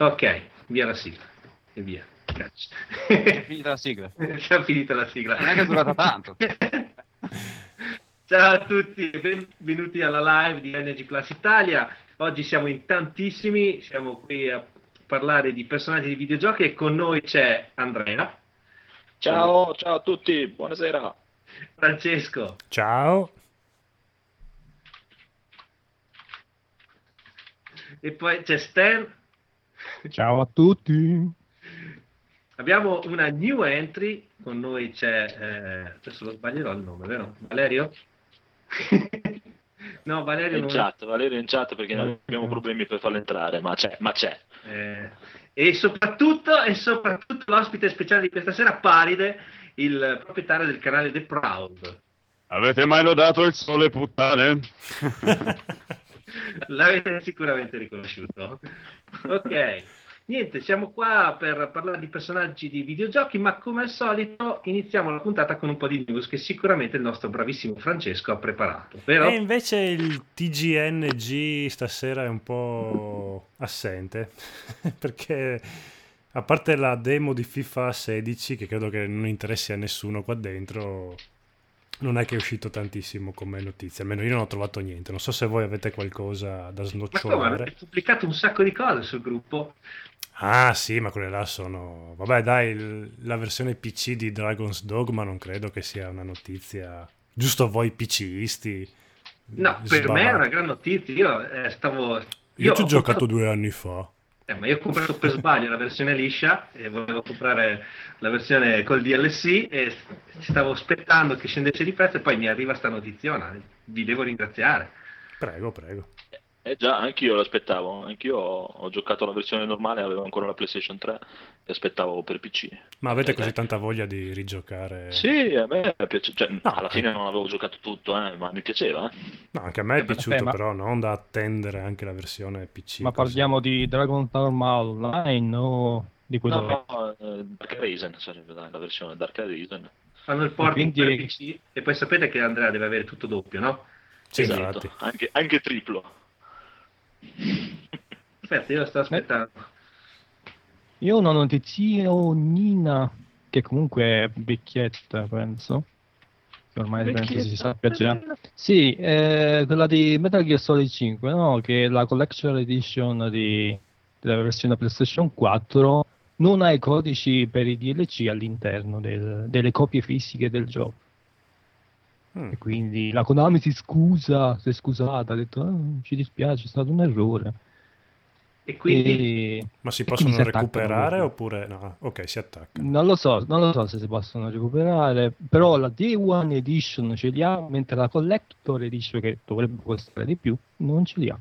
Ok, via la sigla. E via. Grazie. È finita la sigla. È finita la sigla. Non è che è durata tanto. Ciao a tutti, benvenuti alla live di Energy Plus Italia. Oggi siamo in tantissimi, siamo qui a parlare di personaggi di videogiochi e con noi c'è Andrea. Ciao, ciao a tutti, buonasera. Francesco. Ciao. E poi c'è Stan. Ciao a tutti. Abbiamo una new entry, con noi c'è, eh, adesso lo sbaglierò il nome, vero? Valerio? no, Valerio in non... chat, Valerio in chat perché non abbiamo problemi per farlo entrare, ma c'è, ma c'è. Eh, e soprattutto, e soprattutto l'ospite speciale di questa sera, Paride, il proprietario del canale The Proud. Avete mai lodato il sole, puttane? L'avete sicuramente riconosciuto. Ok, niente, siamo qua per parlare di personaggi di videogiochi, ma come al solito iniziamo la puntata con un po' di news che sicuramente il nostro bravissimo Francesco ha preparato. Vero? E invece il TGNG stasera è un po' assente, perché a parte la demo di FIFA 16, che credo che non interessi a nessuno qua dentro, non è che è uscito tantissimo come notizia, almeno io non ho trovato niente. Non so se voi avete qualcosa da snocciolare. Ma avete pubblicato un sacco di cose sul gruppo. Ah sì, ma quelle là sono... Vabbè dai, la versione PC di Dragon's Dogma non credo che sia una notizia... Giusto voi PCisti. No, per me è una gran notizia. Io eh, stavo... Io, io ci ho giocato due anni fa. Eh, ma io ho comprato per sbaglio la versione liscia e volevo comprare la versione col DLC e stavo aspettando che scendesse di prezzo e poi mi arriva sta notiziona. Vi devo ringraziare. Prego, prego. Eh già, anch'io l'aspettavo, anch'io ho, ho, giocato la versione normale, avevo ancora la PlayStation 3 e aspettavo per PC. Ma avete eh, così tanta voglia di rigiocare? Sì, a me piace, cioè, no, alla fine non avevo giocato tutto, eh, ma mi piaceva. Eh. No, anche a me è eh, piaciuto, beh, ma... però non da attendere anche la versione PC. Ma così. parliamo di Dragon Normal Online o di quello? No, no eh, Dark Arisen sarebbe la versione Dark Arisen. Fanno il porting quindi... per PC e poi sapete che Andrea deve avere tutto doppio, no? Sì, esatto, anche, anche triplo. Aspetta, io sto aspettando. Io ho una notizia Nina, che comunque è vecchietta, penso. Che ormai vecchietta. penso si sappia già. Sì, eh, quella di Metal Gear Solid 5, no? Che è la Collection Edition di, della versione PlayStation 4 non ha i codici per i DLC all'interno del, delle copie fisiche del gioco. Mm. E quindi la Konami si scusa, si è scusata, ha detto oh, ci dispiace, è stato un errore. E quindi... E... Ma si possono si recuperare oppure no? Ok, si attacca. Non lo so, non lo so se si possono recuperare, però la Day One Edition ce li ha, mentre la Collector Edition, che dovrebbe costare di più, non ce li ha.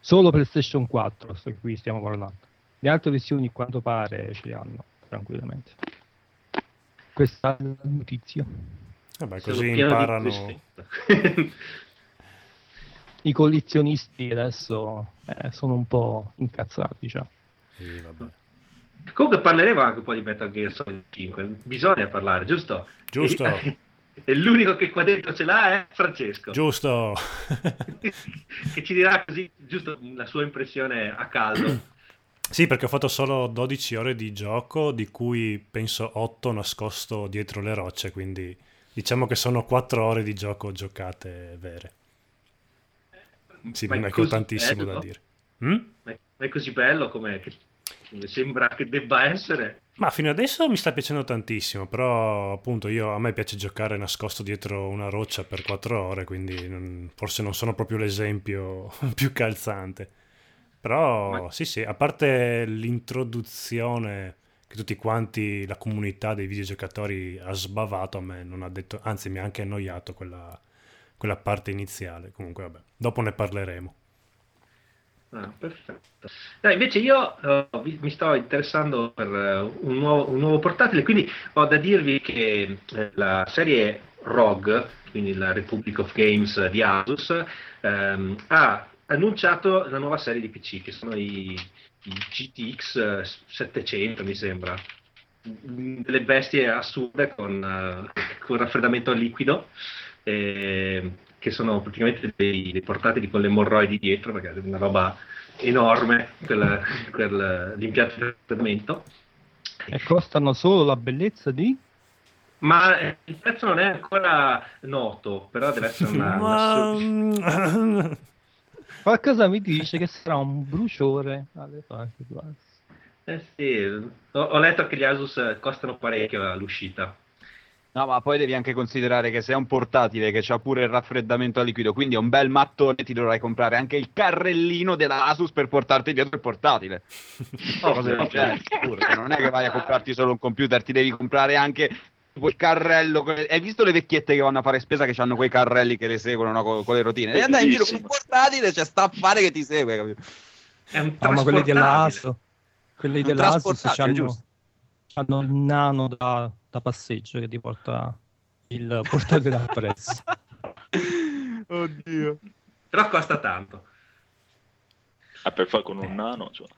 Solo PlayStation 4, su cui stiamo parlando. Le altre versioni, quanto pare, ce li hanno tranquillamente. Questa è la notizia. Vabbè, così imparano. I collezionisti adesso eh, sono un po' incazzati. Cioè. Sì, Comunque parleremo anche un po' di Metal Gear Solid 5. Bisogna parlare, giusto? Giusto. E l'unico che qua dentro ce l'ha è Francesco. Giusto. che ci dirà così, giusto, la sua impressione a caldo. Sì, perché ho fatto solo 12 ore di gioco, di cui penso 8 nascosto dietro le rocce, quindi Diciamo che sono quattro ore di gioco giocate vere. Sì, ma non è che tantissimo bello? da dire. Mm? Ma è così bello come sembra che debba essere. Ma fino adesso mi sta piacendo tantissimo, però appunto io, a me piace giocare nascosto dietro una roccia per quattro ore, quindi non, forse non sono proprio l'esempio più calzante. Però ma... sì, sì, a parte l'introduzione che tutti quanti, la comunità dei videogiocatori ha sbavato, a me non ha detto, anzi mi ha anche annoiato quella, quella parte iniziale. Comunque vabbè, dopo ne parleremo. Ah, perfetto. Dai, invece io uh, mi sto interessando per uh, un, nuovo, un, nuovo, portatile, quindi ho da dirvi che uh, la serie ROG, quindi la Republic of Games di Asus, um, ha annunciato la nuova serie di PC, che sono i il GTX 700 mi sembra, delle bestie assurde con, uh, con raffreddamento liquido, eh, che sono praticamente dei, dei, portatili con le morroidi dietro, perché è una roba enorme quel, quel, l'impianto di raffreddamento. E costano solo la bellezza di? Ma eh, il prezzo non è ancora noto, però deve essere una... una Ma... Qualcosa mi dice che sarà un bruciore alle parti eh sì, ho, ho letto che gli Asus costano parecchio all'uscita. No, ma poi devi anche considerare che se è un portatile che ha pure il raffreddamento a liquido, quindi è un bel mattone, ti dovrai comprare anche il carrellino della Asus per portarti dietro il portatile. Oh, Cose del oh, genere, non è che vai a comprarti solo un computer, ti devi comprare anche quel carrello. Hai visto le vecchiette che vanno a fare spesa che hanno quei carrelli che le seguono no, con, con le rotine? Devi andare in giro con un portatile, c'è sta affare che ti segue, capito? È un Ah, ma quelli della. ASO, quelli della ASUS trasportabile, hanno, giusto. Hanno il nano da, da passeggio che ti porta il portatile appresso. Oddio. Però costa tanto. Ah, per fare con un nano, cioè.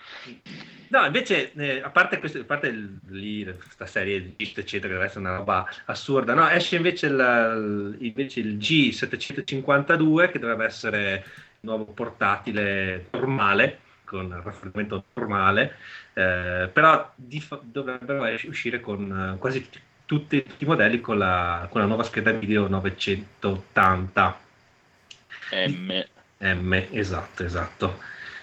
No, invece, eh, a parte, questo, a parte il- lì, questa serie di GIST, eccetera, che deve essere una roba assurda, no, esce invece il, invece il G752, che dovrebbe essere il nuovo portatile normale, con raffreddamento normale, eh, però di fa- dovrebbero uscire con eh, quasi tutti, tutti i modelli con la, con la nuova scheda video 980. M. M, esatto, esatto.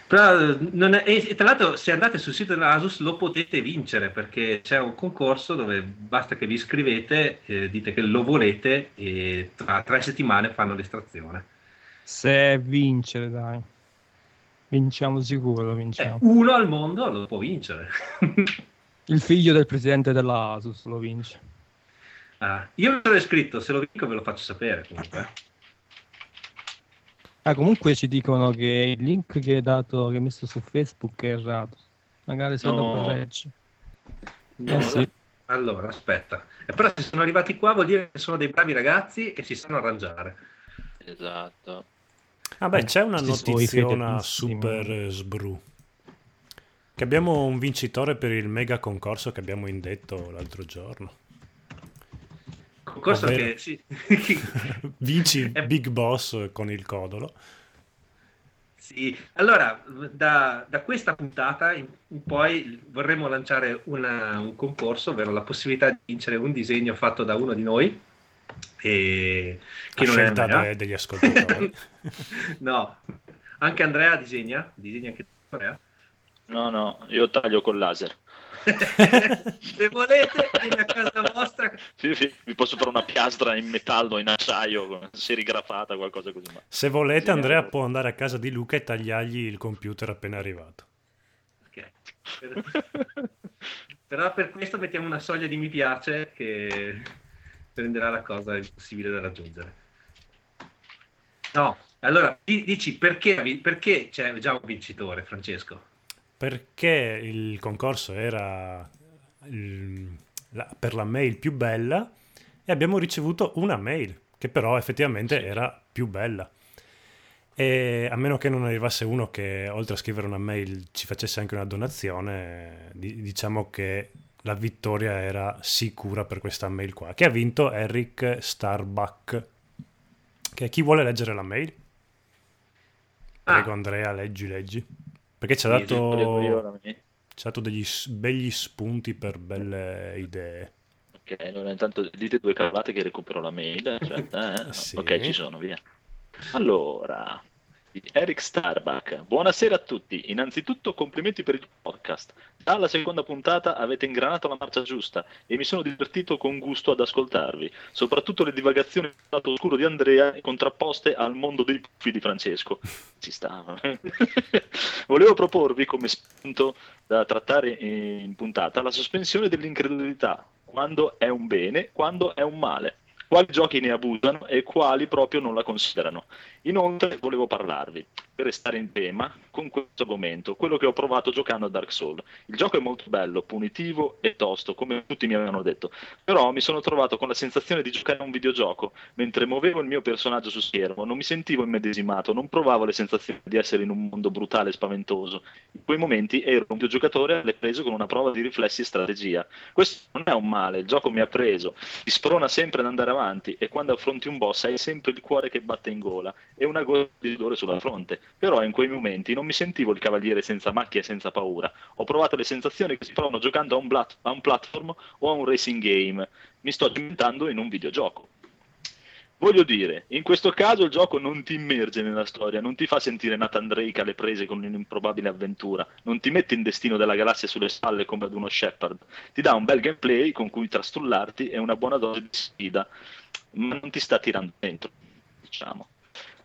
Però eh, non è- e, e tra l'altro se andate sul sito dell'Asus lo potete vincere perché c'è un concorso dove basta che vi iscrivete, eh, dite che lo volete e tra tre settimane fanno l'estrazione. Se vincere, dai. Vinciamo sicuro, Eh, vinciamo. uno al mondo lo può vincere. Il figlio del presidente della ASUS lo vince. Ah, io mi sono iscritto, se lo vinco ve lo faccio sapere comunque. Ah, comunque ci dicono che il link che hai dato, che hai messo su Facebook è errato. Magari se lo No. correggi. No, Eh sì. Allora, aspetta. Eh, però se sono arrivati qua vuol dire che sono dei bravi ragazzi e si sanno arrangiare. Esatto. Ah beh, c'è una notiziona fedelissimi. super sbru. Che abbiamo un vincitore per il mega concorso che abbiamo indetto l'altro giorno. Concorso Ovvero? che sì. Vinci il Big Boss con il codolo. Sì, allora da, da questa puntata in, in poi vorremmo lanciare una- un concorso, ovvero la possibilità di vincere un disegno fatto da uno di noi. E, che non è scelta Andrea. de- degli ascoltatori. no, anche Andrea disegna, disegna anche Andrea. No, no, io taglio col laser. Se volete, vieni a casa vostra. Sì, sì, vi posso fare una piastra in metallo, in acciaio, serigrafata, qualcosa così. Ma... Se volete, Sì, Andrea allora. può andare a casa di Luca e tagliargli il computer appena arrivato. Ok. Per- Però per questo mettiamo una soglia di mi piace che renderà la cosa impossibile da raggiungere. No, allora di- dici perché, perché c'è già un vincitore, Francesco? Perché il concorso era il- la- per la mail più bella e abbiamo ricevuto una mail che però effettivamente era più bella. E a meno che non arrivasse uno che oltre a scrivere una mail ci facesse anche una donazione, di- diciamo che la vittoria era sicura per questa mail qua, che ha vinto Eric Starbuck. Che chi vuole leggere la mail? Prego Ah. Andrea, leggi, leggi. Perché ci ha dato, ci ha dato degli begli spunti per belle idee. Ok, allora intanto dite due cavolate che recupero la mail. Cioè, eh, Sì. Ok, ci sono, via. Allora, Eric Starbuck, buonasera a tutti. Innanzitutto complimenti per il podcast. Dalla seconda puntata avete ingranato la marcia giusta e mi sono divertito con gusto ad ascoltarvi. Soprattutto le divagazioni del lato oscuro di Andrea contrapposte al mondo dei puffi di Francesco. Ci stava. Volevo proporvi come spunto da trattare in puntata la sospensione dell'incredulità. Quando è un bene, quando è un male. Quali giochi ne abusano e quali proprio non la considerano. Inoltre volevo parlarvi, per restare in tema, con questo argomento, quello che ho provato giocando a Dark Souls. Il gioco è molto bello, punitivo e tosto, come tutti mi avevano detto, però mi sono trovato con la sensazione di giocare a un videogioco. Mentre muovevo il mio personaggio su schermo, non mi sentivo immedesimato, non provavo le sensazioni di essere in un mondo brutale e spaventoso. In quei momenti ero un videogiocatore alle prese con una prova di riflessi e strategia. Questo non è un male, il gioco mi ha preso, ti sprona sempre ad andare avanti e quando affronti un boss hai sempre il cuore che batte in gola e una goccia di dolore sulla fronte. Però in quei momenti non mi sentivo il cavaliere senza macchie e senza paura. Ho provato le sensazioni che si provano giocando a un, plat- a un platform o a un racing game. Mi sto diventando in un videogioco. Voglio dire, in questo caso il gioco non ti immerge nella storia, non ti fa sentire Nathan Drake alle prese con un'improbabile avventura, non ti mette in destino della galassia sulle spalle come ad uno Shepard, ti dà un bel gameplay con cui trastullarti e una buona dose di sfida, ma non ti sta tirando dentro, diciamo.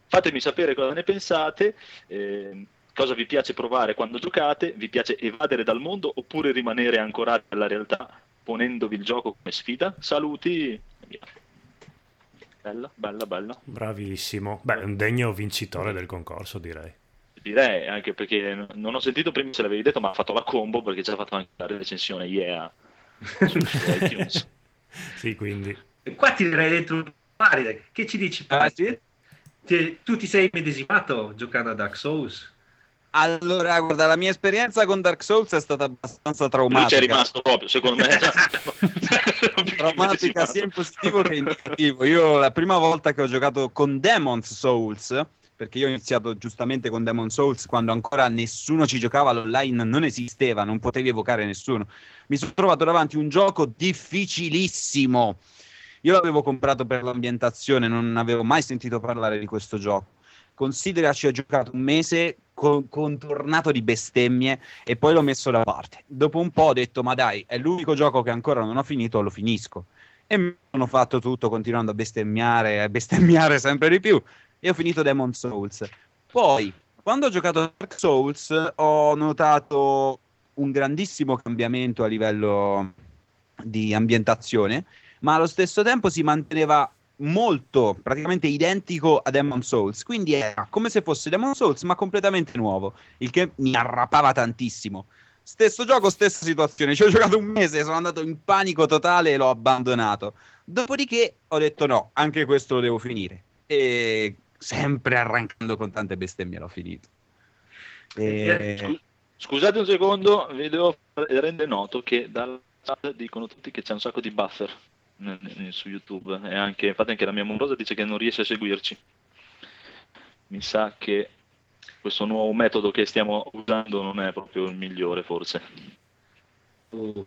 Fatemi sapere cosa ne pensate, eh, cosa vi piace provare quando giocate, vi piace evadere dal mondo oppure rimanere ancorati alla realtà ponendovi il gioco come sfida. Saluti. Bella, bella, bella. Bravissimo. Beh, un degno vincitore del concorso, direi. Direi, anche perché non ho sentito prima se l'avevi detto, ma ha fatto la combo perché ci ha fatto anche la recensione, yeah. su iTunes. Sì, quindi. Qua ti direi dentro un Paride. Che ci dici? Ah, Paride? Ti- tu ti sei medesimato giocando a Dark Souls? Allora, guarda, la mia esperienza con Dark Souls è stata abbastanza Lui traumatica. ci è rimasto proprio, secondo me. traumatica sia in positivo che in negativo. Io la prima volta che ho giocato con Demon's Souls, perché io ho iniziato giustamente con Demon's Souls quando ancora nessuno ci giocava, l'online non esisteva, non potevi evocare nessuno. Mi sono trovato davanti a un gioco difficilissimo. Io l'avevo comprato per l'ambientazione, non avevo mai sentito parlare di questo gioco. Considera ci ho giocato un mese con- contornato di bestemmie e poi l'ho messo da parte. Dopo un po' ho detto: Ma dai, è l'unico gioco che ancora non ho finito, lo finisco. E mi sono fatto tutto continuando a bestemmiare, a bestemmiare sempre di più. E ho finito Demon Souls. Poi, quando ho giocato Dark Souls, ho notato un grandissimo cambiamento a livello di ambientazione, ma allo stesso tempo si manteneva molto, praticamente identico a Demon Souls. Quindi era come se fosse Demon Souls, ma completamente nuovo, il che mi arrapava tantissimo. Stesso gioco, stessa situazione. Ci ho giocato un mese, sono andato in panico totale e l'ho abbandonato. Dopodiché ho detto no, anche questo lo devo finire. E sempre arrancando con tante bestemmie l'ho finito. E... Scu- Scusate un secondo, vi devo rendere noto che dalla chat dicono tutti che c'è un sacco di buffer su YouTube e anche, infatti anche la mia amorosa dice che non riesce a seguirci. Mi sa che questo nuovo metodo che stiamo usando non è proprio il migliore forse. Uh,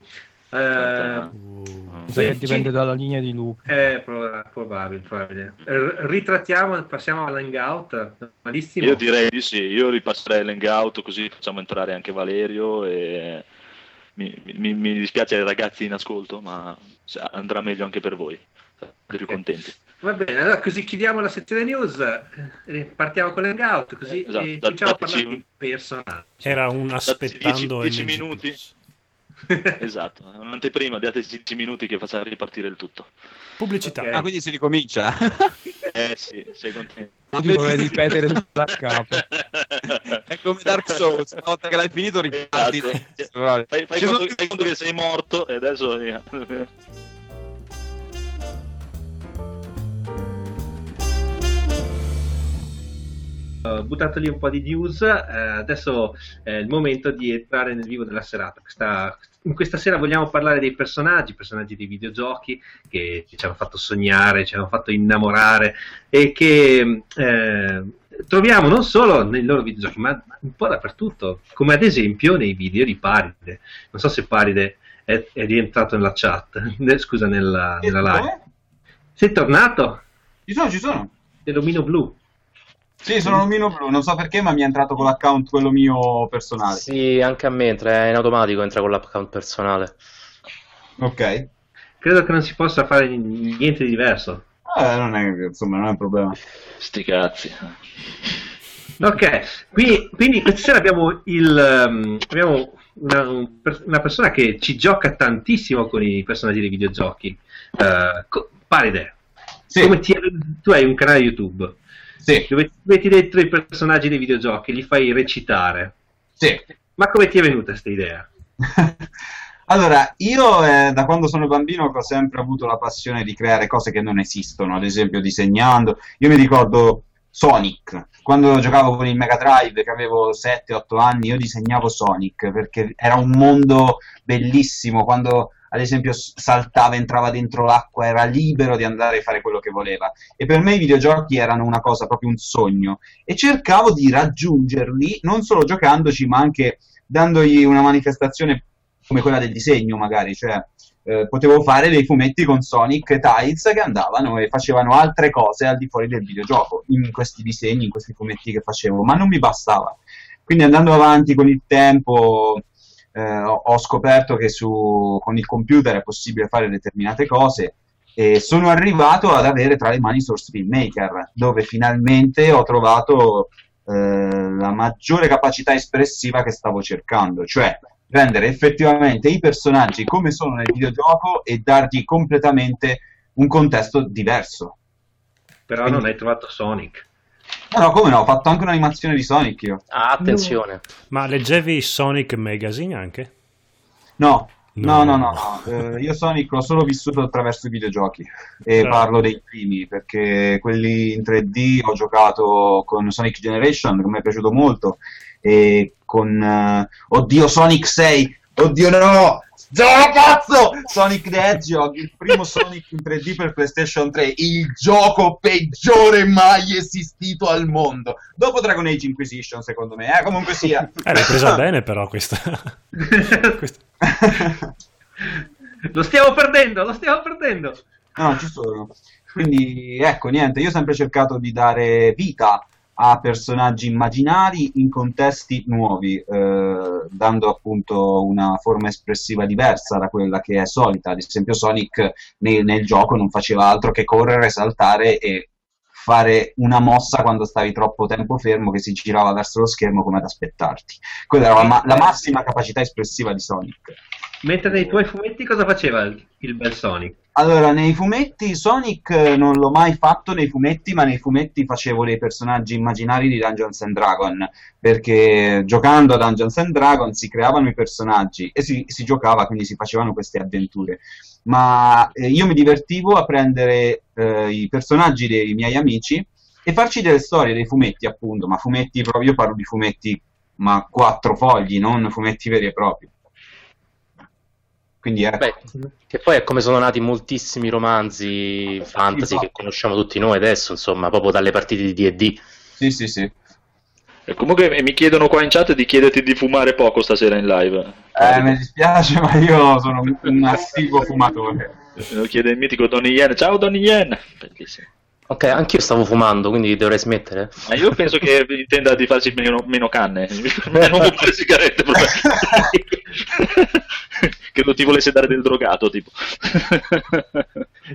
eh, Uh, Sì, dipende dalla linea di Luca. è prob- probabile, probabile. R- ritrattiamo, passiamo all'hangout. Malissimo. Io direi di sì, io ripasserei l'hangout così facciamo entrare anche Valerio e mi, mi- mi dispiace ai ragazzi in ascolto, ma andrà meglio anche per voi. Sarete più contenti. Va bene, allora così chiudiamo la sezione news, eh, partiamo con l'hangout, così Esatto, eh, da- cominciamo a dateci parlare personaggi. Era un aspettando 10 MG+. minuti. Esatto, un'anteprima, date 10 minuti che faccia ripartire il tutto. Pubblicità. Ok. Ah, quindi si ricomincia. Eh sì, sei contento. Non ti dovrei ripetere tutto da capo. È come Dark Souls, una volta che l'hai finito riparti. Esatto. Fai, fai sono conto, fai conto che sei morto e adesso Ho buttato lì un po' di news, eh, adesso è il momento di entrare nel vivo della serata. Questa, in questa sera vogliamo parlare dei personaggi, personaggi dei videogiochi che ci hanno fatto sognare, ci hanno fatto innamorare e che eh, troviamo non solo nei loro videogiochi, ma un po' dappertutto, come ad esempio nei video di Paride. Non so se Paride è, è rientrato nella chat, scusa, nella, nella live. Sei tornato? Ci sono, ci sono. Nell'omino blu. Sì, sono l'omino blu, non so perché, ma mi è entrato con l'account quello mio personale. Sì, anche a me entra in automatico, entra con l'account personale. Ok. Credo che non si possa fare niente di diverso. Eh, non è, insomma, non è un problema. Sti cazzi. Ok, quindi, quindi questa sera abbiamo, il, ehm, abbiamo una, un una persona che ci gioca tantissimo con i personaggi dei videogiochi. Eh, co- Paride, Sì, come ti- tu hai un canale YouTube sì, dove ti metti dentro i personaggi dei videogiochi, li fai recitare. sì. Ma come ti è venuta questa idea? Allora, io eh, da quando sono bambino ho sempre avuto la passione di creare cose che non esistono, ad esempio disegnando. Io mi ricordo Sonic. Quando giocavo con il Mega Drive, che avevo 7-8 anni, io disegnavo Sonic perché era un mondo bellissimo. Quando ad esempio saltava, entrava dentro l'acqua, era libero di andare a fare quello che voleva. E per me i videogiochi erano una cosa, proprio un sogno. E cercavo di raggiungerli non solo giocandoci, ma anche dandogli una manifestazione come quella del disegno, magari. Cioè, eh, potevo fare dei fumetti con Sonic e Tides che andavano e facevano altre cose al di fuori del videogioco, in questi disegni, in questi fumetti che facevo, ma non mi bastava. Quindi andando avanti con il tempo eh, ho scoperto che su, con il computer è possibile fare determinate cose e sono arrivato ad avere tra le mani Source Filmmaker, dove finalmente ho trovato eh, la maggiore capacità espressiva che stavo cercando, cioè rendere effettivamente i personaggi come sono nel videogioco e dargli completamente un contesto diverso. Però Quindi- non hai trovato Sonic. No, no, come no, ho fatto anche un'animazione di Sonic io. Ah, attenzione. Ma leggevi Sonic Magazine anche? No, No. no, no, no, no. Eh, io Sonic l'ho solo vissuto attraverso i videogiochi e Ah. parlo dei primi perché quelli in 3D ho giocato con Sonic Generation che mi è piaciuto molto e con eh, oddio Sonic 6, oddio no, Sono pazzo! Sonic the Hedgehog, il primo Sonic in 3D per PlayStation 3, il gioco peggiore mai esistito al mondo. Dopo Dragon Age Inquisition, secondo me, eh, comunque sia. Eh, l'hai presa bene però questa. questa. lo stiamo perdendo, lo stiamo perdendo. No, ci sono. Quindi, ecco, niente, io ho sempre cercato di dare vita a personaggi immaginari in contesti nuovi, eh, dando appunto una forma espressiva diversa da quella che è solita. Ad esempio, Sonic nel, nel gioco non faceva altro che correre, saltare e fare una mossa quando stavi troppo tempo fermo che si girava verso lo schermo come ad aspettarti. Quella era la, la massima capacità espressiva di Sonic. Mentre nei tuoi fumetti cosa faceva il, il bel Sonic? Allora, nei fumetti Sonic eh, non l'ho mai fatto nei fumetti, ma nei fumetti facevo dei personaggi immaginari di Dungeons and Dragon, perché giocando a Dungeons and Dragon si creavano i personaggi e si, si giocava, quindi si facevano queste avventure. Ma eh, io mi divertivo a prendere eh, i personaggi dei miei amici e farci delle storie, dei fumetti appunto, ma fumetti proprio, io parlo di fumetti, ma quattro fogli, non fumetti veri e propri. Quindi ecco. Beh, che poi è come sono nati moltissimi romanzi fantasy che conosciamo tutti noi adesso, insomma, proprio dalle partite di D&D. Sì, sì, sì. E comunque mi chiedono qua in chat di chiederti di fumare poco stasera in live. Eh, mi dispiace, ma io sono un- assiduo fumatore. Lo chiede il mitico Donny Yen. Ciao Donny Yen! Bellissimo. Ok, anch'io stavo fumando, quindi dovrei smettere. Ma io penso che intenda di farsi meno, meno canne. Per me non fumare sigarette. proprio. Credo ti volesse dare del drogato, tipo.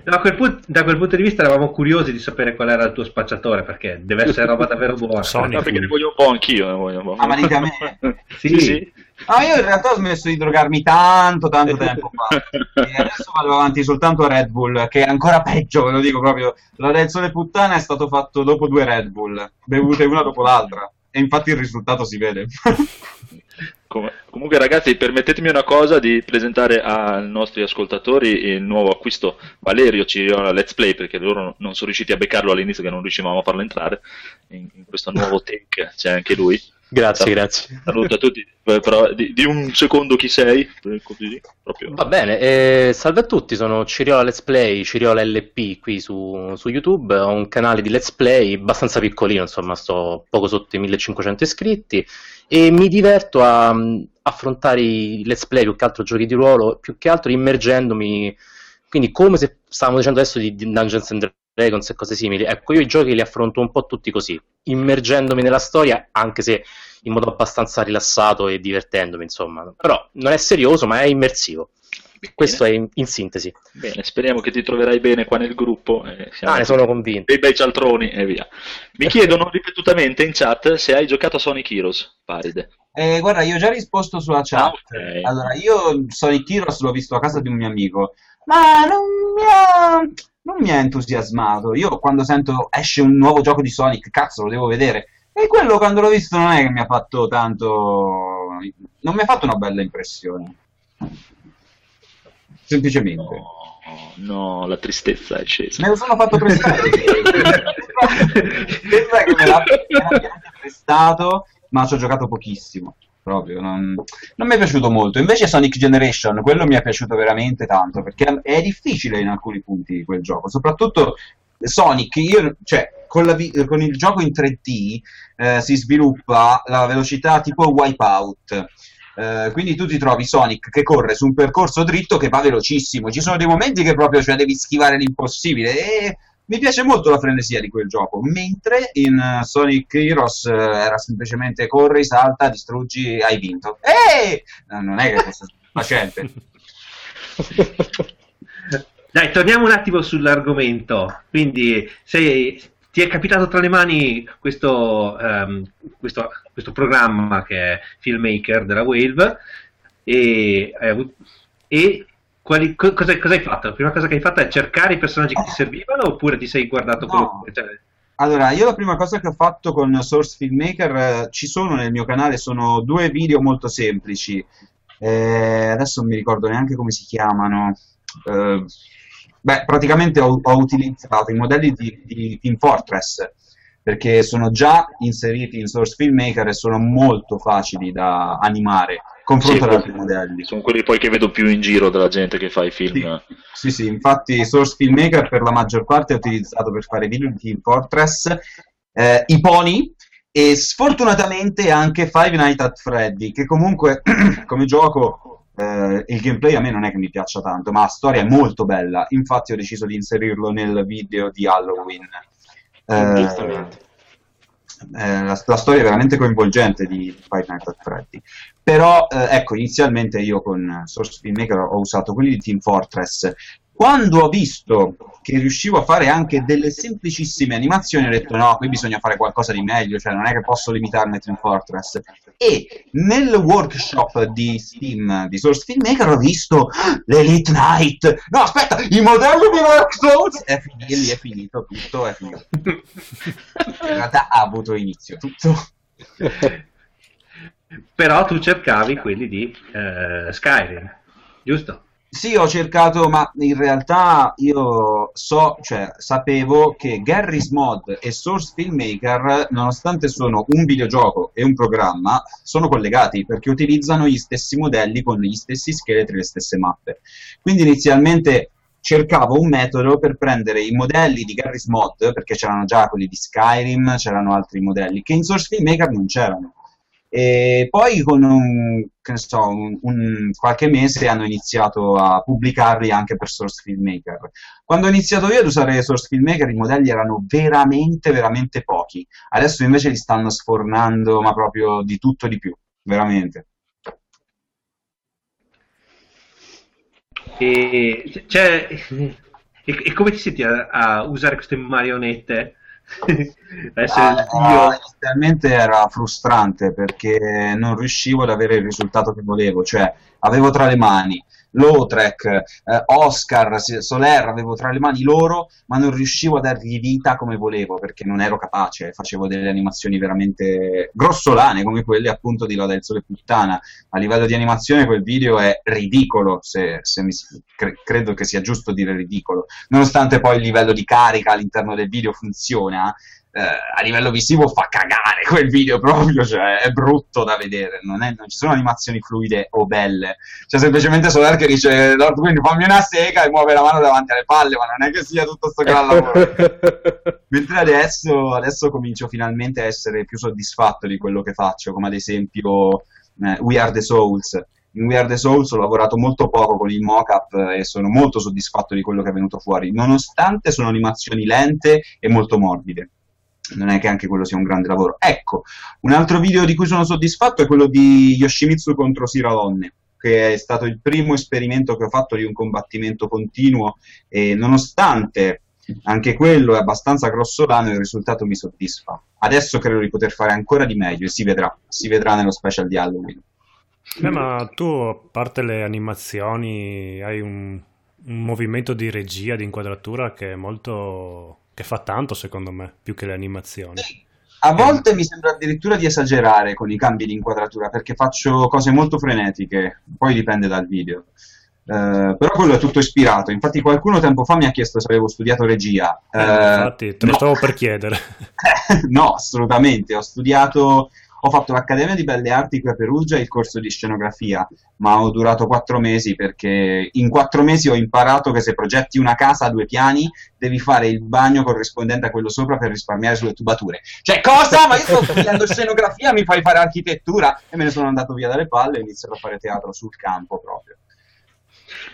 Da quel, pu- da quel punto di vista eravamo curiosi di sapere qual era il tuo spacciatore, perché deve essere roba davvero buona. Sonic. No, perché ne voglio un po' anch'io. Ne voglio un po'. Ah, ma dica a me? Sì. sì, sì. Ah, io in realtà ho smesso di drogarmi tanto, tanto tempo fa. E adesso vado avanti soltanto a Red Bull, che è ancora peggio, ve lo dico proprio. La del sole puttana è stato fatto dopo due Red Bull, bevute una dopo l'altra. E infatti il risultato si vede. Com- comunque ragazzi permettetemi una cosa di presentare ai nostri ascoltatori il nuovo acquisto Valerio Ciriola Let's Play perché loro non sono riusciti a beccarlo all'inizio che non riuscivamo a farlo entrare in, in questo nuovo take c'è anche lui Grazie, grazie. saluto a tutti però di, di un secondo chi sei Eh, così. Va bene, eh, salve a tutti, sono Ciriola Let's Play, Ciriola LP qui su, su YouTube, ho un canale di Let's Play abbastanza piccolino, insomma sto poco sotto i 1500 iscritti e mi diverto a mm, affrontare i Let's Play più che altro giochi di ruolo, più che altro immergendomi, quindi come se stavamo dicendo adesso di, di Dungeons and Dragons e cose simili, ecco io i giochi li affronto un po' tutti così, immergendomi nella storia anche se in modo abbastanza rilassato e divertendomi, insomma. Però non è serioso, ma è immersivo. Questo è in, in sintesi. Bene, speriamo che ti troverai bene qua nel gruppo. eh, siamo Ah, ne sono convinto. dei bei cialtroni e via. Mi chiedono ripetutamente in chat se hai giocato a Sonic Heroes, Paride. Eh, guarda, io ho già risposto sulla chat. Ah, ok. Allora, io Sonic Heroes l'ho visto a casa di un mio amico, ma non mi ha, non mi ha entusiasmato. Io quando sento esce un nuovo gioco di Sonic, cazzo, lo devo vedere. E quello quando l'ho visto non è che mi ha fatto tanto... non mi ha fatto una bella impressione. Semplicemente. No, no, la tristezza è scesa. Me lo sono fatto prestare. sembra che me l'abbia prestato, ma ci ho giocato pochissimo. Proprio, non, non mi è piaciuto molto. Invece Sonic Generation, quello mi è piaciuto veramente tanto, perché è difficile in alcuni punti quel gioco, soprattutto Sonic, io, cioè, con, la, con, il gioco in 3D eh, si sviluppa la velocità tipo Wipeout. Eh, quindi tu ti trovi Sonic che corre su un percorso dritto che va velocissimo. Ci sono dei momenti che proprio cioè, devi schivare l'impossibile. E mi piace molto la frenesia di quel gioco. Mentre in uh, Sonic Heroes uh, era semplicemente corri, salta, distruggi, hai vinto. E non è che fosse facente. Dai, torniamo un attimo sull'argomento. Quindi, sei, ti è capitato tra le mani questo, um, questo, questo, programma che è Filmmaker della Wave e, e quali, cosa, cosa, hai fatto? La prima cosa che hai fatto è cercare i personaggi che ti servivano oppure ti sei guardato no. quello cioè... Allora, io la prima cosa che ho fatto con Source Filmmaker, eh, ci sono nel mio canale, sono due video molto semplici. Eh, adesso non mi ricordo neanche come si chiamano. Eh, Beh, praticamente ho, ho utilizzato i modelli di, di, Team Fortress perché sono già inseriti in Source Filmmaker e sono molto facili da animare confronto sì, ad altri modelli. Sono quelli poi che vedo più in giro della gente che fa i film. Sì, sì, sì, infatti Source Filmmaker per la maggior parte è utilizzato per fare video di Team Fortress, eh, i pony e sfortunatamente anche Five Nights at Freddy, che comunque come gioco eh, il gameplay a me non è che mi piaccia tanto, ma la storia è molto bella. Infatti, ho deciso di inserirlo nel video di Halloween. Eh, eh, la, la, storia è veramente coinvolgente di Five Nights at Freddy. Però, eh, ecco, inizialmente io con Source Filmmaker ho usato quelli di Team Fortress quando ho visto che riuscivo a fare anche delle semplicissime animazioni, ho detto no, qui bisogna fare qualcosa di meglio, cioè non è che posso limitarmi a Team Fortress. E nel workshop di Steam di Source Filmmaker ho visto ah, l'Elite Knight. No, aspetta, i modelli di Dark Souls! Finito, lì è finito, tutto è finito. In realtà ha avuto inizio tutto. Però tu cercavi quelli di uh, Skyrim, giusto? Sì, ho cercato, ma in realtà io so, cioè, sapevo che Garry's Mod e Source Filmmaker, nonostante sono un videogioco e un programma, sono collegati perché utilizzano gli stessi modelli con gli stessi scheletri e le stesse mappe. Quindi inizialmente cercavo un metodo per prendere i modelli di Garry's Mod, perché c'erano già quelli di Skyrim, c'erano altri modelli, che in Source Filmmaker non c'erano e poi con un, so, un, un, qualche mese hanno iniziato a pubblicarli anche per Source Filmmaker. Quando ho iniziato io ad usare Source Filmmaker i modelli erano veramente, veramente pochi. Adesso invece li stanno sfornando, ma proprio di tutto di più, veramente. E, cioè, e, e come ti senti a, a usare queste marionette? Ah, io... inizialmente era frustrante perché non riuscivo ad avere il risultato che volevo, cioè avevo tra le mani Lautrec, eh, Oscar, Soler, avevo tra le mani loro, ma non riuscivo a dargli vita come volevo perché non ero capace, facevo delle animazioni veramente grossolane come quelle appunto di Loda del Sole Puttana. A livello di animazione quel video è ridicolo, se, se mi, cre- credo che sia giusto dire ridicolo, nonostante poi il livello di carica all'interno del video funziona, eh, a livello visivo fa cagare quel video proprio, cioè è brutto da vedere, non, è, non ci sono animazioni fluide o belle, cioè semplicemente Soler che dice Lord Queen fammi una sega e muove la mano davanti alle palle, ma non è che sia tutto sto gran lavoro. Mentre adesso, adesso comincio finalmente a essere più soddisfatto di quello che faccio, come ad esempio eh, We Are The Souls, in We Are The Souls ho lavorato molto poco con il mockup e sono molto soddisfatto di quello che è venuto fuori, nonostante sono animazioni lente e molto morbide non è che anche quello sia un grande lavoro. Ecco, un altro video di cui sono soddisfatto è quello di Yoshimitsu contro Siralonne, che è stato il primo esperimento che ho fatto di un combattimento continuo e nonostante anche quello è abbastanza grossolano, il risultato mi soddisfa. Adesso credo di poter fare ancora di meglio e si vedrà, si vedrà nello special di Halloween. Beh, ma tu, a parte le animazioni, hai un, un movimento di regia, di inquadratura che è molto che fa tanto secondo me, più che le animazioni. A volte eh. mi sembra addirittura di esagerare con i cambi di inquadratura perché faccio cose molto frenetiche, poi dipende dal video. Eh, però quello è tutto ispirato. Infatti, qualcuno tempo fa mi ha chiesto se avevo studiato regia. Eh, Eh, infatti, te lo no. stavo per chiedere. no, assolutamente. Ho studiato, ho fatto l'Accademia di Belle Arti qui a Perugia e il corso di scenografia, ma ho durato quattro mesi perché in quattro mesi ho imparato che se progetti una casa a due piani devi fare il bagno corrispondente a quello sopra per risparmiare sulle tubature. Cioè, cosa? Ma io sto studiando scenografia, mi fai fare architettura? E me ne sono andato via dalle palle e ho iniziato a fare teatro sul campo proprio.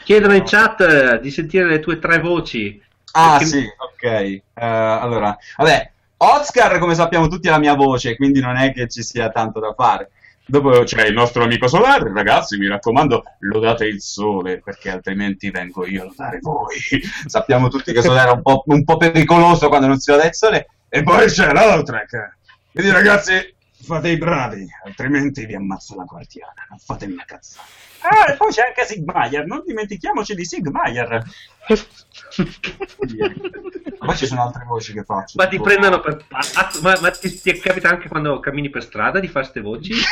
Chiedono in chat eh, di sentire le tue tre voci. Ah Perché- sì, ok. Eh, allora, vabbè, Oscar come sappiamo tutti è la mia voce, quindi non è che ci sia tanto da fare. Dopo c'è il nostro amico solare, ragazzi, mi raccomando, lodate il sole, perché altrimenti vengo io a lodare voi. sappiamo tutti che solare è un po', un po' pericoloso quando non si loda il sole. E poi c'è l'Outrek. Quindi ragazzi, fate i bravi, altrimenti vi ammazzo la guardiana, non fatemi una cazzata. Ah, e poi c'è anche Sigmaier, non dimentichiamoci di Sigmaier. Poi ci sono altre voci che faccio. Ma ti tipo- prendono per pazzo? Ma, ma ti, ti capita anche quando cammini per strada di fare ste voci?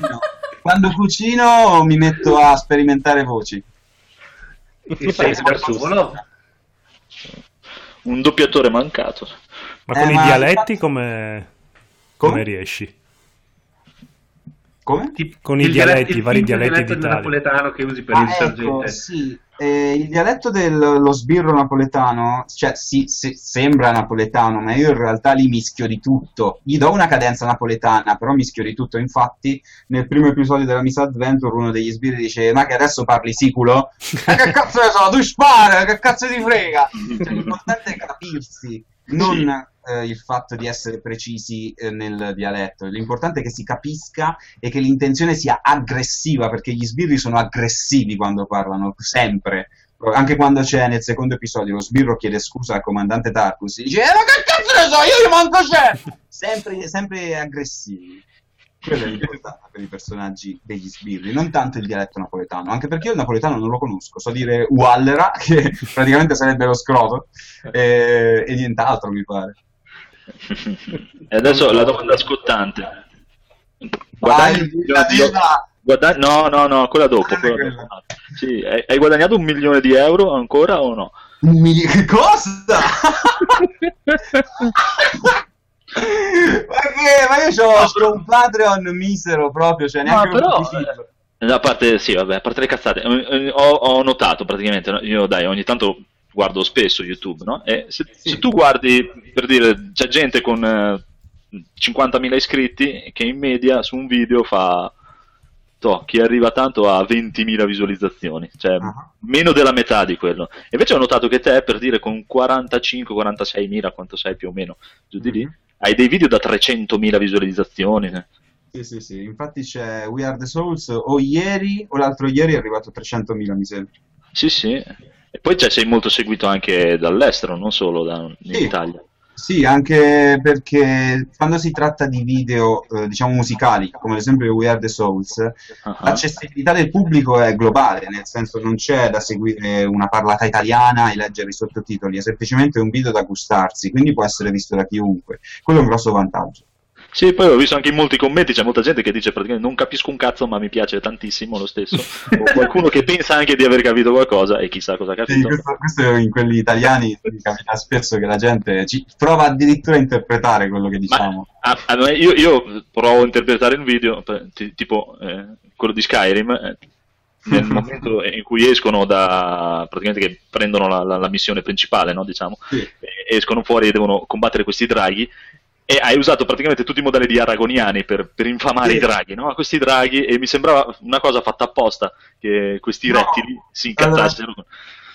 No. Quando cucino mi metto a sperimentare voci. Che sei da solo? Un doppiatore mancato. Ma Eh, con i ma dialetti infatti- come... Come? come riesci? Come? Con i il dialetti, dialetto- i vari il dialetti dialetto d'Italia. napoletano che usi per Ah, il ecco, sergente. sì. Eh, il dialetto dello sbirro napoletano, cioè sì, sì, sembra napoletano, ma io in realtà li mischio di tutto. Gli do una cadenza napoletana, però mischio di tutto. Infatti, nel primo episodio della Miss Adventure, uno degli sbirri dice: Ma che adesso parli siculo? Ma che cazzo ne so, tu spara, che cazzo ti frega? Cioè, l'importante è capirsi, non eh, il fatto di essere precisi eh, nel dialetto. L'importante è che si capisca e che l'intenzione sia aggressiva, perché gli sbirri sono aggressivi quando parlano, sempre. Anche quando c'è nel secondo episodio lo sbirro chiede scusa al comandante Tarkus, dice: "Eh, Ma che cazzo ne so, io gli manco c'è! Sempre, sempre aggressivi. Quello è l'importante per i personaggi degli sbirri, non tanto il dialetto napoletano, anche perché io il napoletano non lo conosco, so dire Uallera, che praticamente sarebbe lo scroto, e, e nient'altro mi pare. E adesso la domanda scottante. Vai, Guadagni, dilla, dilla. guada- no, no, no, quella dopo. Quella quella. dopo. Sì, hai, guadagnato un milione di euro ancora o no? Un mili- che cosa? ma che? Ma io ho solo un Patreon misero proprio, cioè neanche No, però- un pubblicizzolo. A parte, sì, vabbè, a parte le cazzate, eh, eh, ho, ho notato praticamente, no, io dai, ogni tanto guardo spesso YouTube, no? E se, Sì. se tu guardi, per dire, c'è gente con eh, 50.000 iscritti che in media su un video fa, toh, chi arriva tanto a 20.000 visualizzazioni, cioè Ah. meno della metà di quello. E invece ho notato che te, per dire, con 45-46.000, quanto sei più o meno, giù di lì, Mhm. hai dei video da 300.000 visualizzazioni. eh. Sì, sì, sì, infatti c'è We Are The Souls o ieri o l'altro ieri è arrivato a 300.000 mi sembra. Sì, sì. E poi cioè, sei molto seguito anche dall'estero, non solo da, in Sì. Italia. Sì, anche perché quando si tratta di video, eh, diciamo musicali, come ad esempio We Are The Souls, Ah, l'accessibilità del pubblico è globale, nel senso non c'è da seguire una parlata italiana e leggere i sottotitoli, è semplicemente un video da gustarsi, quindi può essere visto da chiunque. Quello è un grosso vantaggio. Sì, poi ho visto anche in molti commenti, c'è molta gente che dice praticamente non capisco un cazzo, ma mi piace tantissimo lo stesso. o qualcuno che pensa anche di aver capito qualcosa e chissà cosa ha Sì, questo, questo in quelli italiani capita spesso che la gente ci prova addirittura a interpretare quello che diciamo. Ah, ah, no, io, io provo a interpretare un video, per- ti- tipo eh, quello di Skyrim, eh, nel momento in cui escono da praticamente che prendono la, la- la missione principale, no, diciamo, Sì. escono fuori e devono combattere questi draghi. E hai usato praticamente tutti i modelli di aragoniani per, per infamare Sì. i draghi, no? Questi draghi, e mi sembrava una cosa fatta apposta che questi No. rettili si incazzassero.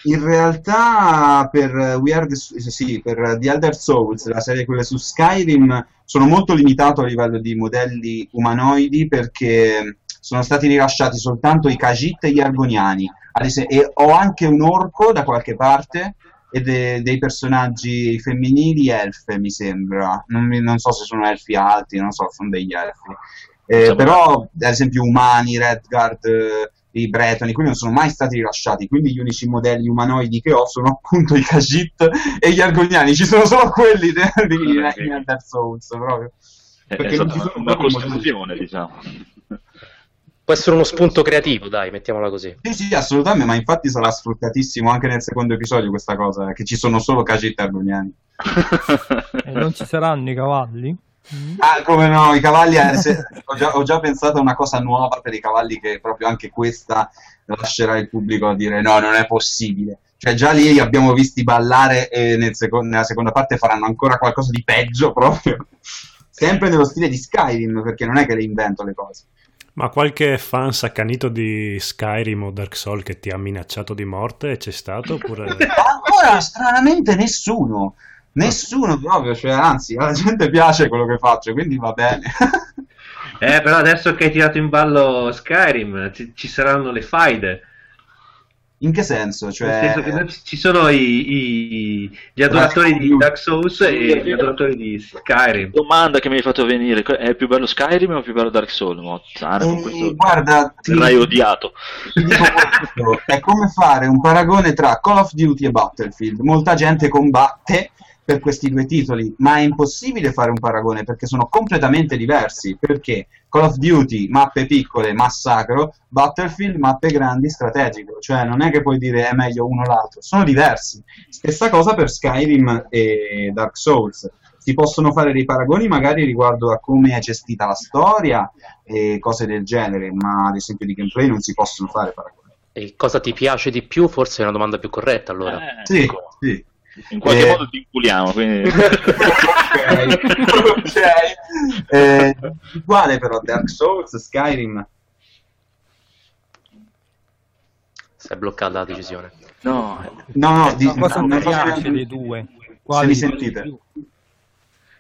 In realtà per We Are the, sì, per The Elder Souls, la serie quelle su Skyrim, sono molto limitato a livello di modelli umanoidi perché sono stati rilasciati soltanto i Khajiit e gli Argoniani. Ad esem- e ho anche un orco da qualche parte e de- dei personaggi femminili elfe, mi sembra. Non, mi- non so se sono elfi alti, non so, sono degli elfi. Eh, però, ad esempio, umani, Redguard, eh, i Bretoni, quelli non sono mai stati rilasciati, quindi gli unici modelli umanoidi che ho sono appunto i Khajiit e gli Argoniani, ci sono solo quelli de- di Ah, di Elder Souls proprio. È, Perché è non ci sono una costruzione, diciamo. Può essere uno spunto creativo, dai, mettiamola così. Sì, sì, assolutamente, ma infatti sarà sfruttatissimo anche nel secondo episodio questa cosa, che ci sono solo Kagit e Argoniani. E non ci saranno i cavalli? Ah, come no, i cavalli, eh, se- ho, già, ho già pensato a una cosa nuova per i cavalli che proprio anche questa lascerà il pubblico a dire no, non è possibile. Cioè già lì li abbiamo visti ballare e nel seco- nella seconda parte faranno ancora qualcosa di peggio proprio. Sempre nello stile di Skyrim, perché non è che le invento le cose. Ma qualche fan saccanito di Skyrim o Dark Souls che ti ha minacciato di morte c'è stato? Oppure... Ancora, stranamente, nessuno. Nessuno proprio, cioè, anzi, alla gente piace quello che faccio, quindi va bene. Eh, però adesso che hai tirato in ballo Skyrim, ci, ci saranno le faide. In che senso? Nel Cioè, senso che ci sono i, i- gli adoratori di Dark Souls e gli adoratori di Skyrim. Domanda che mi hai fatto venire: è più bello Skyrim o più bello Dark Souls? Mozzana, con eh, questo guarda, ti, verrai odiato. ti dico questo, è come fare un paragone tra Call of Duty e Battlefield. Molta gente combatte per questi due titoli, ma è impossibile fare un paragone perché sono completamente diversi. Perché Call of Duty, mappe piccole, massacro, Battlefield, mappe grandi, strategico. Cioè, non è che puoi dire è meglio uno o l'altro, sono diversi. Stessa cosa per Skyrim e Dark Souls. Si possono fare dei paragoni magari riguardo a come è gestita la storia e cose del genere, ma ad esempio di gameplay non si possono fare paragoni. E cosa ti piace di più? Forse è una domanda più corretta allora. Eh, Sì, ecco, sì. In qualche Eh. modo ti inculiamo. Quindi... ok, ok. Eh, uguale però Dark Souls, Skyrim. Si è bloccata la decisione. no, No, no, di, Ma cosa una mi piace dei due? Quali mi sentite.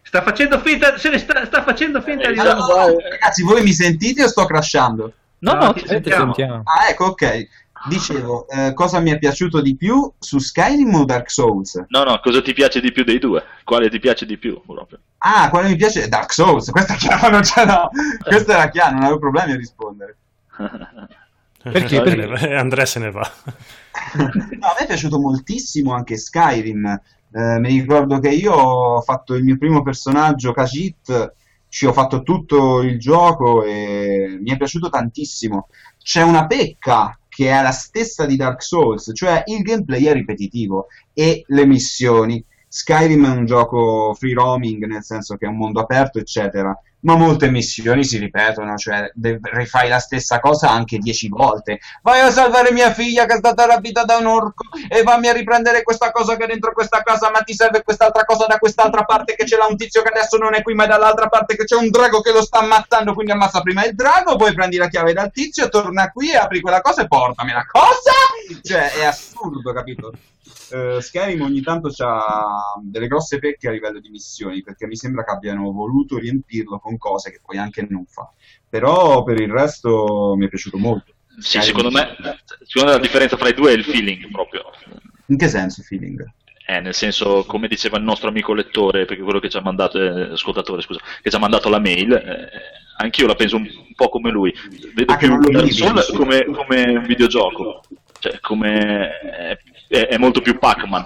Sta facendo finta, se ne sta, sta facendo finta di Allora, ragazzi, voi mi sentite o sto crashando? no, No, no, ti ti Sentiamo. sentiamo. Ah, ecco, ok. Dicevo, eh, cosa mi è piaciuto di più su Skyrim o Dark Souls? no, no, cosa ti piace di più dei due? Quale ti piace di più? Proprio? Ah, quale mi piace? Dark Souls, questa è chiaro, non no. Questa era chiara, non avevo problemi a rispondere. Perché? E Andrea se ne va. No, a me è piaciuto moltissimo anche Skyrim. Eh, mi ricordo che io ho fatto il mio primo personaggio, Khajiit, ci ho fatto tutto il gioco e mi è piaciuto tantissimo. C'è una pecca che è la stessa di Dark Souls, cioè il gameplay è ripetitivo e le missioni. Skyrim è un gioco free roaming, nel senso che è un mondo aperto, eccetera, ma molte missioni si ripetono, cioè de- rifai la stessa cosa anche dieci volte. Vai a salvare mia figlia che è stata rapita da un orco e vammi a riprendere questa cosa che è dentro questa casa, ma ti serve quest'altra cosa da quest'altra parte che ce l'ha un tizio che adesso non è qui, ma è dall'altra parte che c'è un drago che lo sta ammazzando, quindi ammazza prima il drago, poi prendi la chiave dal tizio, torna qui apri quella cosa e portamela. Cosa? Cioè, è assurdo, capito? Eh, Skyrim ogni tanto ha delle grosse pecche a livello di missioni perché mi sembra che abbiano voluto riempirlo con cose che poi anche non fa. Però per il resto mi è piaciuto molto. Sì, secondo me, secondo me la differenza fra i due è il feeling proprio. In che senso, feeling? Eh, nel senso, come diceva il nostro amico lettore, perché quello che ci ha mandato, eh, ascoltatore, scusa, che ci ha mandato la mail, eh, anch'io la penso un po' come lui. Vedo Ah, più Dark Souls come, come un videogioco, cioè come è, è- è molto più Pac-Man.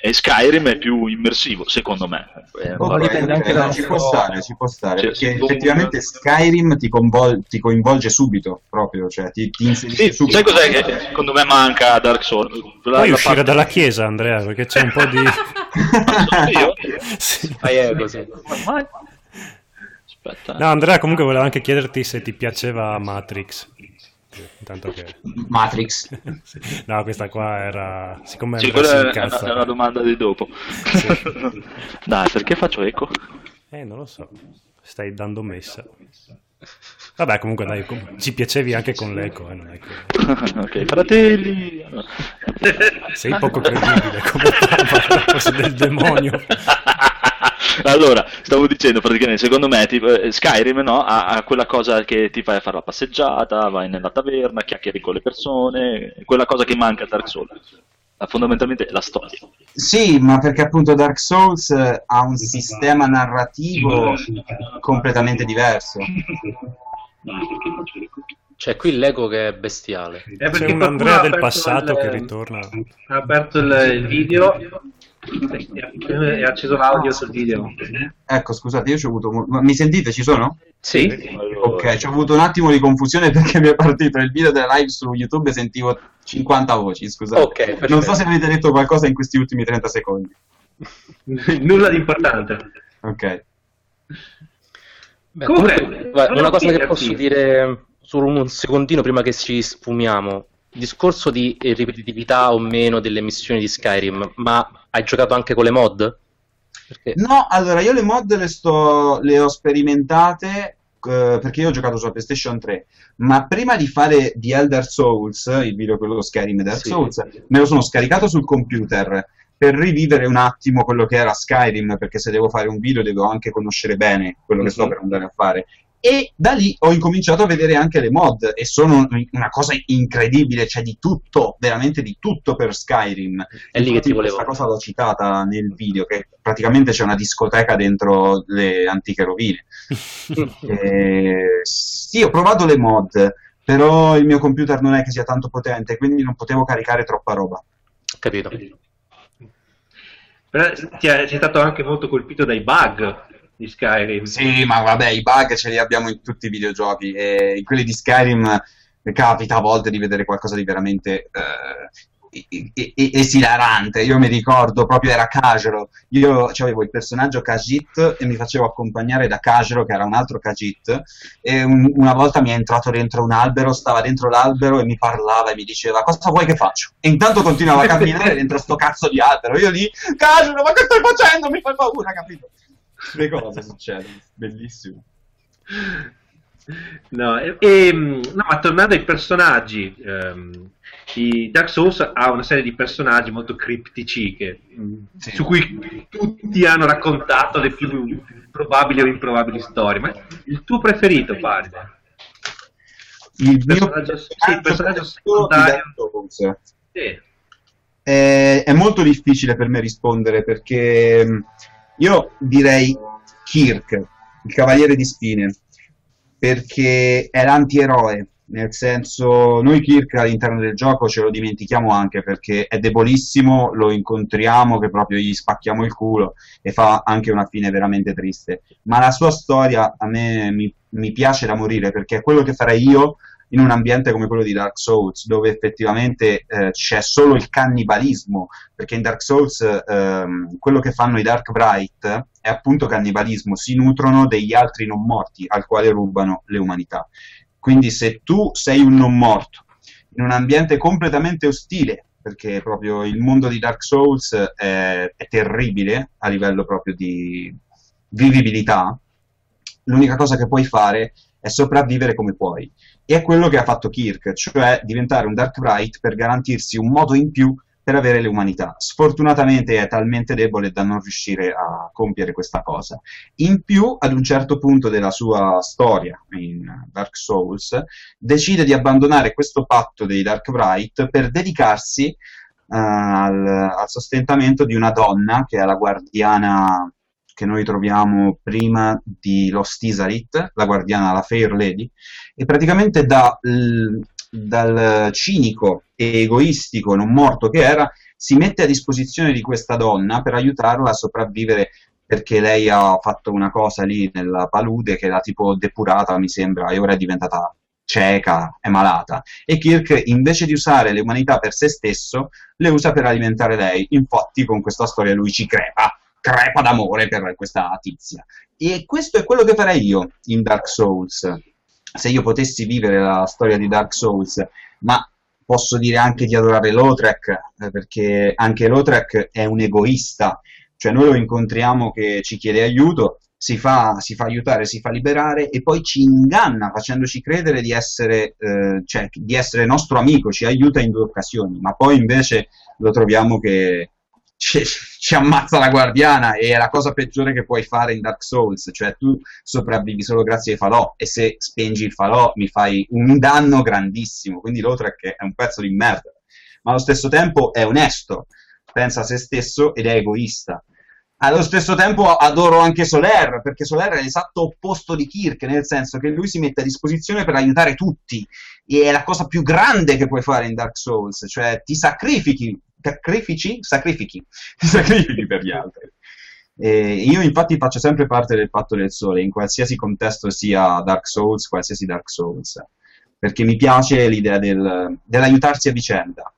E Skyrim è più immersivo, secondo me. Eh, Oh, dipende anche no, da- ci può stare, ci può stare, Cioè, perché effettivamente Skyrim ti, convol- ti coinvolge subito, proprio, cioè ti, ti inserisce Sì, subito. sai cos'è che secondo me manca a Dark Souls? Quella- Puoi la uscire parte- dalla chiesa, Andrea, perché c'è un po' di... Io? Sì. Fai ego, sì. Aspetta. No, Andrea comunque voleva anche chiederti se ti piaceva Matrix. Intanto che... Matrix. Sì. No, questa qua era... Siccome Sì, quella è una, incazza... è una domanda di dopo. Dai, perché faccio eco? Eh, non lo so. Stai dando messa. Vabbè, comunque dai, com- ci piacevi anche con l'eco, eh, non è che... ok, fratelli. Sei poco credibile come forse del demonio. allora, stavo dicendo praticamente, secondo me tipo, eh, Skyrim no, ha, ha quella cosa che ti fai a fare la passeggiata, vai nella taverna, chiacchieri con le persone, quella cosa che manca a Dark Souls. Fondamentalmente la storia. Sì, ma perché appunto Dark Souls eh, ha un sistema narrativo completamente diverso. C'è qui l'ego che è bestiale. Eh, perché C'è un qualcuno Andrea del passato il- che ritorna. Ha aperto il, il video È acceso l'audio sul video. Ecco, scusate, io ci ho avuto... ma Mi sentite? Ci sono? Sì, Ok, ci ho avuto un attimo di confusione perché mi è partito il video della live su YouTube e sentivo 50 voci, scusate. ok, perfetto. Non so se avete detto qualcosa in questi ultimi 30 secondi. Nulla di importante. Ok. Beh, Comunque, una cosa che posso dire solo un secondino prima che ci sfumiamo. Discorso di ripetitività o meno delle missioni di Skyrim, ma hai giocato anche con le mod? Perché... No, allora io le mod le, sto, le ho sperimentate eh, perché io ho giocato sulla PlayStation 3, ma prima di fare The Elder Souls, il video quello Skyrim e Dark Sì. Souls, me lo sono scaricato sul computer per rivivere un attimo quello che era Skyrim, perché se devo fare un video devo anche conoscere bene quello che sto Mhm. per andare a fare. E da lì ho incominciato a vedere anche le mod e sono una cosa incredibile, c'è di tutto, veramente di tutto per Skyrim. È lì che ti volevo. Questa cosa l'ho citata nel video, che praticamente c'è una discoteca dentro le antiche rovine. Eh, sì, ho provato le mod, però il mio computer non è che sia tanto potente, quindi non potevo caricare troppa roba. Capito. Però ti è- sei stato anche molto colpito dai bug di Skyrim. Sì, ma vabbè, i bug ce li abbiamo in tutti i videogiochi e in quelli di Skyrim eh, capita a volte di vedere qualcosa di veramente eh, esilarante. Io mi ricordo proprio era Kajero. Io avevo il personaggio Khajiit e mi facevo accompagnare da Kajero, che era un altro Khajiit. E un- una volta mi è entrato dentro un albero, stava dentro l'albero e mi parlava e mi diceva: Cosa vuoi che faccio? E intanto continuava a camminare dentro sto cazzo di albero. Io lì, Kajero, ma che stai facendo? Mi fai paura, capito? Le cose succedono, bellissimo. No, e- e, mh, no, ma tornando ai personaggi, ehm, i Dark Souls ha una serie di personaggi molto criptici che, mh, Sì. su cui tutti hanno raccontato le più probabili o improbabili storie. Ma il tuo preferito, Paride? Il mio personaggio- sì, il personaggio di secondario. Dark Souls. Sì. Eh, è molto difficile per me rispondere perché mh, io direi Kirk, il cavaliere di spine, perché è l'antieroe, nel senso noi Kirk all'interno del gioco ce lo dimentichiamo anche perché è debolissimo, lo incontriamo che proprio gli spacchiamo il culo e fa anche una fine veramente triste, ma la sua storia a me mi, mi piace da morire perché è quello che farei io in un ambiente come quello di Dark Souls, dove effettivamente eh, c'è solo il cannibalismo, perché in Dark Souls ehm, quello che fanno i Dark Bright è appunto cannibalismo, si nutrono degli altri non morti al quale rubano le umanità. Quindi se tu sei un non morto in un ambiente completamente ostile, perché proprio il mondo di Dark Souls è, è terribile a livello proprio di vivibilità, l'unica cosa che puoi fare è sopravvivere come puoi. E è quello che ha fatto Kirk, cioè diventare un Dark Bright per garantirsi un modo in più per avere le umanità. Sfortunatamente è talmente debole da non riuscire a compiere questa cosa. In più, ad un certo punto della sua storia in Dark Souls, decide di abbandonare questo patto dei Dark Bright per dedicarsi eh, al, al sostentamento di una donna che è la guardiana che noi troviamo prima di Lost Isarit, la guardiana, la Fair Lady, e praticamente da, dal cinico e egoistico non morto che era, si mette a disposizione di questa donna per aiutarla a sopravvivere perché lei ha fatto una cosa lì nella palude che era tipo depurata, mi sembra, e ora è diventata cieca, è malata. E Kirk, invece di usare le umanità per se stesso, le usa per alimentare lei. Infatti, con questa storia lui ci crepa, crepa d'amore per questa tizia. E questo è quello che farei io in Dark Souls. Se io potessi vivere la storia di Dark Souls, ma posso dire anche di adorare Lotrek, eh, perché anche Lotrek è un egoista, cioè noi lo incontriamo che ci chiede aiuto, si fa, si fa aiutare, si fa liberare e poi ci inganna facendoci credere di essere, eh, cioè, di essere nostro amico, ci aiuta in due occasioni, ma poi invece lo troviamo che ci, ci ammazza la guardiana e è la cosa peggiore che puoi fare in Dark Souls, cioè tu sopravvivi solo grazie ai falò e se spengi il falò mi fai un danno grandissimo, quindi Lothrak è un pezzo di merda, ma allo stesso tempo è onesto, pensa a se stesso ed è egoista. Allo stesso tempo adoro anche Soler, perché Soler è l'esatto opposto di Kirk, nel senso che lui si mette a disposizione per aiutare tutti, e è la cosa più grande che puoi fare in Dark Souls, cioè ti sacrifichi sacrifici, sacrifichi, sacrifichi per gli altri. E io infatti faccio sempre parte del patto del sole, in qualsiasi contesto sia Dark Souls, qualsiasi Dark Souls, perché mi piace l'idea del, dell'aiutarsi a vicenda.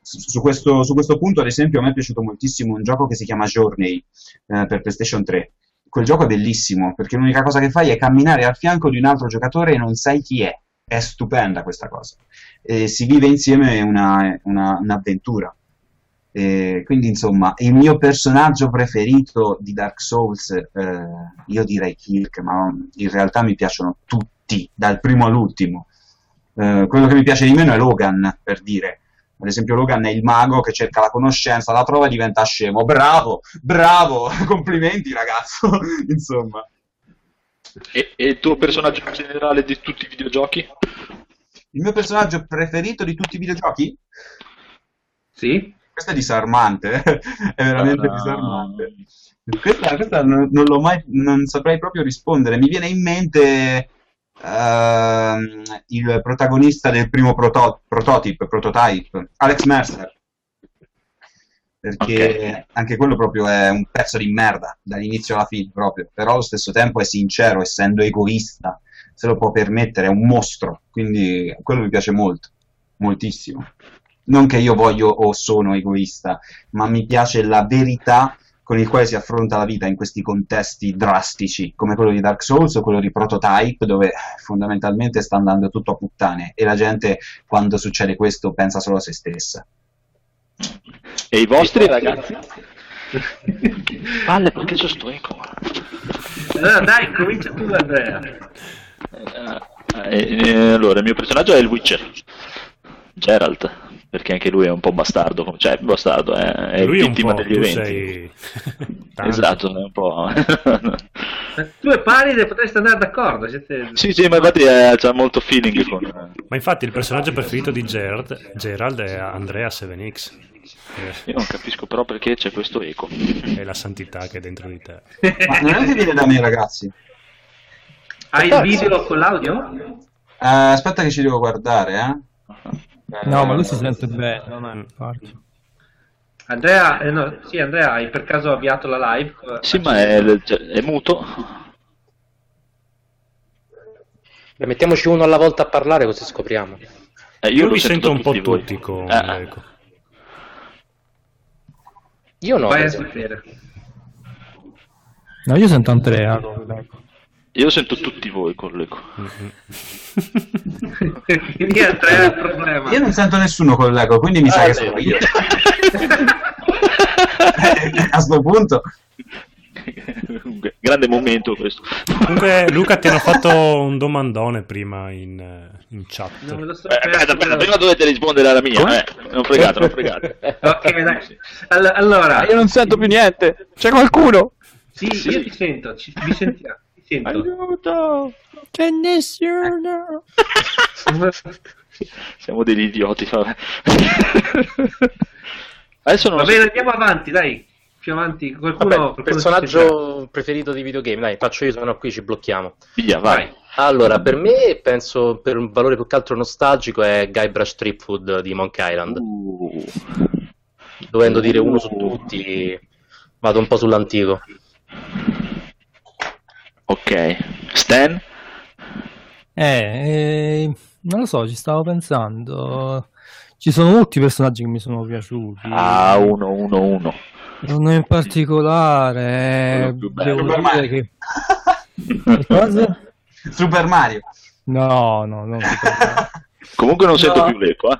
Su, su questo, su questo punto, ad esempio, a me è piaciuto moltissimo un gioco che si chiama Journey eh, per PlayStation 3. Quel gioco è bellissimo, perché l'unica cosa che fai è camminare al fianco di un altro giocatore e non sai chi è. È stupenda questa cosa. E si vive insieme una, una, un'avventura. Eh, quindi insomma, il mio personaggio preferito di Dark Souls, eh, io direi Kirk, ma in realtà mi piacciono tutti, dal primo all'ultimo. Eh, quello che mi piace di meno è Logan, per dire. Ad esempio, Logan è il mago che cerca la conoscenza, la trova e diventa scemo. Bravo, bravo, complimenti ragazzo. insomma, E, e il tuo personaggio in generale di tutti i videogiochi? il mio personaggio preferito di tutti i videogiochi? Sì? Questo è disarmante, è veramente Ah. disarmante. Questa, questa non, non l'ho mai, non saprei proprio rispondere. Mi viene in mente ehm, il protagonista del primo proto- prototype, prototype, Alex Mercer. Perché Ok. anche quello proprio è un pezzo di merda dall'inizio alla fine, proprio. Però allo stesso tempo è sincero, essendo egoista, se lo può permettere, è un mostro. Quindi quello mi piace molto, moltissimo non che io voglio o sono egoista, ma mi piace la verità con il quale si affronta la vita in questi contesti drastici, come quello di Dark Souls o quello di Prototype, dove fondamentalmente sta andando tutto a puttane e la gente quando succede questo pensa solo a se stessa. E i vostri ragazzi? Palle, perché c'è sto eco? Allora dai, comincia tu Andrea. Eh, eh, allora, il mio personaggio è il Witcher, Geralt, perché anche lui è un po' bastardo, cioè bastardo, è, è Lui è un vittima po', degli tu eventi. sei... Esatto, è un po'... Eh, Tu e Paride potreste andare d'accordo. Siete... sì, sì, ma infatti eh, c'ha molto feeling con... Ma infatti il personaggio preferito di Gerard, Gerald è Andrea 7X. Io non capisco però perché c'è questo eco. È la santità che è dentro di te. Ma non è che viene da me, ragazzi. Hai il video con l'audio? Eh, aspetta che ci devo guardare, eh. No, ma lui si sente bene, non è infatti. Andrea, eh, no, sì, Andrea, hai per caso avviato la live? Sì, ma è, è muto. Beh, mettiamoci uno alla volta a parlare così scopriamo. Eh, Io lo vi sento da un po' tutti voi. tutti con Eh, l'eco. Io no, Vai a sapere. No, io sento Andrea. l'eco. Io sento tutti voi con l'eco. Andrea è il problema. Io non sento nessuno con l'eco, quindi mi sa Ah, che sì. sono io. A sto punto. Grande momento questo. Comunque Luca ti hanno fatto un domandone prima in, eh, in chat. Non me lo so Eh, aspetta, aspetta, prima dovete rispondere alla mia. Eh. Non fregate, non fregate. Ok, dai. All- allora, Ah, io non sento più niente. C'è qualcuno? sì, io ti sento, ci, vi sentiamo. Sento. Aiuto! C'è nessuno! Siamo degli idioti. vabbè. Adesso non Va bene, so. andiamo avanti, dai. Più avanti. Qualcuno, Vabbè, qualcuno personaggio preferito di videogame, dai, faccio io, sono qui, ci blocchiamo. Via, vai. Allora, per me, penso, per un valore più che altro nostalgico, è Guybrush Threepwood di Monkey Island. Uh, Dovendo dire uno su tutti, vado un po' sull'antico. Ok. Stan? Eh, eh, non lo so, ci stavo pensando. Ci sono molti personaggi che mi sono piaciuti. Ah, 1, 1, 1. Uno in particolare, bello. devo Super dire che... Che cosa? Super Mario. No, no, no. Comunque non sento No. più l'eco, eh.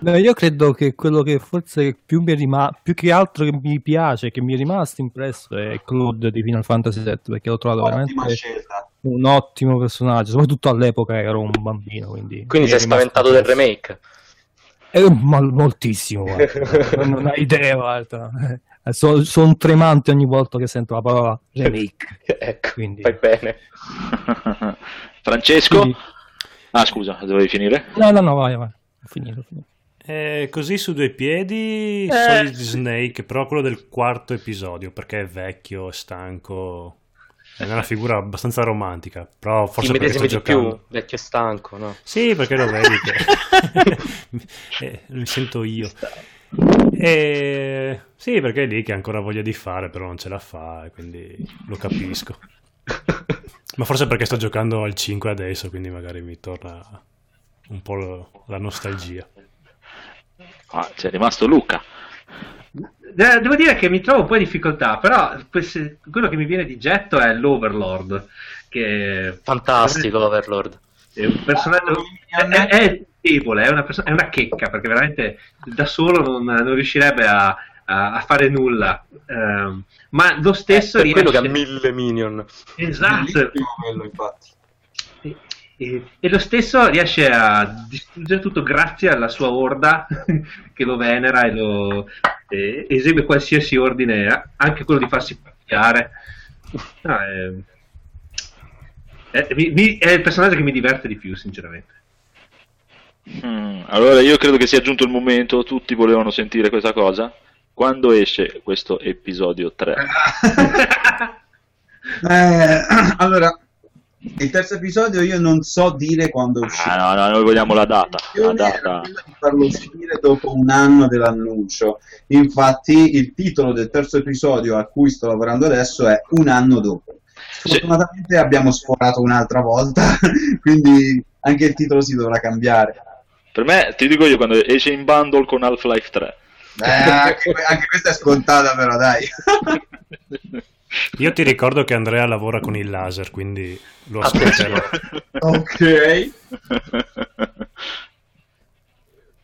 No, io credo che quello che forse più mi è rimasto, più che altro che mi piace, che mi è rimasto impresso è Claude di Final Fantasy VII, perché l'ho trovato Ottima veramente scelta. un ottimo personaggio, soprattutto all'epoca ero un bambino, quindi... Quindi sei spaventato del remake? Eh, ma- moltissimo, non hai idea, guarda. Eh, Sono, sono tremante ogni volta che sento la parola remake. ecco, Quindi- fai bene. Francesco? Quindi- Ah, scusa, dovevi finire? No, no, no, vai, vai. Ho finito, ho finito. Eh, così su due piedi, Eh. Solid Snake, però quello del quarto episodio, perché è vecchio, è stanco. È una figura abbastanza romantica, però forse perché sto giocando. più, vecchio e stanco, no? Sì, perché lo vedi che eh, mi sento io. E... Sì, perché è lì che ha ancora voglia di fare, però non ce la fa, quindi lo capisco. Ma forse perché sto giocando al 5 adesso, quindi magari mi torna un po' lo- la nostalgia. Ah, c'è rimasto Luca. Devo dire che mi trovo un po' in difficoltà, però queste- quello che mi viene di getto è l'Overlord, che Fantastico Overlord. è un personaggio è, è- è debole, è una, perso- è una checca, perché veramente da solo non, non riuscirebbe a, a- a fare nulla. Ehm, ma lo stesso Eh, per quello che ha riesce... mille minion. Esatto, Bellissimo quello, infatti. E, e- lo stesso riesce a distruggere tutto grazie alla sua orda che lo venera e lo e esegue qualsiasi ordine, anche quello di farsi picchiare. No, è, è- mi- è il personaggio che mi diverte di più, sinceramente. Mm, allora io credo che sia giunto il momento, tutti volevano sentire questa cosa. Quando esce questo episodio 3? Eh, allora, il terzo episodio io non so dire quando uscirà. Ah, no, no, noi vogliamo la data. La data. di farlo uscire dopo un anno dell'annuncio. Infatti, il titolo del terzo episodio a cui sto lavorando adesso è Un anno dopo. Sfortunatamente abbiamo sforato un'altra volta, quindi anche il titolo si dovrà cambiare. Per me, ti dico io, quando esce in bundle con Half-Life 3. Eh, anche, anche questa è scontata, però dai. Io ti ricordo che Andrea lavora con il laser, quindi lo aspetterò. ok.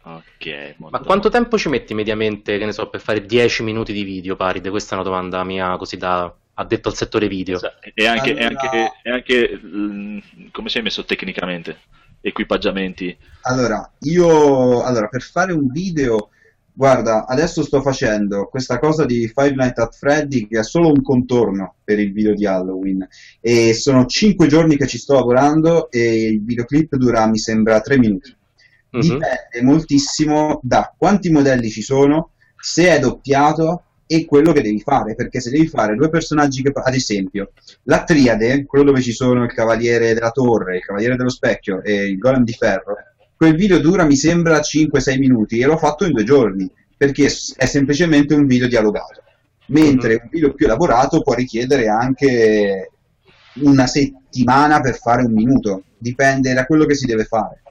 ok, molto Ma quanto tempo ci metti mediamente, che ne so, per fare 10 minuti di video, Paride? Questa è una domanda mia così da addetto al settore video. E anche, e Allora- anche, e anche, mm, come sei messo tecnicamente? Equipaggiamenti? Allora, io allora, per fare un video, guarda, adesso sto facendo questa cosa di Five Nights at Freddy che è solo un contorno per il video di Halloween e sono 5 giorni che ci sto lavorando e il videoclip dura, mi sembra, 3 minuti. Mhm. Dipende moltissimo da quanti modelli ci sono, se è doppiato e quello che devi fare, perché se devi fare due personaggi che, ad esempio, la triade, quello dove ci sono il cavaliere della torre, il cavaliere dello specchio e il golem di ferro, quel video dura mi sembra 5-6 minuti e l'ho fatto in due giorni, perché è semplicemente un video dialogato, mentre un video più elaborato può richiedere anche una settimana per fare un minuto, dipende da quello che si deve fare.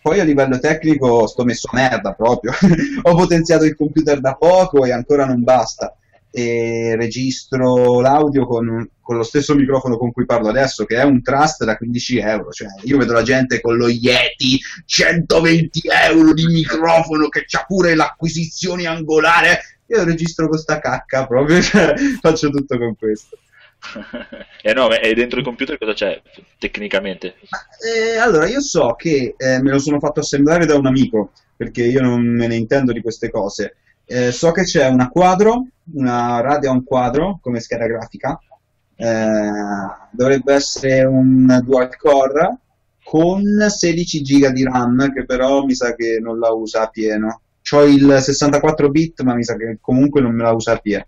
Poi a livello tecnico sto messo a merda proprio. Ho potenziato il computer da poco e ancora non basta. E registro l'audio con, con lo stesso microfono con cui parlo adesso, che è un Trust da 15 euro. Cioè, io vedo la gente con lo Yeti 120 euro di microfono che c'ha pure l'acquisizione angolare. Io registro questa cacca proprio, cioè, faccio tutto con questo. eh no, e dentro il computer cosa c'è tecnicamente? Eh, allora, io so che eh, me lo sono fatto assemblare da un amico, perché io non me ne intendo di queste cose. Eh, so che c'è una quadro, una Radeon quadro come scheda grafica, eh, dovrebbe essere un dual core con 16 giga di RAM, che però mi sa che non la usa a pieno. C'ho il 64 bit, ma mi sa che comunque non me la usa a pieno.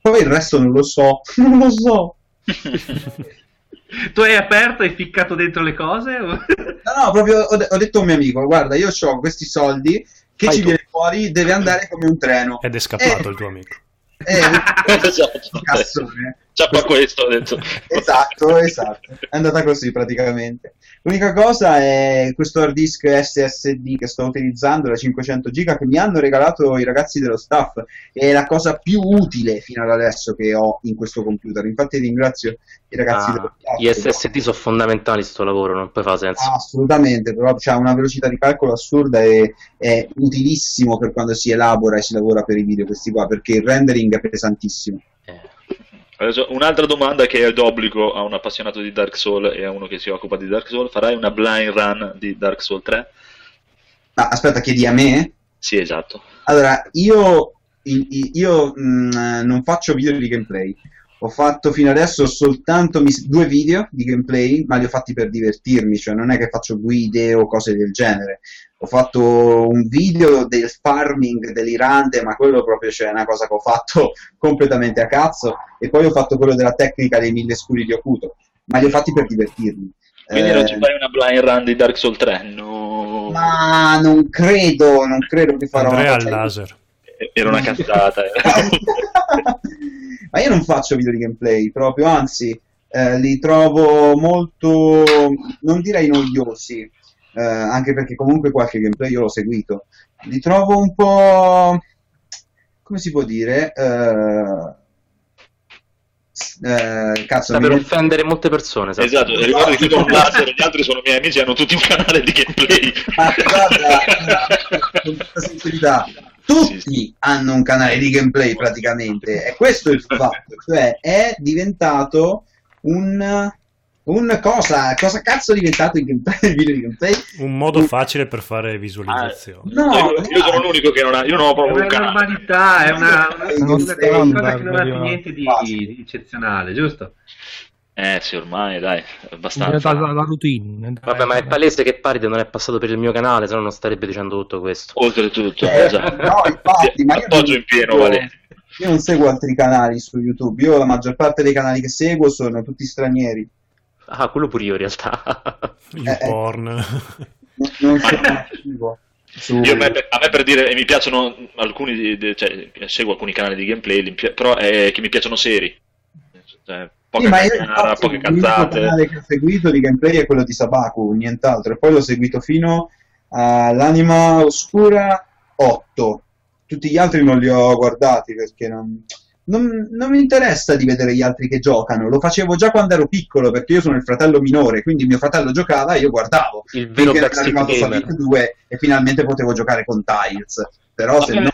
Poi il resto non lo so, non lo so. tu hai aperto e ficcato dentro le cose? No, no, proprio ho, ho detto a un mio amico, guarda, io ho questi soldi, che Fai ci tu. viene fuori, deve andare come un treno. Ed è scappato Eh. il tuo amico. È un Esatto. qua questo. Esatto, esatto. È andata così praticamente. L'unica cosa è questo hard disk SSD che sto utilizzando, la 500 giga, che mi hanno regalato i ragazzi dello staff. È la cosa più utile fino ad adesso che ho in questo computer. Infatti ringrazio i ragazzi Ah, dello staff. Gli SSD sono fondamentali in sto lavoro, non poi fa senso. Ah, assolutamente, però c'ha una velocità di calcolo assurda e è utilissimo per quando si elabora e si lavora per i video questi qua, perché il rendering è pesantissimo. Eh. Adesso, un'altra domanda che è d'obbligo a un appassionato di Dark Souls e a uno che si occupa di Dark Souls. Farai una blind run di Dark Souls 3? Ah, aspetta, chiedi a me? Sì, esatto. Allora, io, io, mh, non faccio video di gameplay. Ho fatto fino adesso soltanto mis- due video di gameplay, ma li ho fatti per divertirmi, cioè non è che faccio guide o cose del genere. Ho fatto un video del farming delirante, ma quello proprio cioè, è una cosa che ho fatto completamente a cazzo, e poi ho fatto quello della tecnica dei mille scuri di Okuto, ma li ho fatti per divertirmi. Quindi Eh, non ci fai una blind run di Dark Souls 3? No. Ma non credo, non credo che farò Andrea una al laser. Era una cazzata. Ma io non faccio video di gameplay proprio, anzi, eh, li trovo molto, non direi noiosi, eh, anche perché comunque qualche gameplay io l'ho seguito. Li trovo un po', come si può dire? Eh, eh, cazzo, Sta per offendere molte persone. sai? Esatto, ricordo che tu con Blazer e gli altri sono miei amici, hanno tutti un canale di gameplay. Ma guarda, con tutta sincerità, tutti hanno un canale di gameplay praticamente, e questo è il fatto, cioè è diventato un, un cosa, cosa cazzo è diventato il, gameplay, il video di gameplay? Un modo facile per fare visualizzazioni. No, io, io sono l'unico che non ha, io non ho È proprio un una canale. normalità, è una, una, È una- una cosa che non ha niente di, di eccezionale, giusto? Eh sì, ormai dai, abbastanza. diventata la, la routine. Vabbè, ma è palese che Paride non è passato per il mio canale, se no non starebbe dicendo tutto questo. Oltretutto, Eh, esatto. no, infatti, ma io appoggio non- in pieno, Valerio. Io non seguo altri canali su YouTube, io la maggior parte dei canali che seguo sono tutti stranieri. Ah, quello pure io in realtà. YouPorn. Non, non sono attivo su... Io, a, me, a me per dire, mi piacciono alcuni, cioè, seguo alcuni canali di gameplay, però è che mi piacciono seri. Cioè, poca Sì, ma cazzara, infatti, poche cazzate. canale che ho seguito di gameplay è quello di Sabaku, nient'altro. E poi l'ho seguito fino all'Anima Oscura 8. Tutti gli altri non li ho guardati perché non, non- non mi interessa di vedere gli altri che giocano. Lo facevo già quando ero piccolo perché io sono il fratello minore, quindi mio fratello giocava e io guardavo. Il vero arrivato gamer. Sonic 2 e finalmente potevo giocare con Tiles. Però se Vabbè. no,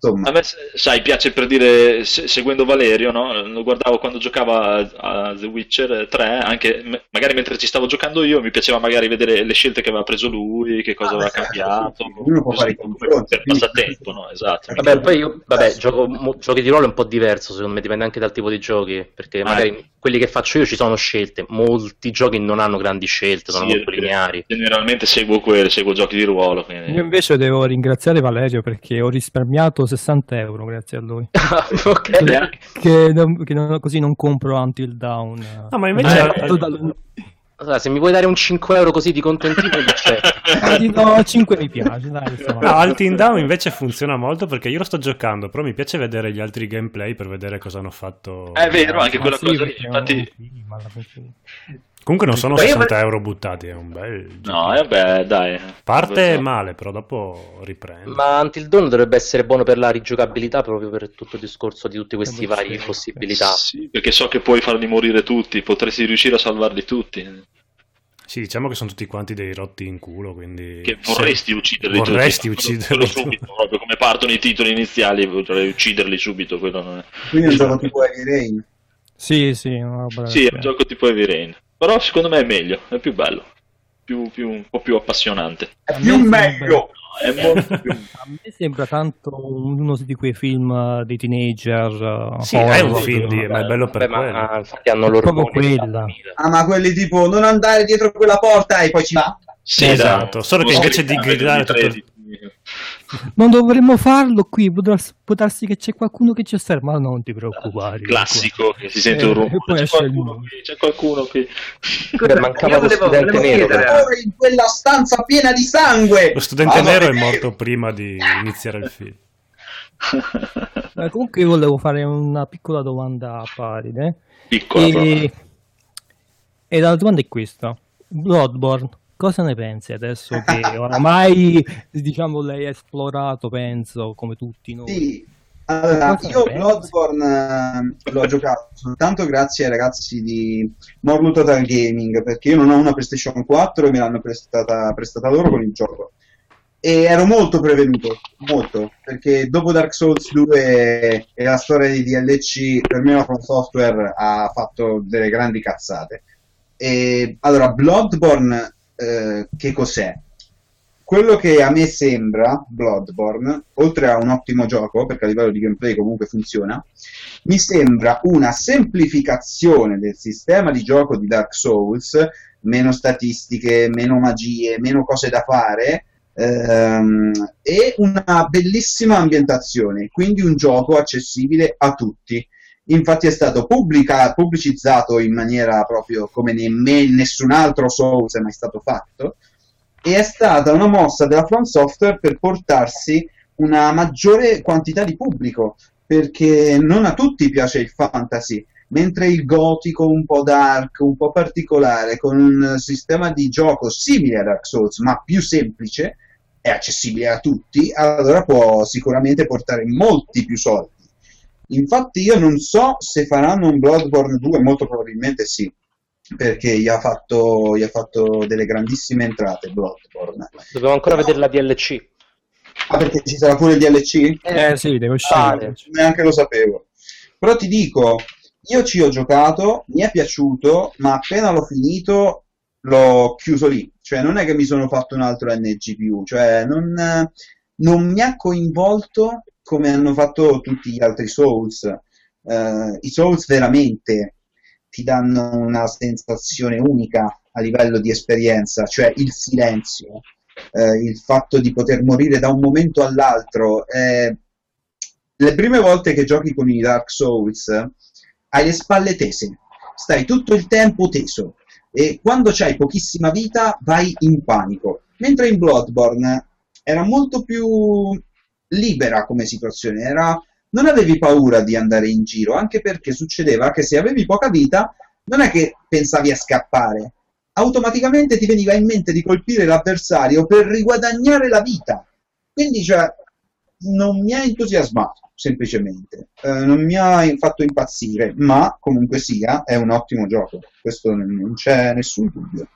insomma... A me, sai, piace per dire, se- seguendo Valerio, no? Lo guardavo quando giocava a, a The Witcher 3, anche magari mentre ci stavo giocando io, mi piaceva magari vedere le scelte che aveva preso lui, che cosa Ah, aveva beh, cambiato. sì, uno può fare come- per passatempo, no? Esatto. Vabbè, poi io, vabbè, gioco, mo- giochi di ruolo è un po' diverso, secondo me dipende anche dal tipo di giochi, perché magari quelli che faccio io ci sono scelte, molti giochi non hanno grandi scelte, sono Sì, molto perché lineari. Generalmente seguo quelli, seguo giochi di ruolo. quindi- Io invece devo ringraziare Valerio perché ho risparmiato 60 euro grazie a lui. ok. Che, non- che non- così non compro Until Down. No, ma invece- Eh, total- Allora, se mi vuoi dare un 5 euro così di contentino, eh, dico 5 mi piace, dai. No, Altin Down invece funziona molto perché io lo sto giocando, però mi piace vedere gli altri gameplay per vedere cosa hanno fatto. È vero, anche quella sì, cosa Infatti, film. Comunque non sono Ma io- 60 euro buttati, è un bel no, eh, beh, dai. Parte No. male, però dopo riprende. Ma Until Dawn dovrebbe essere buono per la rigiocabilità proprio per tutto il discorso di tutti questi Eh, vari sì. possibilità. Sì, perché so che puoi farli morire tutti, potresti riuscire a salvarli tutti. Sì, diciamo che sono tutti quanti dei rotti in culo, quindi... Che vorresti ucciderli Vorresti tutti. ucciderli subito, proprio come partono i titoli iniziali, vorrei ucciderli subito. Quello non è... Quindi è un gioco tipo Heavy Rain. Sì, sì, roba Sì, è un gioco tipo Heavy Rain. Però secondo me è meglio, è più bello, più, più- un po' più appassionante. È più me meglio! È molto più... A me sembra tanto uno di quei film eh, dei teenager. eh, Sì, è un horror, film, di- ma è bello per Vabbè, ma quello. infatti hanno Proprio l'ormone. quella. Ah, ma quelli tipo non andare dietro quella porta e poi ci va? Sì, Esatto, solo che invece di gridare tutto- Non dovremmo farlo qui, può darsi, può darsi che c'è qualcuno che ci osserva, ma non ti preoccupare. classico che si sente Eh, un rumore. C'è qualcuno qui, c'è qualcuno qui. Beh, mancava lo studente nero. in quella stanza piena di sangue! Lo studente Vado a nero è morto prima di iniziare il film. Eh, comunque io volevo fare una piccola domanda a Paride. Piccola E, e la domanda è questa. Bloodborne, cosa ne pensi adesso che oramai diciamo lei ha esplorato, penso, come tutti noi? Sì, allora, Cosa io? Bloodborne eh, l'ho giocato soltanto grazie ai ragazzi di Morlu Total Gaming, perché io non ho una PlayStation 4 e me l'hanno prestata, prestata loro con il gioco. E ero molto prevenuto, molto, perché dopo Dark Souls 2 e la storia di DLC, per me la From Software ha fatto delle grandi cazzate. E, allora, Bloodborne, eh, che cos'è? Quello che a me sembra Bloodborne, oltre a un ottimo gioco, perché a livello di gameplay comunque funziona, mi sembra una semplificazione del sistema di gioco di Dark Souls, meno statistiche, meno magie, meno cose da fare, ehm, e una bellissima ambientazione, quindi un gioco accessibile a tutti. Infatti è stato pubblica- pubblicizzato in maniera proprio come nemmeno nessun altro Souls è mai stato fatto. e è stata una mossa della From Software per portarsi una maggiore quantità di pubblico, perché non a tutti piace il fantasy, mentre il gotico un po' dark, un po' particolare, con un sistema di gioco simile a Dark Souls, ma più semplice, è accessibile a tutti, allora può sicuramente portare molti più soldi. Infatti io non so se faranno un Bloodborne 2, molto probabilmente sì, perché gli ha fatto, gli ha fatto delle grandissime entrate Bloodborne. Dobbiamo ancora vedere la DLC. Ah, perché ci sarà pure il DLC? Eh sì, deve Ah, uscire. neanche lo sapevo. Però ti dico, io ci ho giocato, mi è piaciuto, ma appena l'ho finito l'ho chiuso lì. Cioè, non è che mi sono fatto un altro NGPU, cioè non, non mi ha coinvolto come hanno fatto tutti gli altri Souls. Eh, I Souls veramente ti danno una sensazione unica a livello di esperienza, cioè il silenzio, eh, il fatto di poter morire da un momento all'altro. eh, le prime volte che giochi con i Dark Souls hai le spalle tese, stai tutto il tempo teso e quando c'hai pochissima vita vai in panico. Mentre in Bloodborne era molto più libera come situazione, era... non avevi paura di andare in giro, anche perché succedeva che se avevi poca vita non è che pensavi a scappare, automaticamente ti veniva in mente di colpire l'avversario per riguadagnare la vita. Quindi, cioè, non mi ha entusiasmato, semplicemente. Eh, non mi ha fatto impazzire, ma comunque sia, è un ottimo gioco. Questo non c'è nessun dubbio.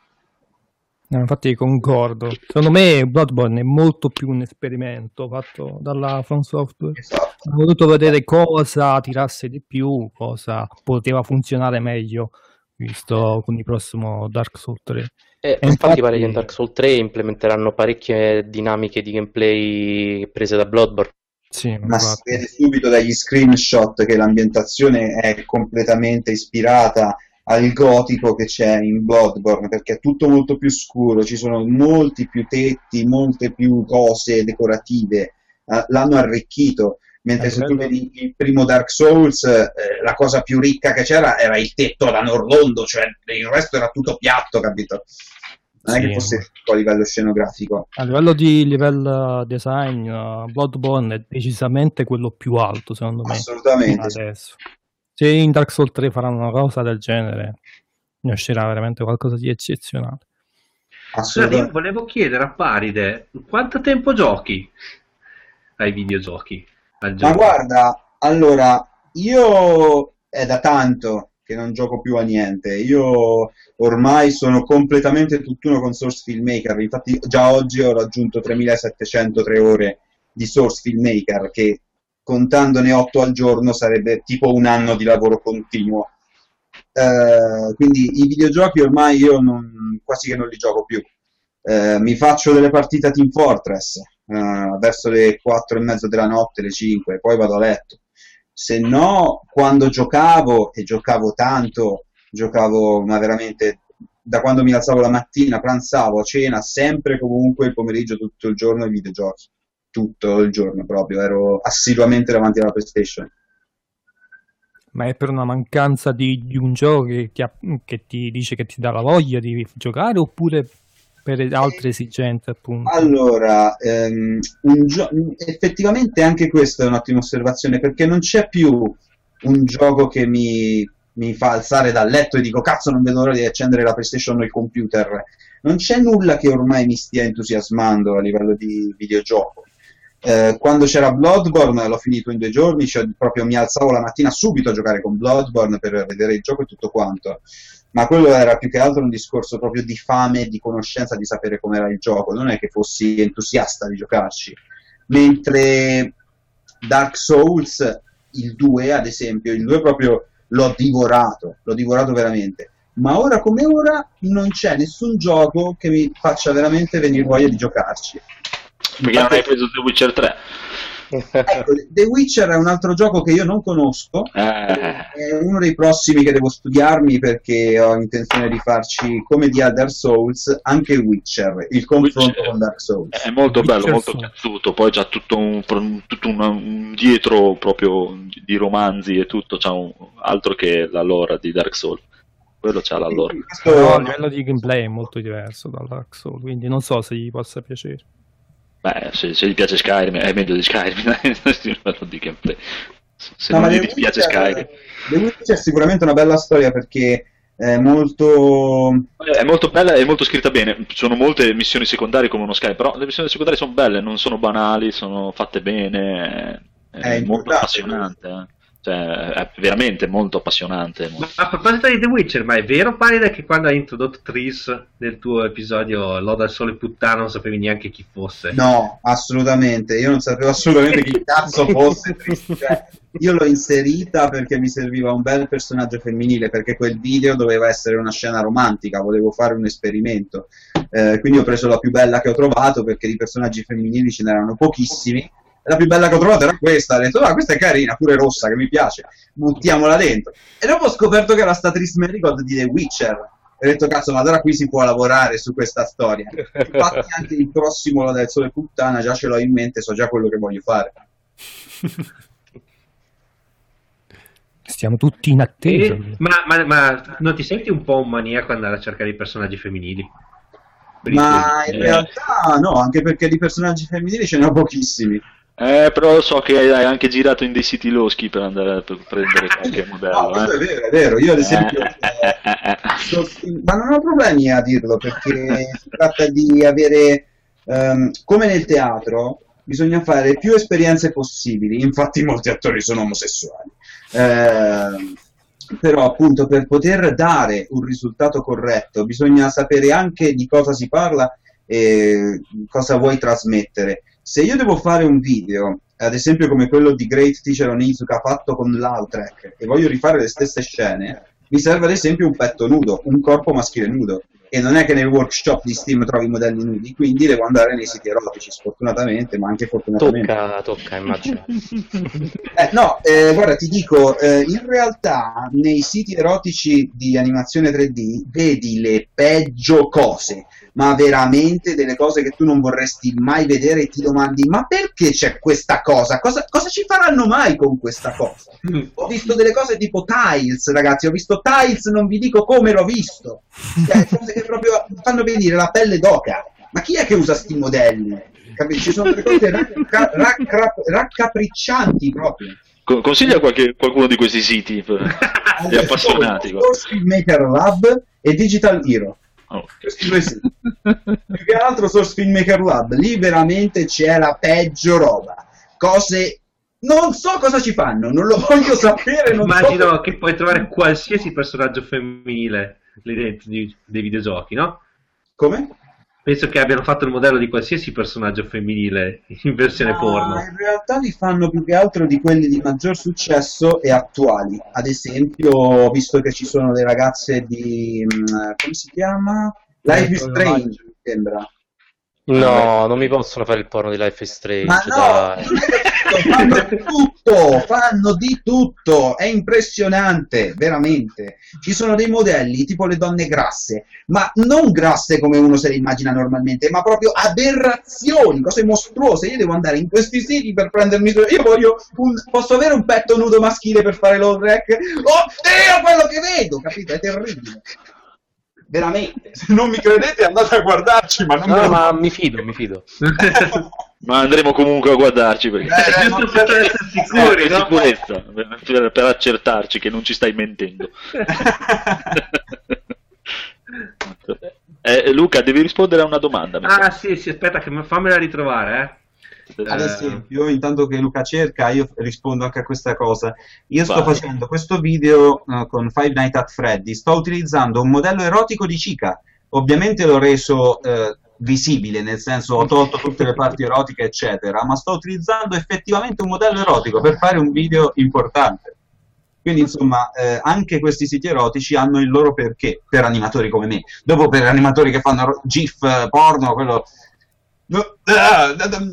No, infatti concordo. Secondo me Bloodborne è molto più un esperimento fatto dalla From Software. Esatto. Ho voluto vedere cosa tirasse di più, cosa poteva funzionare meglio, visto con il prossimo Dark Souls 3. E E infatti infatti- pare che in Dark Souls 3 implementeranno parecchie dinamiche di gameplay prese da Bloodborne. Sì, Ma si vede subito dagli screenshot che l'ambientazione è completamente ispirata al gotico che c'è in Bloodborne, perché è tutto molto più scuro, ci sono molti più tetti, molte più cose decorative, eh, l'hanno arricchito. Mentre se tu vedi il primo Dark Souls, eh, la cosa più ricca che c'era era il tetto da Norlondo, cioè il resto era tutto piatto, capito? Non è Sì. che fosse a livello scenografico. A livello di level design, uh, Bloodborne è decisamente quello più alto, secondo me. Assolutamente. Adesso. Se in Dark Souls 3 faranno una cosa del genere, ne uscirà veramente qualcosa di eccezionale. Scusate, io volevo chiedere a Paride quanto tempo giochi ai videogiochi? Al Ma guarda, allora, io è da tanto che non gioco più a niente. Io ormai sono completamente tutt'uno con Source Filmmaker. Infatti, già oggi ho raggiunto 3703 ore di Source Filmmaker, che contandone 8 al giorno sarebbe tipo un anno di lavoro continuo. Eh, quindi i videogiochi ormai io non- quasi che non li gioco più. Eh, mi faccio delle partite a Team Fortress eh, verso le 4 e mezza della notte, le 5, poi vado a letto. Se no, quando giocavo, e giocavo tanto, giocavo ma veramente da quando mi alzavo la mattina, pranzavo, cena, sempre comunque il pomeriggio, tutto il giorno ai videogiochi. Tutto il giorno proprio, ero assiduamente davanti alla PlayStation. Ma è per una mancanza di, di un gioco che ti, che ti dice che ti dà la voglia di giocare oppure per altre esigenze, appunto? Allora, ehm, gio- effettivamente anche questa è un'ottima osservazione perché non c'è più un gioco che mi, mi fa alzare dal letto e dico cazzo non vedo l'ora di accendere la PlayStation o il computer. Non c'è nulla che ormai mi stia entusiasmando a livello di videogioco. Eh, quando c'era Bloodborne l'ho finito in due giorni, cioè proprio mi alzavo la mattina subito a giocare con Bloodborne per vedere il gioco e tutto quanto. Ma quello era più che altro un discorso proprio di fame, di conoscenza, di sapere com'era il gioco, non è che fossi entusiasta di giocarci. Mentre Dark Souls, il 2 ad esempio, il 2 proprio l'ho divorato, l'ho divorato veramente. Ma ora come ora non c'è nessun gioco che mi faccia veramente venire voglia di giocarci. Perché non hai preso The Witcher 3? Ecco, The Witcher è un altro gioco che io non conosco, Eh, è uno dei prossimi che devo studiarmi perché ho intenzione di farci come di Dark Souls anche Witcher, il confronto Witcher. con Dark Souls. è molto bello, Witcher molto su. piaciuto. Poi c'ha tutto un, tutto una- un dietro proprio di romanzi e tutto, c'ha un, altro che la lore di Dark Souls. Quello c'ha la lore. Questo- Però il livello di gameplay è molto diverso dal Dark Souls, quindi non so se gli possa piacere. Beh, se, se gli piace Skyrim è meglio di Skyrim, di gameplay. Se No, non gli Witcher- Skyrim. The Witcher è sicuramente una bella storia perché è molto... È molto bella e molto scritta bene. Ci sono molte missioni secondarie come uno Sky, però le missioni secondarie sono belle, non sono banali, sono fatte bene. È, È molto appassionante. eh. Cioè, è veramente molto appassionante. Ma a proposito di The Witcher, ma è vero Palida che quando hai introdotto Tris nel tuo episodio Loda al sole puttana non sapevi neanche chi fosse? No, assolutamente. Io non sapevo assolutamente chi cazzo fosse. Tris. Cioè, io l'ho inserita perché mi serviva un bel personaggio femminile, perché quel video doveva essere una scena romantica, volevo fare un esperimento. Eh, quindi ho preso la più bella che ho trovato, perché di personaggi femminili ce n'erano pochissimi. La più bella che ho trovato era questa. Ho detto, ah, questa è carina, pure rossa, che mi piace. Buttiamola dentro. E dopo ho scoperto che era sta Tris Merigold di The Witcher. E ho detto, cazzo, ma allora qui si può lavorare su questa storia. Infatti anche il prossimo La del Sole Puttana già ce l'ho in mente, so già quello che voglio fare. Stiamo tutti in attesa. Eh, ma, ma- ma non ti senti un po' un maniaco andare a cercare i personaggi femminili? Per Ma in realtà no, anche perché di personaggi femminili ce ne ho pochissimi. Eh, però so che hai anche girato in dei siti loschi per andare a prendere qualche No, modello. questo eh. è vero, è vero. Io ad esempio... Eh, eh, eh, eh. sto- ma non ho problemi a dirlo perché si tratta di avere, ehm, come nel teatro, bisogna fare più esperienze possibili. Infatti, molti attori sono omosessuali. Ehm, però, appunto, per poter dare un risultato corretto, bisogna sapere anche di cosa si parla e cosa vuoi trasmettere. Se io devo fare un video, ad esempio come quello di Great Teacher Onizuka fatto con l'Outrek, e voglio rifare le stesse scene, mi serve ad esempio un petto nudo, un corpo maschile nudo. E non è che nei workshop di Steam trovi modelli nudi, quindi devo andare nei siti erotici, sfortunatamente, ma anche fortunatamente. Tocca, tocca, immagino. Eh, no, eh, guarda, ti dico, eh, in realtà nei siti erotici di animazione 3D vedi le peggio cose, ma veramente delle cose che tu non vorresti mai vedere e ti domandi, ma perché c'è questa cosa? Cosa, cosa ci faranno mai con questa cosa? Ho visto delle cose tipo Tiles, ragazzi, ho visto Tiles, non vi dico come l'ho visto. Cioè, cose che proprio fanno venire la pelle d'oca. Ma chi è che usa sti modelli? Capito? Ci sono delle cose racca- racca- raccapriccianti proprio. Con- Consiglia qualche- qualcuno di questi siti per gli appassionati. guarda. Source Filmmaker Lab e Digital Hero. Oh. Questi due siti. Più che altro Source Filmmaker Lab, lì veramente c'è la peggio roba. Cose... Non so cosa ci fanno, non lo voglio sapere. Non so Immagino che puoi trovare qualsiasi personaggio femminile lì dentro di- dei videogiochi, no? Come? Penso che abbiano fatto il modello di qualsiasi personaggio femminile in versione Ma porno. in realtà li fanno più che altro di quelli di maggior successo e attuali. Ad esempio, visto che ci sono le ragazze di... mm, come si chiama? Life is Strange, mi sembra. No, non mi possono fare il porno di Life is Strange, Ma no, fanno di tutto, fanno di tutto, è impressionante, veramente. Ci sono dei modelli tipo le donne grasse, ma non grasse come uno se le immagina normalmente, ma proprio aberrazioni, cose mostruose. Io devo andare in questi siti per prendermi. Io voglio un, posso avere un petto nudo maschile per fare l'all rack? Oddio, quello che vedo, capito? È terribile. Veramente, se non mi credete andate a guardarci, ma non me No, lo ma mi fido, mi fido. Ma andremo comunque a guardarci perché... Eh, Giusto per essere sicuri, no? sicurezza, per, per accertarci che non ci stai mentendo. Eh, Luca, devi rispondere a una domanda. mi Ah sì, sì, aspetta che me- fammela ritrovare, eh. Ad Eh, esempio, intanto che Luca cerca, io rispondo anche a questa cosa. Io sto Vai. facendo questo video eh, con Five Nights at Freddy, sto utilizzando un modello erotico di Chica. Ovviamente l'ho reso eh, visibile, nel senso ho tolto tutte le parti erotiche, eccetera, ma sto utilizzando effettivamente un modello erotico per fare un video importante. Quindi, insomma, eh, anche questi siti erotici hanno il loro perché per animatori come me. Dopo, per animatori che fanno GIF porno, quello. No,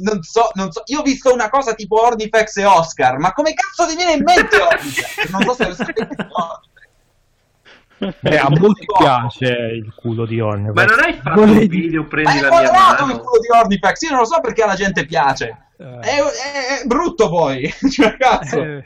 non so, non so. Io ho visto una cosa tipo Ornifex e Oscar, ma come cazzo ti viene in mente Ornifex? Non so se lo sapete. Eh, a molti piace il culo di Orne. Ma non hai fatto Volevi- un video, Ma prendi la mia quadrato il mano. culo di Ornifex, io non lo so perché alla gente piace. Eh, È, è- è brutto poi. cioè, cazzo. eh,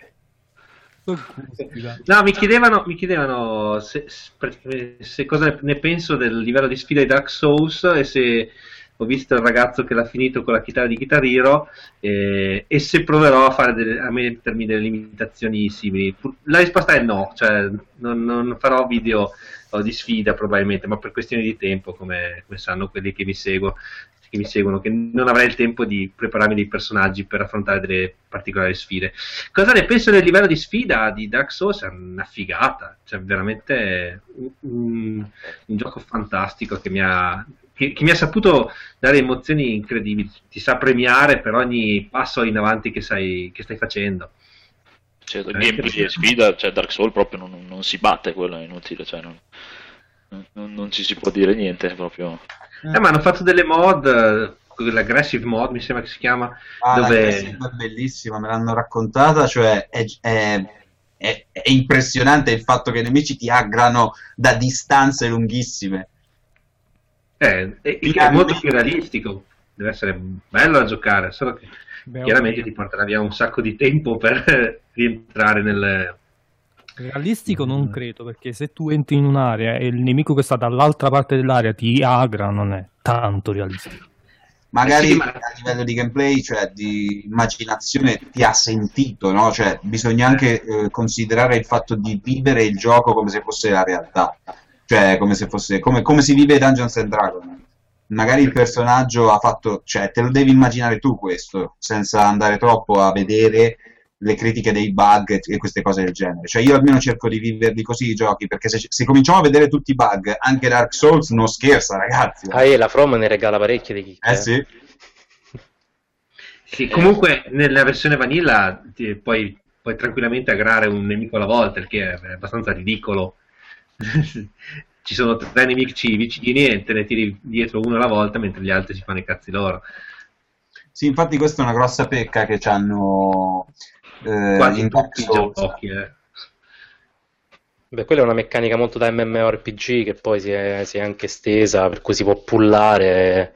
No, mi chiedevano, mi chiedevano se, se- se cosa ne penso del livello di sfida di Dark Souls e se ho visto il ragazzo che l'ha finito con la chitarra di Guitar Hero eh, e se proverò a, delle, a mettermi delle limitazioni simili. La risposta è no, cioè non, non farò video oh, di sfida probabilmente, ma per questioni di tempo, come, come sanno quelli che mi seguono che mi seguono, che non avrei il tempo di prepararmi dei personaggi per affrontare delle particolari sfide. Cosa ne penso del livello di sfida di Dark Souls? È una figata, cioè veramente un, un- un gioco fantastico che mi ha che, che mi ha saputo dare emozioni incredibili, ti sa premiare per ogni passo in avanti che, sai, che stai facendo. Cioè, Eh, gameplay e sfida, cioè Dark Souls proprio non, non si batte, quello è inutile, cioè non, non- non ci si può dire niente, proprio... Eh, ma hanno fatto delle mod, l'aggressive mod mi sembra che si chiama, Ah, dove... È bellissima, me l'hanno raccontata, cioè è, è- è- è impressionante il fatto che i nemici ti aggrano da distanze lunghissime. Eh, il che è molto più realistico, deve essere bello da giocare, solo che Beh, chiaramente ok. ti porterà via un sacco di tempo per rientrare nel... Realistico non credo, perché se tu entri in un'area e il nemico che sta dall'altra parte dell'area ti aggra, non è tanto realistico. Magari Eh sì, ma- a livello di gameplay, cioè di immaginazione, ti ha sentito, no? Cioè, bisogna anche eh, considerare il fatto di vivere il gioco come se fosse la realtà, cioè come se fosse come, come si vive Dungeons and Dragons. Magari il personaggio ha fatto, cioè, te lo devi immaginare tu questo, senza andare troppo a vedere le critiche dei bug e queste cose del genere. Cioè, io almeno cerco di viverli così i giochi, perché se, se cominciamo a vedere tutti i bug, anche Dark Souls non scherza, ragazzi. Ah, e la From ne regala parecchie di chicche. Eh sì. Sì, comunque nella versione vanilla ti- puoi, puoi tranquillamente aggrare un nemico alla volta, il che è abbastanza ridicolo. Ci sono tre nemici vicini e te ne tiri dietro uno alla volta mentre gli altri si fanno i cazzi loro. Sì, infatti questa è una grossa pecca che hanno eh, Quasi in tutti i giochi. eh. Beh, quella è una meccanica molto da MMORPG che poi si è, si è anche estesa, per cui si può pullare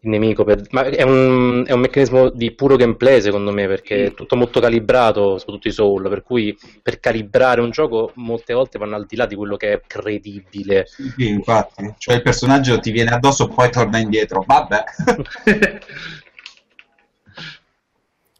il nemico. per- Ma è un, è un meccanismo di puro gameplay, secondo me, perché è tutto molto calibrato, soprattutto i Soul, per cui per calibrare un gioco molte volte vanno al di là di quello che è credibile. Sì, infatti, cioè il personaggio ti viene addosso poi torna indietro. Vabbè.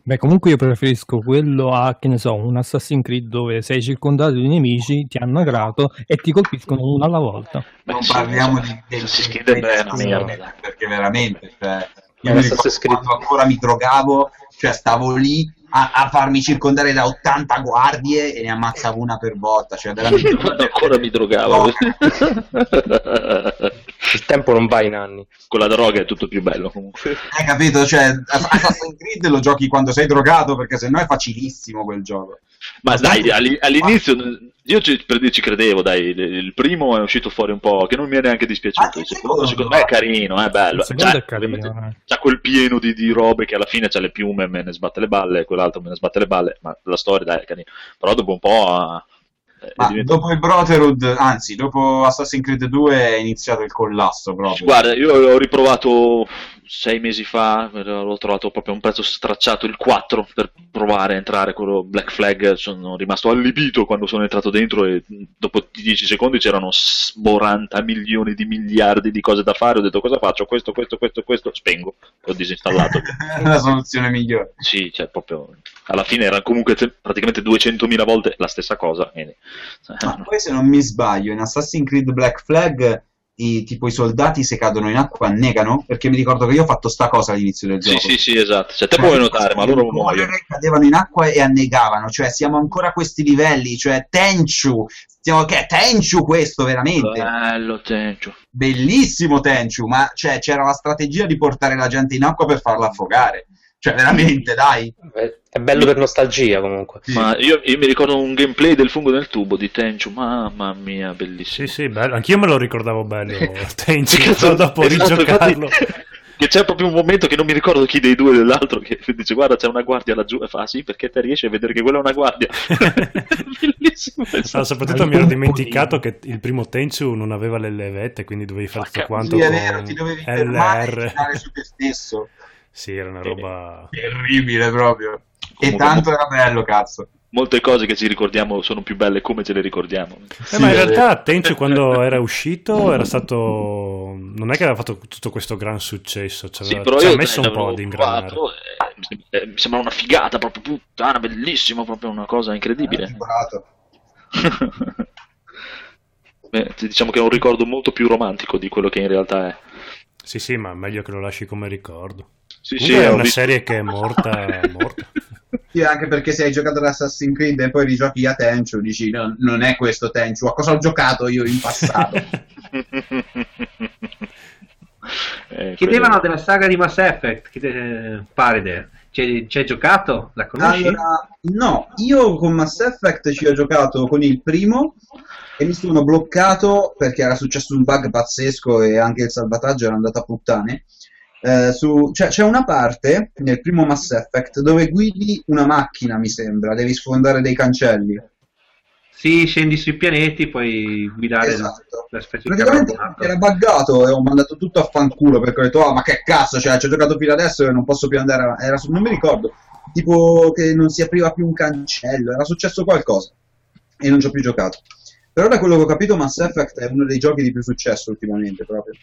Beh, comunque io preferisco quello a, che ne so, un Assassin's Creed dove sei circondato di nemici, ti hanno aggrato e ti colpiscono uno alla volta. non sì, parliamo sì. di, del Assassin's Creed una del- merda. perché veramente, cioè, io mi ricordo quando ancora mi drogavo, cioè stavo lì a, a farmi circondare da 80 guardie e ne ammazzavo una per volta, cioè veramente Quando ancora mi drogavo. Il tempo non va in anni. Con la droga è tutto più bello comunque. Hai capito? Cioè, Assassin's Creed lo giochi quando sei drogato perché sennò è facilissimo quel gioco. Ma dai, alli- all'inizio io ci, per dire ci credevo, dai, il, primo è uscito fuori un po', che non mi è neanche dispiaciuto. Il secondo, secondo me è carino, è bello. Il C'ha- è carino, eh. c'ha quel pieno di, di robe che alla fine c'ha le piume, me ne sbatte le balle, quell'altro me ne sbatte le balle, ma la storia dai è carina. Però dopo un po'... Ma diventato- dopo il Brotherhood, anzi, dopo Assassin's Creed 2 è iniziato il collasso proprio. Guarda, io l'ho riprovato sei mesi fa, l'ho trovato proprio a un prezzo stracciato il 4 per provare a entrare quello Black Flag, sono rimasto allibito quando sono entrato dentro e dopo 10 secondi c'erano 40 milioni di miliardi di cose da fare, ho detto cosa faccio? Questo, questo, questo, questo, spengo, ho disinstallato. la soluzione migliore. sì, cioè proprio alla fine era comunque te- praticamente 200.000 volte la stessa cosa. quindi, eh, Ma poi se non mi sbaglio, in Assassin's Creed Black Flag i, tipo i soldati se cadono in acqua annegano, perché mi ricordo che io ho fatto sta cosa all'inizio del Sì, gioco. sì, sì, esatto. Cioè, te puoi notare, ma loro muoiono. cadevano in acqua e annegavano, cioè siamo ancora a questi livelli, cioè Tenchu, stiamo, che è Tenchu questo veramente, Bello, Tencio. bellissimo Tenchu, ma cioè, c'era la strategia di portare la gente in acqua per farla affogare, cioè veramente dai. È bello per nostalgia comunque. Ma io, io mi ricordo un gameplay del fungo nel tubo di Tenchu, mamma mia, bellissimo. Sì, sì, bello. Anch'io me lo ricordavo bello. Tenchi, Che cazzo- dopo esatto, rigiocarlo. infatti, che c'è proprio un momento che non mi ricordo chi dei due dell'altro che dice guarda c'è una guardia laggiù e fa "Ah, sì perché te riesci a vedere che quella è una guardia bellissimo No, soprattutto mi ero dimenticato che il primo Tenchu non aveva le levette, quindi dovevi fare tutto quanto Sì, è con vero, ti dovevi fermare e LR. su te stesso. Sì, era una roba... Terribile proprio. E Comunque- tanto era bello, cazzo. molte cose che ci ricordiamo sono più belle come ce le ricordiamo. Eh, ma in realtà Tenchu quando era uscito era stato... non è che aveva fatto tutto questo gran successo, ci Sì, aveva- ci io messo un po' di ingranare. e eh, mi sembra una figata, proprio puttana, bellissimo, proprio una cosa incredibile. Giurato. Beh, diciamo che è un ricordo molto più romantico di quello che in realtà è. Sì, sì, ma meglio che lo lasci come ricordo. Sì, Comunque è una visto- serie che è morta, è morta. Sì, anche perché se hai giocato ad Assassin's Creed e poi rigiochi a Tenchu, dici no, non è questo Tenchu, a cosa ho giocato io in passato? Eh, Chiedevano della saga di Mass Effect, chiede- Paride. Ci ci hai giocato? La conosci? Allora, no, io con Mass Effect ci ho giocato con il primo e mi sono bloccato perché era successo un bug pazzesco e anche il salvataggio era andato a puttane. Eh, su- cioè, c'è una parte nel primo Mass Effect dove guidi una macchina, mi sembra, devi sfondare dei cancelli. Sì, scendi sui pianeti, puoi guidare Esatto. la specie di Praticamente era buggato e ho mandato tutto a fanculo perché ho detto, ah, ma che cazzo, cioè, ci ho giocato fino adesso e non posso più andare avanti. Era non mi ricordo, tipo che non si apriva più un cancello, era successo qualcosa e non ci ho più giocato. Però da quello che ho capito Mass Effect è uno dei giochi di più successo ultimamente proprio.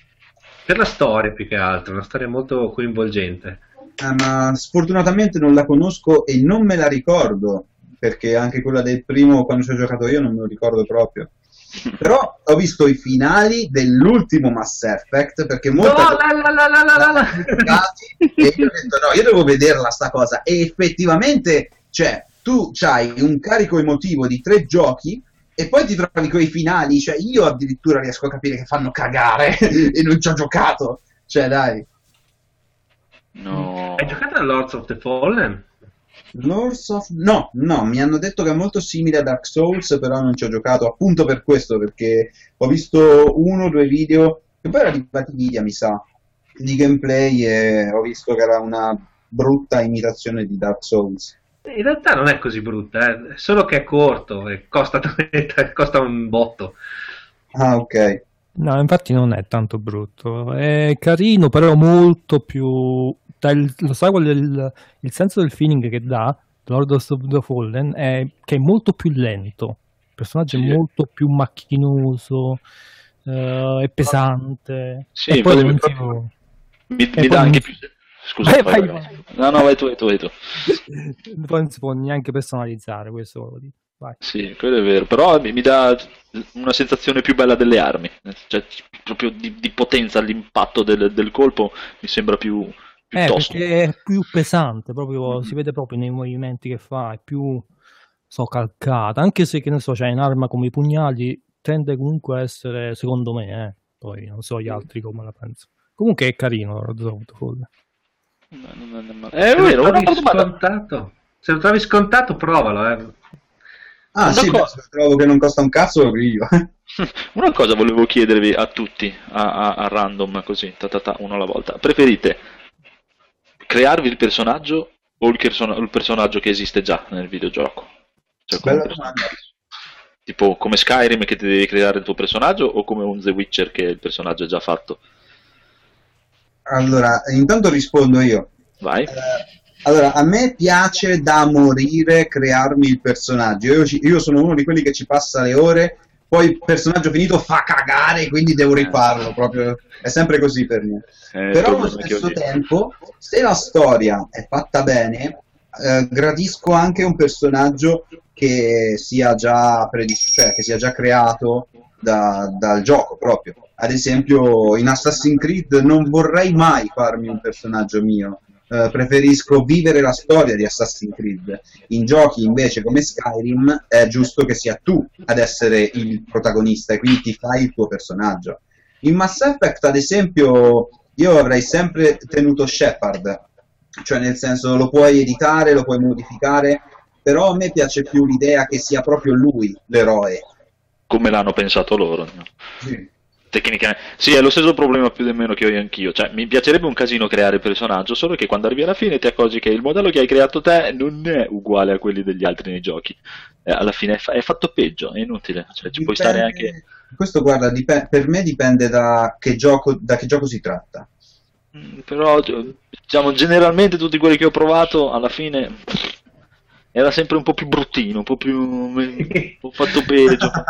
Per la storia più che altro, una storia molto coinvolgente. Eh, ma sfortunatamente non la conosco e non me la ricordo, perché anche quella del primo, quando ci ho giocato io, non me lo ricordo proprio. Però ho visto i finali dell'ultimo Mass Effect, perché No, molta la, la, la, la, e io ho detto no, io devo vederla sta cosa e effettivamente cioè tu hai un carico emotivo di tre giochi e poi ti trovi con i finali cioè io addirittura riesco a capire che fanno cagare e non ci ho giocato cioè dai No. Hai giocato a Lords of the Fallen? Lords of... no, no, mi hanno detto che è molto simile a Dark Souls però non ci ho giocato appunto per questo perché ho visto uno o due video che poi erano arrivati video mi sa di gameplay e ho visto che era una brutta imitazione di Dark Souls In realtà non è così brutta, eh, solo che è corto e costa, costa un botto. ah ok No, infatti non è tanto brutto, è carino, però molto più... dà il- lo sai qual è il, il senso del feeling che dà Lord of the Fallen è che è molto più lento, il personaggio Sì. è molto più macchinoso, eh, è pesante. Sì, e poi proprio- si- Mi, E mi dà anche più. Scusa, Vai, vai, vai, vai. No, no, vai tu, vai tu, vai tu. poi non si può neanche personalizzare questo volevo dire. Vai. Sì, quello è vero, però mi, mi dà una sensazione più bella delle armi, cioè proprio di, di potenza all'impatto del, del colpo mi sembra più, più Eh, tosto. è più pesante, proprio, Mhm. si vede proprio nei movimenti che fa, è più so, calcata, anche se che ne so, c'è un'arma come i pugnali, tende comunque a essere, secondo me, eh, poi non so gli altri come la pensano. Comunque è carino, the Fallen. No, no, no, no. È Se lo vero, domanda. scontato, se lo trovi scontato, provalo. Eh. Ah, Una sì, cosa- se trovo che non costa un cazzo, lo grido. Una cosa volevo chiedervi a tutti, a, a- a random, così, ta ta ta, uno alla volta. Preferite crearvi il personaggio o il, perso- il personaggio che esiste già nel videogioco? Cioè, Bella domanda. Tipo come Skyrim che ti devi creare il tuo personaggio o come un The Witcher che il personaggio è già fatto? Allora, intanto rispondo io. Vai. Eh, allora, a me piace da morire crearmi il personaggio. Io, io sono uno di quelli che ci passa le ore, poi il personaggio finito fa cagare, quindi devo rifarlo. Proprio. È sempre così per me. Eh, Però allo stesso tempo, se la storia è fatta bene, eh, gradisco anche un personaggio che sia già, predis- cioè, che sia già creato da- dal gioco proprio. Ad esempio, in Assassin's Creed non vorrei mai farmi un personaggio mio. eh, preferisco vivere la storia di Assassin's Creed. In giochi invece come Skyrim è giusto che sia tu ad essere il protagonista e quindi ti fai il tuo personaggio. In Mass Effect, ad esempio, io avrei sempre tenuto Shepard, cioè nel senso lo puoi editare, lo puoi modificare, però a me piace più l'idea che sia proprio lui l'eroe. come l'hanno pensato loro. no? Sì. Tecnicamente, sì, è lo stesso problema più o meno che ho io anch'io. Cioè, mi piacerebbe un casino creare il personaggio, solo che quando arrivi alla fine ti accorgi che il modello che hai creato te non è uguale a quelli degli altri nei giochi. Eh, alla fine è, fa- è fatto peggio, è inutile. Cioè, ci puoi stare Dipende- anche. Questo, guarda, dipe- per me dipende da che, gioco, da che gioco si tratta. Mm, Però, diciamo, generalmente tutti quelli che ho provato, alla fine. Era sempre un po' più bruttino, un po' più un po' fatto gioco.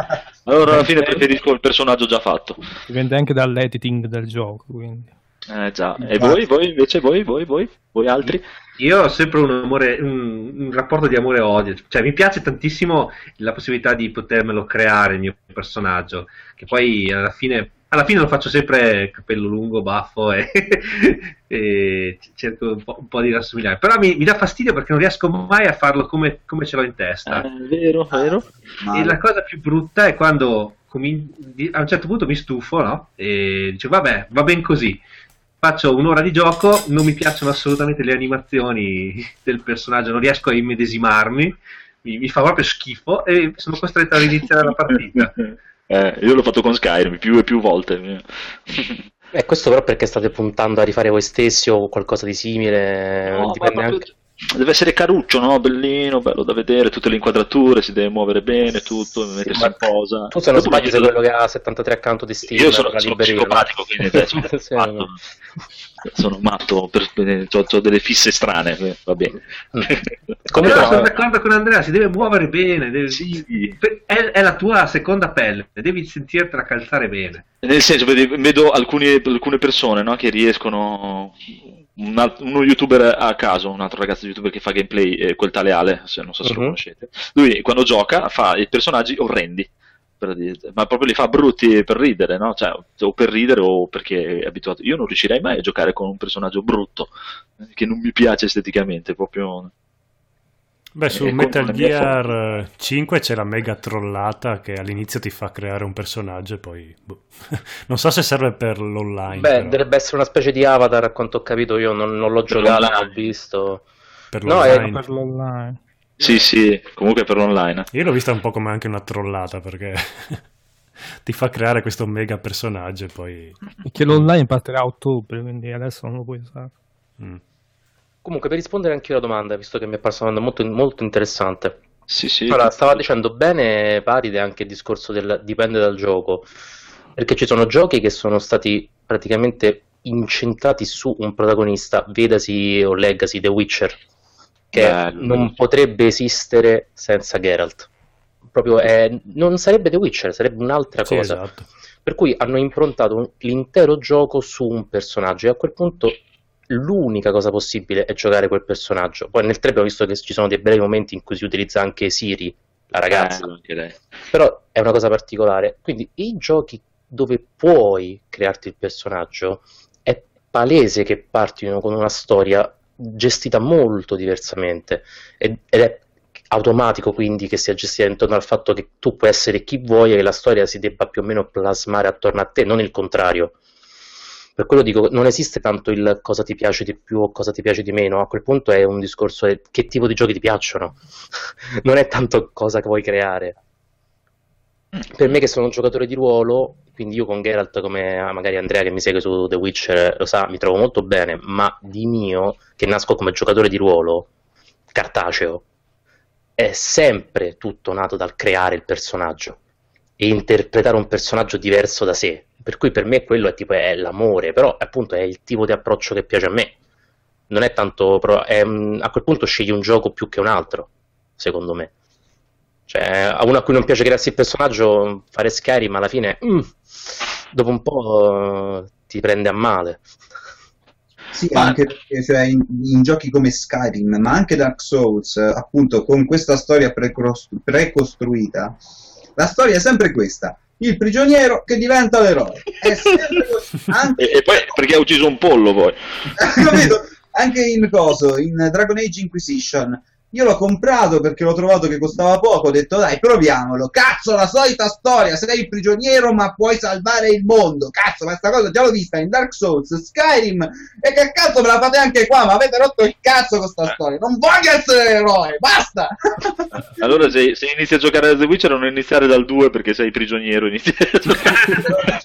Allora alla fine preferisco il personaggio già fatto. Dipende anche dall'editing del gioco, quindi. Eh già. E voi, voi invece, voi, voi, voi, voi altri? Io ho sempre un, amore, un, un rapporto di amore e odio, cioè mi piace tantissimo la possibilità di potermelo creare il mio personaggio, che poi alla fine, alla fine lo faccio sempre capello lungo, baffo e, e cerco un po', un po' di rassomigliare, però mi, mi, dà fastidio perché non riesco mai a farlo come, come ce l'ho in testa. Eh, vero, vero. E la cosa più brutta è quando comin- a un certo punto mi stufo, no? E dico vabbè, va ben così faccio un'ora di gioco, non mi piacciono assolutamente le animazioni del personaggio, non riesco a immedesimarmi, mi, mi fa proprio schifo e sono costretto a riniziare la partita. Eh, io l'ho fatto con Skyrim più e più volte. Eh, questo però perché state puntando a rifare voi stessi o qualcosa di simile? No, Dipende anche... Deve essere caruccio, no? Bellino, bello da vedere, tutte le inquadrature, si deve muovere bene, tutto, mettersi ma in posa. Tu se non Dopo sbagli sei mi- quello che ha 73 accanto di Steam Io sono, sono psicopatico, quindi eh, sono, Sì, matto. sono matto, per, ho, delle fisse strane, eh, va bene. Come Però no, sono eh. d'accordo con Andrea, si deve muovere bene, deve- Sì. è, è la tua seconda pelle, devi sentirtela calzare bene. Nel senso, vedi, vedo alcuni- alcune persone no, che riescono. Un alt- uno youtuber a caso, un altro ragazzo youtuber che fa gameplay, eh, quel tale Ale, se non so se lo Mhm. conoscete. Lui quando gioca fa i personaggi orrendi, per dire- ma proprio li fa brutti per ridere, no? Cioè, o per ridere o perché è abituato. Io non riuscirei mai a giocare con un personaggio brutto, eh, che non mi piace esteticamente, proprio. Beh, su Eh, Metal Gear 5 c'è la mega trollata che all'inizio ti fa creare un personaggio e poi... boh. non so se serve per l'online. Beh, però dovrebbe essere una specie di avatar, a quanto ho capito io, non, non l'ho Per giocato, non l'online. ho visto. per no, è- l'online. Per l'online. Sì, sì, comunque per l'online. Io l'ho vista un po' come anche una trollata perché ti fa creare questo mega personaggio e poi... Perché l'online partirà a ottobre, quindi adesso non lo puoi usare. mm. Comunque, per rispondere anche io alla domanda, visto che mi è passata una domanda molto, molto interessante. Sì, sì. Allora, stava dicendo bene Paride anche il discorso del dipende dal gioco, perché ci sono giochi che sono stati praticamente incentrati su un protagonista, vedasi o leggasi The Witcher, che Bello. non potrebbe esistere senza Geralt. Proprio è- non sarebbe The Witcher, sarebbe un'altra Sì, cosa. esatto. Per cui hanno improntato l'intero gioco su un personaggio e a quel punto l'unica cosa possibile è giocare quel personaggio. Poi nel 3 abbiamo visto che ci sono dei bei momenti in cui si utilizza anche Siri, la ragazza, Eh, però è una cosa particolare. Quindi i giochi dove puoi crearti il personaggio è palese che partino con una storia gestita molto diversamente ed ed è automatico quindi che sia gestita intorno al fatto che tu puoi essere chi vuoi e che la storia si debba più o meno plasmare attorno a te, non il contrario. Per quello dico, non esiste tanto il cosa ti piace di più o cosa ti piace di meno, a quel punto è un discorso di che tipo di giochi ti piacciono, non è tanto cosa che vuoi creare. Per me che sono un giocatore di ruolo, quindi io con Geralt, come ah, magari Andrea che mi segue su The Witcher lo sa, mi trovo molto bene, ma di mio, che nasco come giocatore di ruolo, cartaceo, è sempre tutto nato dal creare il personaggio e interpretare un personaggio diverso da sé. Per cui per me quello è tipo è l'amore, però appunto è il tipo di approccio che piace a me. Non è tanto pro- è, mm, a quel punto scegli un gioco più che un altro, secondo me. Cioè, a uno a cui non piace crearsi il personaggio, fare Skyrim alla fine, mm, dopo un po' ti prende a male. Sì, Ma- anche perché cioè, in, in giochi come Skyrim, ma anche Dark Souls, appunto, con questa storia precos- precostruita, la storia è sempre questa. Il prigioniero che diventa l'eroe. Anche, E, e poi perché ha ucciso un pollo poi? capito? Anche in coso, in Dragon Age Inquisition. Io l'ho comprato perché l'ho trovato che costava poco, ho detto dai proviamolo, cazzo la solita storia, sei il prigioniero ma puoi salvare il mondo, cazzo questa cosa già l'ho vista in Dark Souls, Skyrim e che cazzo me la fate anche qua, ma avete rotto il cazzo con sta storia, non voglio essere l'eroe, basta! Allora se, se inizi a giocare a The Witcher non iniziare dal 2 perché sei prigioniero, inizi a giocare.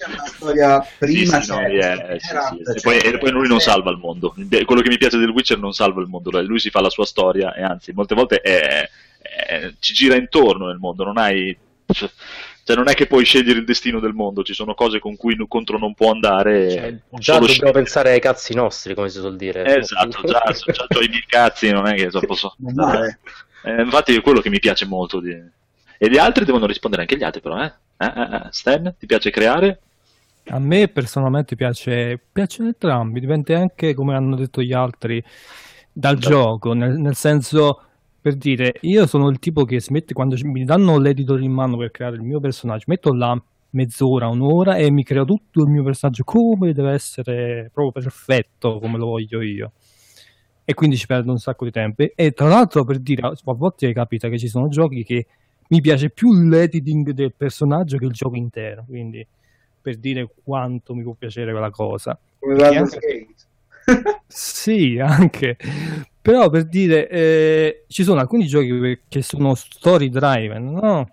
Storia prima, Sì, sì, no, eh, sì. E poi, e poi lui non salva il mondo. Quello che mi piace del Witcher non salva il mondo, lui si fa la sua storia e anzi molte volte è- è- ci gira intorno nel mondo, non hai... Cioè, cioè, non è che puoi scegliere il destino del mondo, ci sono cose con cui contro non può andare. Cioè, già dobbiamo scegliere. pensare ai cazzi nostri, come si suol dire. Eh, esatto, già, già ho i miei cazzi, non è che so- posso... Non male. Eh, infatti è quello che mi piace molto. Di... E gli altri devono rispondere anche gli altri, però, eh? Eh, eh, eh. Stan, ti piace creare? A me personalmente piace, piacciono entrambi, dipende anche, come hanno detto gli altri, dal Da- gioco, nel, nel senso, per dire, io sono il tipo che si mette, quando mi danno l'editor in mano per creare il mio personaggio, metto là mezz'ora, un'ora e mi creo tutto il mio personaggio come deve essere, proprio perfetto, come lo voglio io. E quindi ci perdo un sacco di tempo. E, tra l'altro, per dire, a volte capita che ci sono giochi che mi piace più l'editing del personaggio che il gioco intero, quindi per dire quanto mi può piacere quella cosa. Come anche-. Sì, anche. Però per dire, eh, ci sono alcuni giochi che sono story driven, no?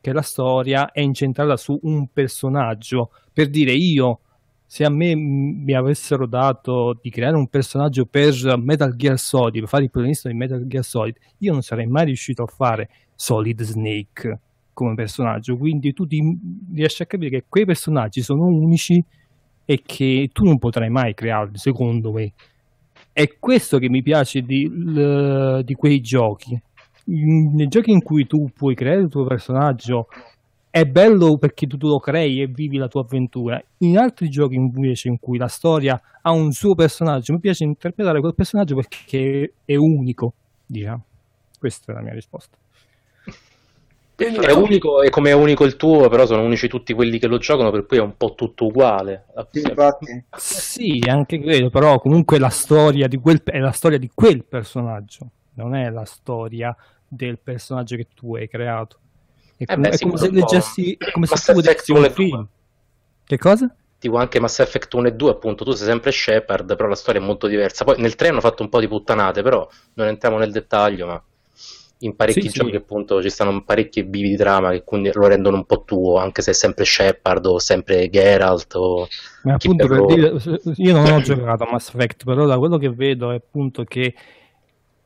Che la storia è incentrata su un personaggio. Per dire, io, se a me mi avessero dato di creare un personaggio per Metal Gear Solid, per fare il protagonista di Metal Gear Solid, io non sarei mai riuscito a fare Solid Snake come personaggio. Quindi tu ti- riesci a capire che quei personaggi sono unici e che tu non potrai mai crearli, secondo me. È questo che mi piace di, di quei giochi. Nei giochi in cui tu puoi creare il tuo personaggio è bello perché tu, tu lo crei e vivi la tua avventura. In altri giochi invece in cui la storia ha un suo personaggio, mi piace interpretare quel personaggio perché è unico, diciamo. Questa è la mia risposta. È unico, è come è unico il tuo, però sono unici tutti quelli che lo giocano, per cui è un po' tutto uguale. Sì, infatti. Sì, anche quello, però comunque la storia di quel, è la storia di quel personaggio, non è la storia del personaggio che tu hai creato. È, Eh com- beh, è sì, come se leggessi, è come se Mass tu Effect vedessi un 1 e 2. film. Che cosa? Tipo anche Mass Effect 1 e 2, appunto, tu sei sempre Shepard, però la storia è molto diversa. Poi nel 3 hanno fatto un po' di puttanate, però non entriamo nel dettaglio, ma in parecchi Sì, sì. giochi appunto ci stanno parecchi bivi di trama che quindi lo rendono un po' tuo, anche se è sempre Shepard o sempre Geralt o Ma appunto per dire, io non ho giocato a Mass Effect, però da quello che vedo è appunto che,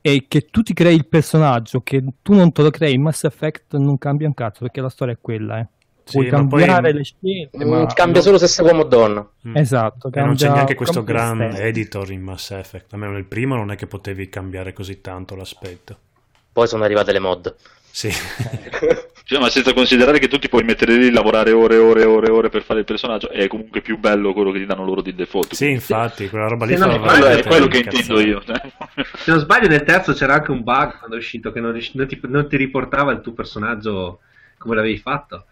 è che tu ti crei il personaggio, che tu non te lo crei in Mass Effect non cambia un cazzo, perché la storia è quella, eh. Sì, Puoi ma poi- cambiare le scelte, Mm, ma cambia no. solo se sei uomo o donna. Mm. Esatto, E non c'è cambia- neanche questo cambia gran editor in Mass Effect. Almeno nel primo non è che potevi cambiare così tanto l'aspetto. Poi sono arrivate le mod. Sì. Cioè, ma senza considerare che tu ti puoi mettere lì, lavorare ore e ore e ore e ore per fare il personaggio, è comunque più bello quello che ti danno loro di default. sì, infatti, quella roba lì Sì, fa no, quello, è quello che intendo io. Se non sbaglio, nel terzo c'era anche un bug quando è uscito che non, riusci- non ti, non ti riportava il tuo personaggio come l'avevi fatto.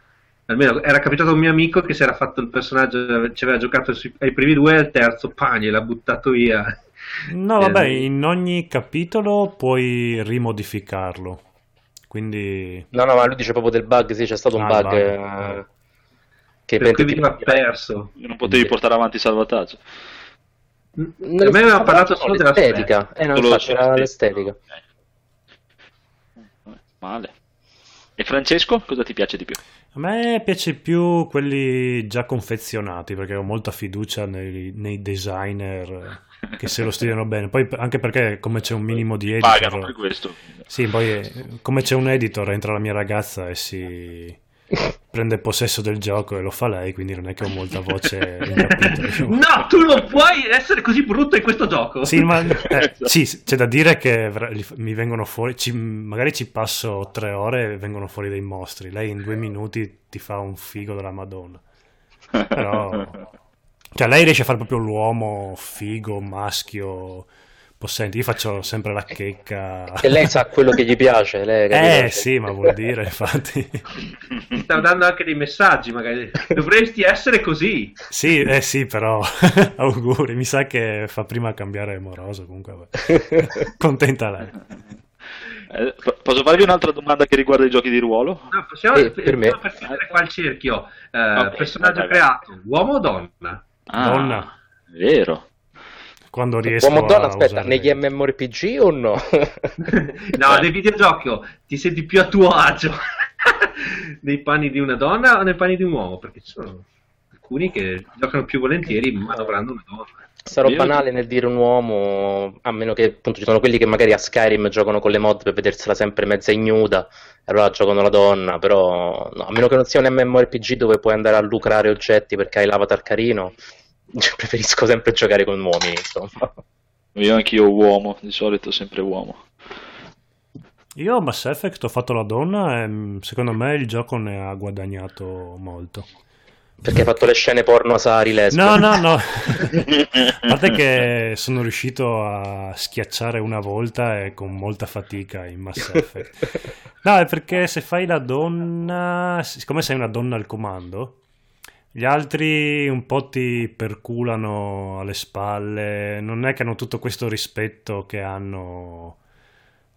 Almeno era capitato a un mio amico che si era fatto il personaggio, ci aveva giocato sui- ai primi due e al terzo, pam, gliel'ha buttato via. No, vabbè, Eh, in ogni capitolo puoi rimodificarlo. Quindi No, no, ma lui dice proprio del bug, sì, c'è stato un Ah, bug bug. eh, che per cui ti- veniva perso. Non potevi portare avanti il salvataggio. A me aveva parlato solo della dell'estetica. Eh, no, Solo- infatti, solo era l'estetica. l'estetica. Ok. Male. E Francesco, cosa ti piace di più? a me piace più quelli già confezionati perché ho molta fiducia nei, nei designer che se lo studiano bene. Poi anche perché come c'è un minimo di Pagano per editor. questo. Sì, poi eh, come c'è un editor entra la mia ragazza e si prende possesso del gioco e lo fa lei, quindi non è che ho molta voce in capitolo. No, tu non puoi essere così brutto in questo gioco. Sì, ma eh, sì, c'è da dire che mi vengono fuori, ci- magari ci passo tre ore e vengono fuori dei mostri. Lei in due minuti ti fa un figo della Madonna. Però, cioè, lei riesce a fare proprio l'uomo figo, maschio, possente. Io faccio sempre la checca. E lei sa quello che gli piace. Lei, capito? Eh sì, ma vuol dire, infatti. Ti sta dando anche dei messaggi, magari. Dovresti essere così. Sì, eh sì, però auguri, mi sa che fa prima cambiare moroso, comunque contenta lei. Eh, po- posso farvi un'altra domanda che riguarda i giochi di ruolo? No, possiamo, Eh, per me. per chiudere qua il cerchio. Eh, Ok, personaggio creato, uomo o donna? Ah, Donna. Vero. Quando riesco Uomo o donna, a aspetta, usare- negli MMORPG o no? no, nei videogiochi ti senti più a tuo agio nei panni di una donna o nei panni di un uomo? Perché ci sono alcuni che giocano più volentieri manovrando una donna. Sarò Io- banale nel dire un uomo, a meno che appunto ci sono quelli che magari a Skyrim giocano con le mod per vedersela sempre mezza ignuda, e allora giocano la donna, però no, a meno che non sia un MMORPG dove puoi andare a lucrare oggetti perché hai l'avatar carino, preferisco sempre giocare con uomini, insomma. Io anch'io uomo, di solito sempre uomo. Io Mass Effect ho fatto la donna e mm, secondo me il gioco ne ha guadagnato molto. Perché hai fatto le scene porno a Sari lesbo. No, no, no. A parte che sono riuscito a schiacciare una volta e con molta fatica in Mass Effect. No, è perché se fai la donna, siccome sei una donna al comando, gli altri un po' ti perculano alle spalle, non è che hanno tutto questo rispetto che hanno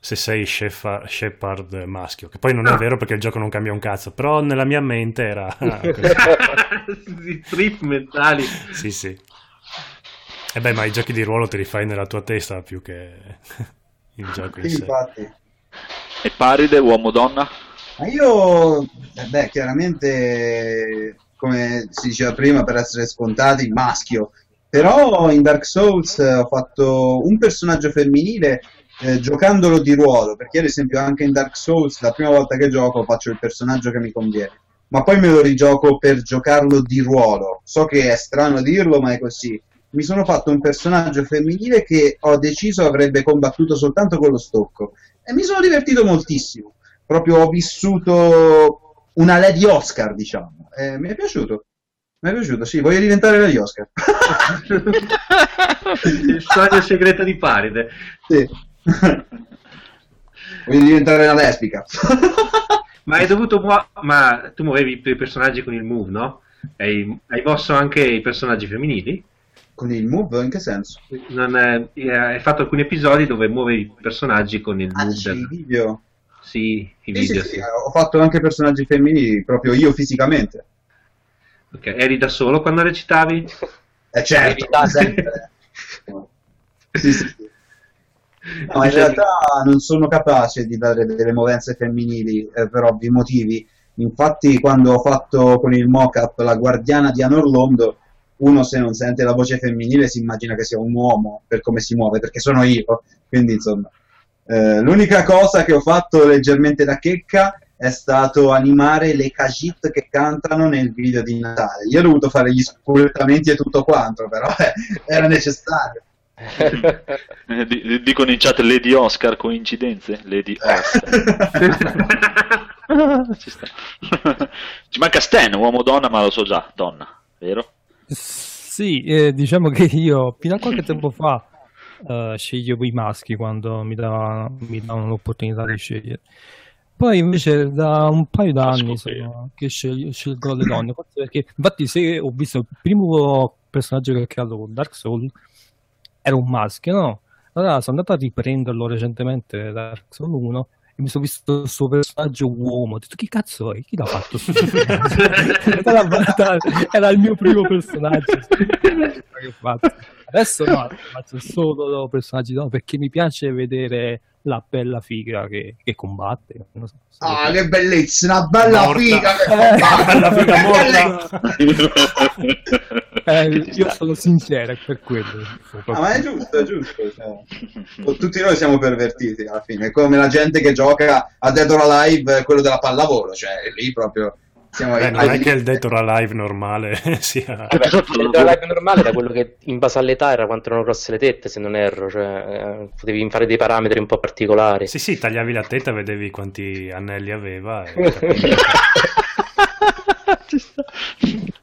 se sei Shefa- Shepard maschio, che poi non è vero perché il gioco non cambia un cazzo, però nella mia mente era così. trip mentali. Sì, sì. E beh, ma i giochi di ruolo te li fai nella tua testa più che il gioco in sé. infatti. E Paride, uomo-donna? Ma io, eh, beh, chiaramente, come si diceva prima, per essere scontati, maschio. Però in Dark Souls ho fatto un personaggio femminile eh, giocandolo di ruolo, perché ad esempio anche in Dark Souls la prima volta che gioco faccio il personaggio che mi conviene, ma poi me lo rigioco per giocarlo di ruolo. So che è strano dirlo, ma è così. Mi sono fatto un personaggio femminile che ho deciso avrebbe combattuto soltanto con lo stocco e mi sono divertito moltissimo. Proprio ho vissuto una Lady Oscar, diciamo. E mi è piaciuto. Mi è piaciuto, sì, voglio diventare Lady Oscar. il sogno segreto di Paride. Sì. voglio diventare una lesbica. Ma hai dovuto muo- ma tu muovevi i tuoi personaggi con il move, no? Hai, hai mosso anche i personaggi femminili? Con il move? In che senso? Non è- eh, hai fatto alcuni episodi dove muovevi i personaggi con il Ah, move. del- i video? Sì, i video, sì, sì. sì, ho fatto anche personaggi femminili, proprio io fisicamente. Ok, Eri da solo quando recitavi? Eh certo, sempre. Sì, sì, sì. No, in realtà non sono capace di dare delle movenze femminili eh, per ovvi motivi. Infatti, quando ho fatto con il mock-up la guardiana di Anorlondo, uno se non sente la voce femminile si immagina che sia un uomo per come si muove, perché sono io. Quindi, insomma, eh, l'unica cosa che ho fatto leggermente da checca è stato animare le Kajit che cantano nel video di Natale. Io ho dovuto fare gli spulettamenti e tutto quanto, però eh, era necessario. Eh, di- di- dicono in chat Lady Oscar, coincidenze? Lady Oscar. Ci sta. Ci manca Stan, uomo-donna, ma lo so già, donna, vero? Sì, eh, diciamo che io fino a qualche tempo fa eh, sceglievo i maschi quando mi davano, mi davano l'opportunità di scegliere. Poi invece da un paio d'anni sono, che scegli- scelgo le donne, forse perché infatti se ho visto il primo personaggio che ho creato con Dark Souls era un maschio, no? Allora sono andato a riprenderlo recentemente Dark Souls 1 e mi sono visto il suo personaggio uomo, ho detto che cazzo è? Chi l'ha fatto? sto personaggio?" era, era il mio primo personaggio. Adesso no, faccio solo personaggi no, perché mi piace vedere la bella figa che, che combatte. non so, Ah, che bellezza, una bella Morta. figa che Eh, fa- bella figa morta. Eh, io sono sincero, è per quello. Ah, ma è giusto, è giusto. cioè. Tutti noi siamo pervertiti alla fine, è come la gente che gioca a Dead or Alive, quello della pallavolo, cioè lì proprio siamo Beh, ai- non è che il Dead or Alive normale sia... Vabbè, il live normale da quello che in base all'età era quanto erano grosse le tette, se non erro, cioè eh, potevi fare dei parametri un po' particolari. Sì, sì, tagliavi la tetta, vedevi quanti anelli aveva e.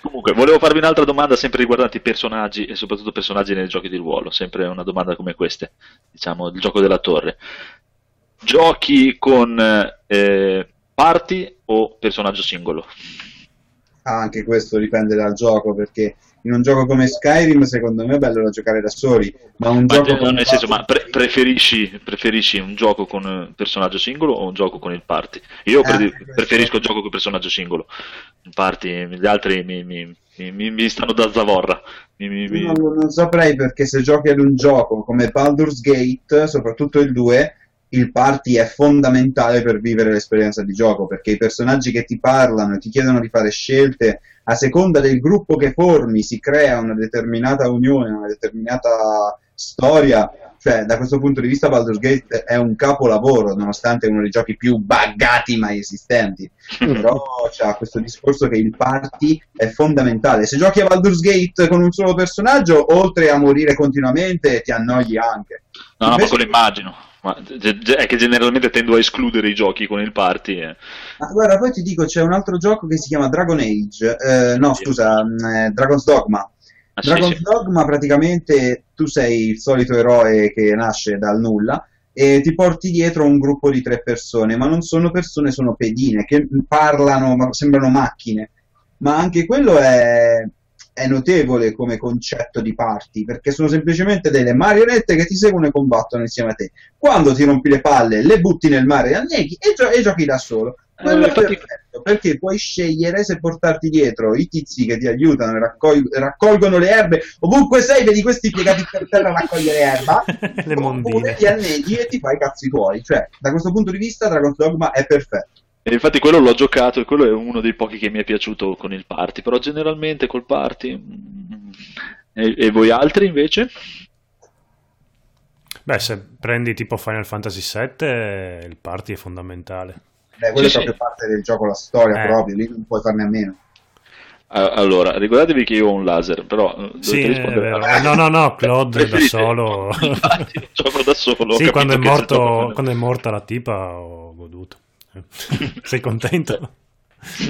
Comunque, volevo farvi un'altra domanda sempre riguardante i personaggi e soprattutto personaggi nei giochi di ruolo, sempre una domanda come queste, diciamo, il gioco della torre. Giochi con eh, party o personaggio singolo? Ah, anche questo dipende dal gioco, perché in un gioco come Skyrim secondo me è bello da giocare da soli, ma un Ma gioco con nel senso, ma pre- preferisci, preferisci un gioco con eh, personaggio singolo o un gioco con il party? Io pre- Eh, questo- preferisco il gioco con personaggio singolo. Il party, gli altri mi, mi- mi- mi- stanno da zavorra. Non, non saprei perché se giochi ad un gioco come Baldur's Gate, soprattutto il 2, il party è fondamentale per vivere l'esperienza di gioco, perché i personaggi che ti parlano e ti chiedono di fare scelte, a seconda del gruppo che formi, si crea una determinata unione, una determinata storia. Cioè, da questo punto di vista Baldur's Gate è un capolavoro, nonostante uno dei giochi più buggati mai esistenti. Però c'ha questo discorso che il party è fondamentale. Se giochi a Baldur's Gate con un solo personaggio, oltre a morire continuamente, ti annoi anche. No, no, ma Invece- quello immagino. Ma è che generalmente tendo a escludere i giochi con il party. eh. Ah, guarda, poi ti dico, c'è un altro gioco che si chiama Dragon Age, eh, no scusa, mh, eh, Dragon's Dogma. Ah, sì, Dragon's sì. Dogma praticamente tu sei il solito eroe che nasce dal nulla e ti porti dietro un gruppo di tre persone, ma non sono persone, sono pedine che parlano, ma sembrano macchine. Ma anche quello è, è notevole come concetto di party, perché sono semplicemente delle marionette che ti seguono e combattono insieme a te. Quando ti rompi le palle, le butti nel mare, anneghi e, gio- e giochi da solo. Quello Eh, è perfetto, perché puoi scegliere se portarti dietro i tizi che ti aiutano e raccol- raccolgono le erbe, ovunque sei, vedi questi piegati per terra a raccogliere erba, Le oppure li anneghi e ti fai i cazzi tuoi. Cioè, da questo punto di vista, Dragon's Dogma è perfetto. E infatti quello l'ho giocato e quello è uno dei pochi che mi è piaciuto con il party, però generalmente col party... mm, E, e voi altri invece? Beh, se prendi tipo Final Fantasy VII, il party è fondamentale. Beh, quello Sì, è proprio sì. parte del gioco, la storia Eh. proprio, lì non puoi farne a meno. Allora, ricordatevi che io ho un laser, però eh, Sì, è rispondere Eh, no, no, no, Claude da solo. Infatti, gioco da solo. sì, quando è, morto, quando è morta la tipa ho goduto. Eh. Sei contento?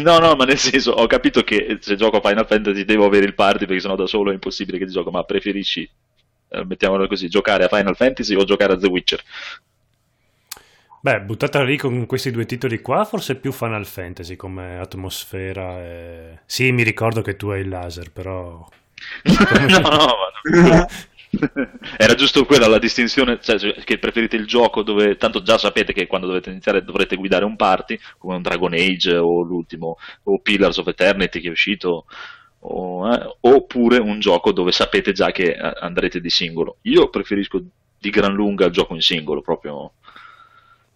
No, no, ma nel senso, ho capito che se gioco Final Fantasy devo avere il party perché sennò da solo è impossibile che ti gioco, ma preferisci, eh, mettiamolo così, giocare a Final Fantasy o giocare a The Witcher? Beh, buttatela lì con questi due titoli qua, forse più Final Fantasy come atmosfera. e- Sì, mi ricordo che tu hai il laser, però... no, no, ma Era giusto quella la distinzione, cioè, cioè, che preferite il gioco dove tanto già sapete che quando dovete iniziare dovrete guidare un party, come un Dragon Age o l'ultimo, o Pillars of Eternity che è uscito, o, eh, oppure un gioco dove sapete già che eh, andrete di singolo. Io preferisco di gran lunga il gioco in singolo, proprio...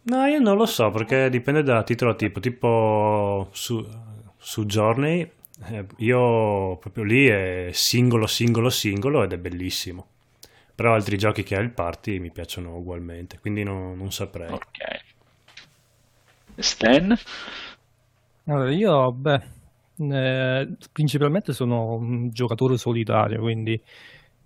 No, io non lo so, perché dipende da titolo a tipo. Tipo su, su Journey, eh, io proprio lì è singolo, singolo, singolo ed è bellissimo. Però altri giochi che ha il party mi piacciono ugualmente, quindi no- non saprei. Ok. Stan? Allora, io, beh, eh, principalmente sono un giocatore solitario, quindi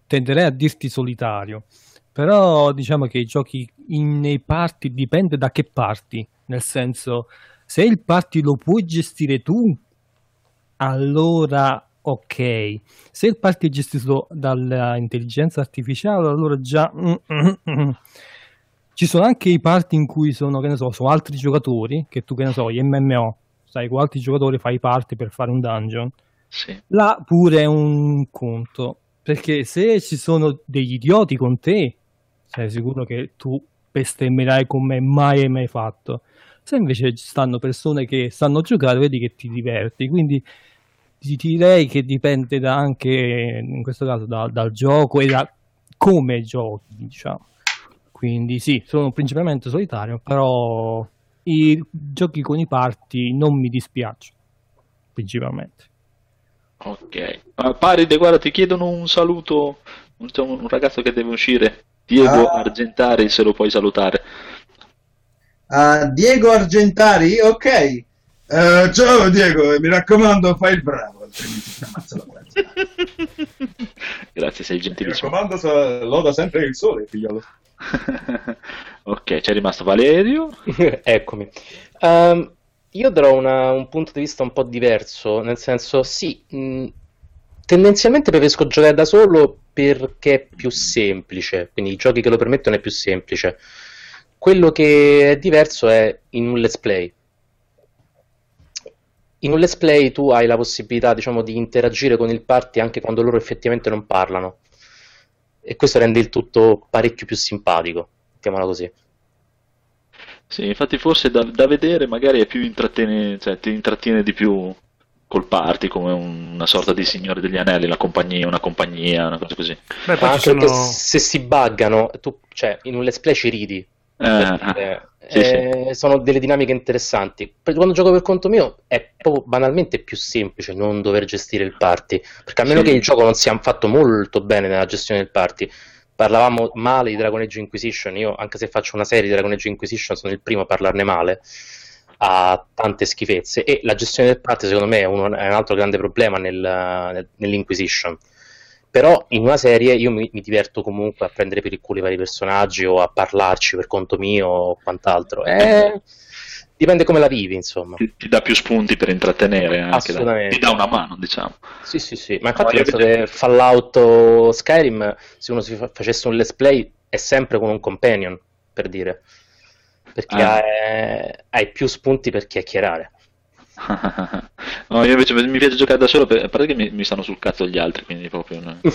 tenderei a dirti solitario. Però diciamo che i giochi in- nei party dipende da che party, nel senso, se il party lo puoi gestire tu, allora ok. Se il party è gestito dall'intelligenza artificiale, allora già... mm, mm, mm. Ci sono anche i party in cui sono, che ne so, sono altri giocatori, che tu, che ne so, gli MMO, sai, con altri giocatori fai i party per fare un dungeon. Sì. Là pure è un conto, perché se ci sono degli idioti con te, sei sicuro che tu bestemmerai come mai hai mai fatto. Se invece ci stanno persone che sanno giocare, vedi che ti diverti. Quindi ti direi che dipende da anche, in questo caso, da- dal gioco e da come giochi, diciamo. Quindi sì, sono principalmente solitario, però i giochi con i party non mi dispiacciono, principalmente. Ok. Ah, Paride, guarda, ti chiedono un saluto, un, ragazzo che deve uscire, Diego Ah. Argentari, se lo puoi salutare. Ah, Diego Argentari, ok. Eh, ciao Diego, mi raccomando, fai il bravo, altrimenti ti ammazzo la guardia. Grazie, sei Mi gentilissimo. raccomando, so- loda sempre il sole, figliolo. ok, c'è rimasto Valerio. Eccomi. Ehm, io darò una- un punto di vista un po' diverso, nel senso, sì, mh, tendenzialmente preferisco giocare da solo perché è più semplice, quindi i giochi che lo permettono è più semplice. Quello che è diverso è in un let's play. In un let's play tu hai la possibilità, diciamo, di interagire con il party anche quando loro effettivamente non parlano. E questo rende il tutto parecchio più simpatico, mettiamola così. Sì, infatti forse da, da vedere magari è più intrattene, cioè ti intrattiene di più col party, come un- una sorta di Signore degli Anelli, la compagnia, una compagnia, una cosa così. Beh, Anche ci sono... perché se si buggano, tu, cioè, in un let's play ci ridi. Eh, per sì, sì. eh, Sono delle dinamiche interessanti. Quando gioco per conto mio è proprio banalmente più semplice non dover gestire il party, perché a meno Sì. che il gioco non sia fatto molto bene nella gestione del party. Parlavamo male di Dragon Age Inquisition, io anche se faccio una serie di Dragon Age Inquisition sono il primo a parlarne male, ha tante schifezze e la gestione del party secondo me è, uno- è un altro grande problema nel- nel- nell'Inquisition però in una serie io mi, mi diverto comunque a prendere per il culo i vari personaggi o a parlarci per conto mio o quant'altro. Eh, dipende come la vivi, insomma. Ti, ti dà più spunti per intrattenere anche. Assolutamente. Ti dà una mano, diciamo. Sì, sì, sì, ma infatti No, penso vedo- che Fallout o Skyrim, se uno si fa- facesse un let's play, è sempre con un companion, per dire. Perché Ah. hai, hai più spunti per chiacchierare. no, io invece mi piace giocare da solo, per- a parte che mi, mi stanno sul cazzo gli altri, quindi proprio... no.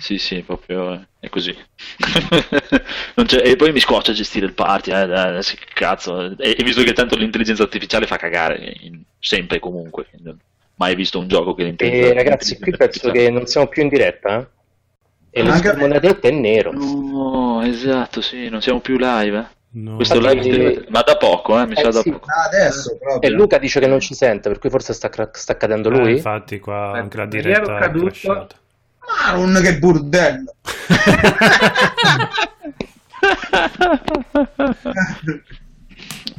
Sì, sì, proprio eh, è così. Non c'è- e poi mi scoccia gestire il party, eh, che cazzo. E, e visto che tanto l'intelligenza artificiale fa cagare, in- sempre e comunque. quindi Mai visto un gioco che l'intelligenza E ragazzi, qui penso che non siamo più in diretta, eh? E lo Anche- schermo diretta è nero. No, esatto, sì, non siamo più live. Eh. No. Questo live, ma da poco, eh, mi Eh, sa da sì. poco. Ah, adesso E. Luca dice che non ci sente, per cui forse sta, cra- sta cadendo Eh, lui. infatti qua anche la diretta è caduto. Maron, che burdello!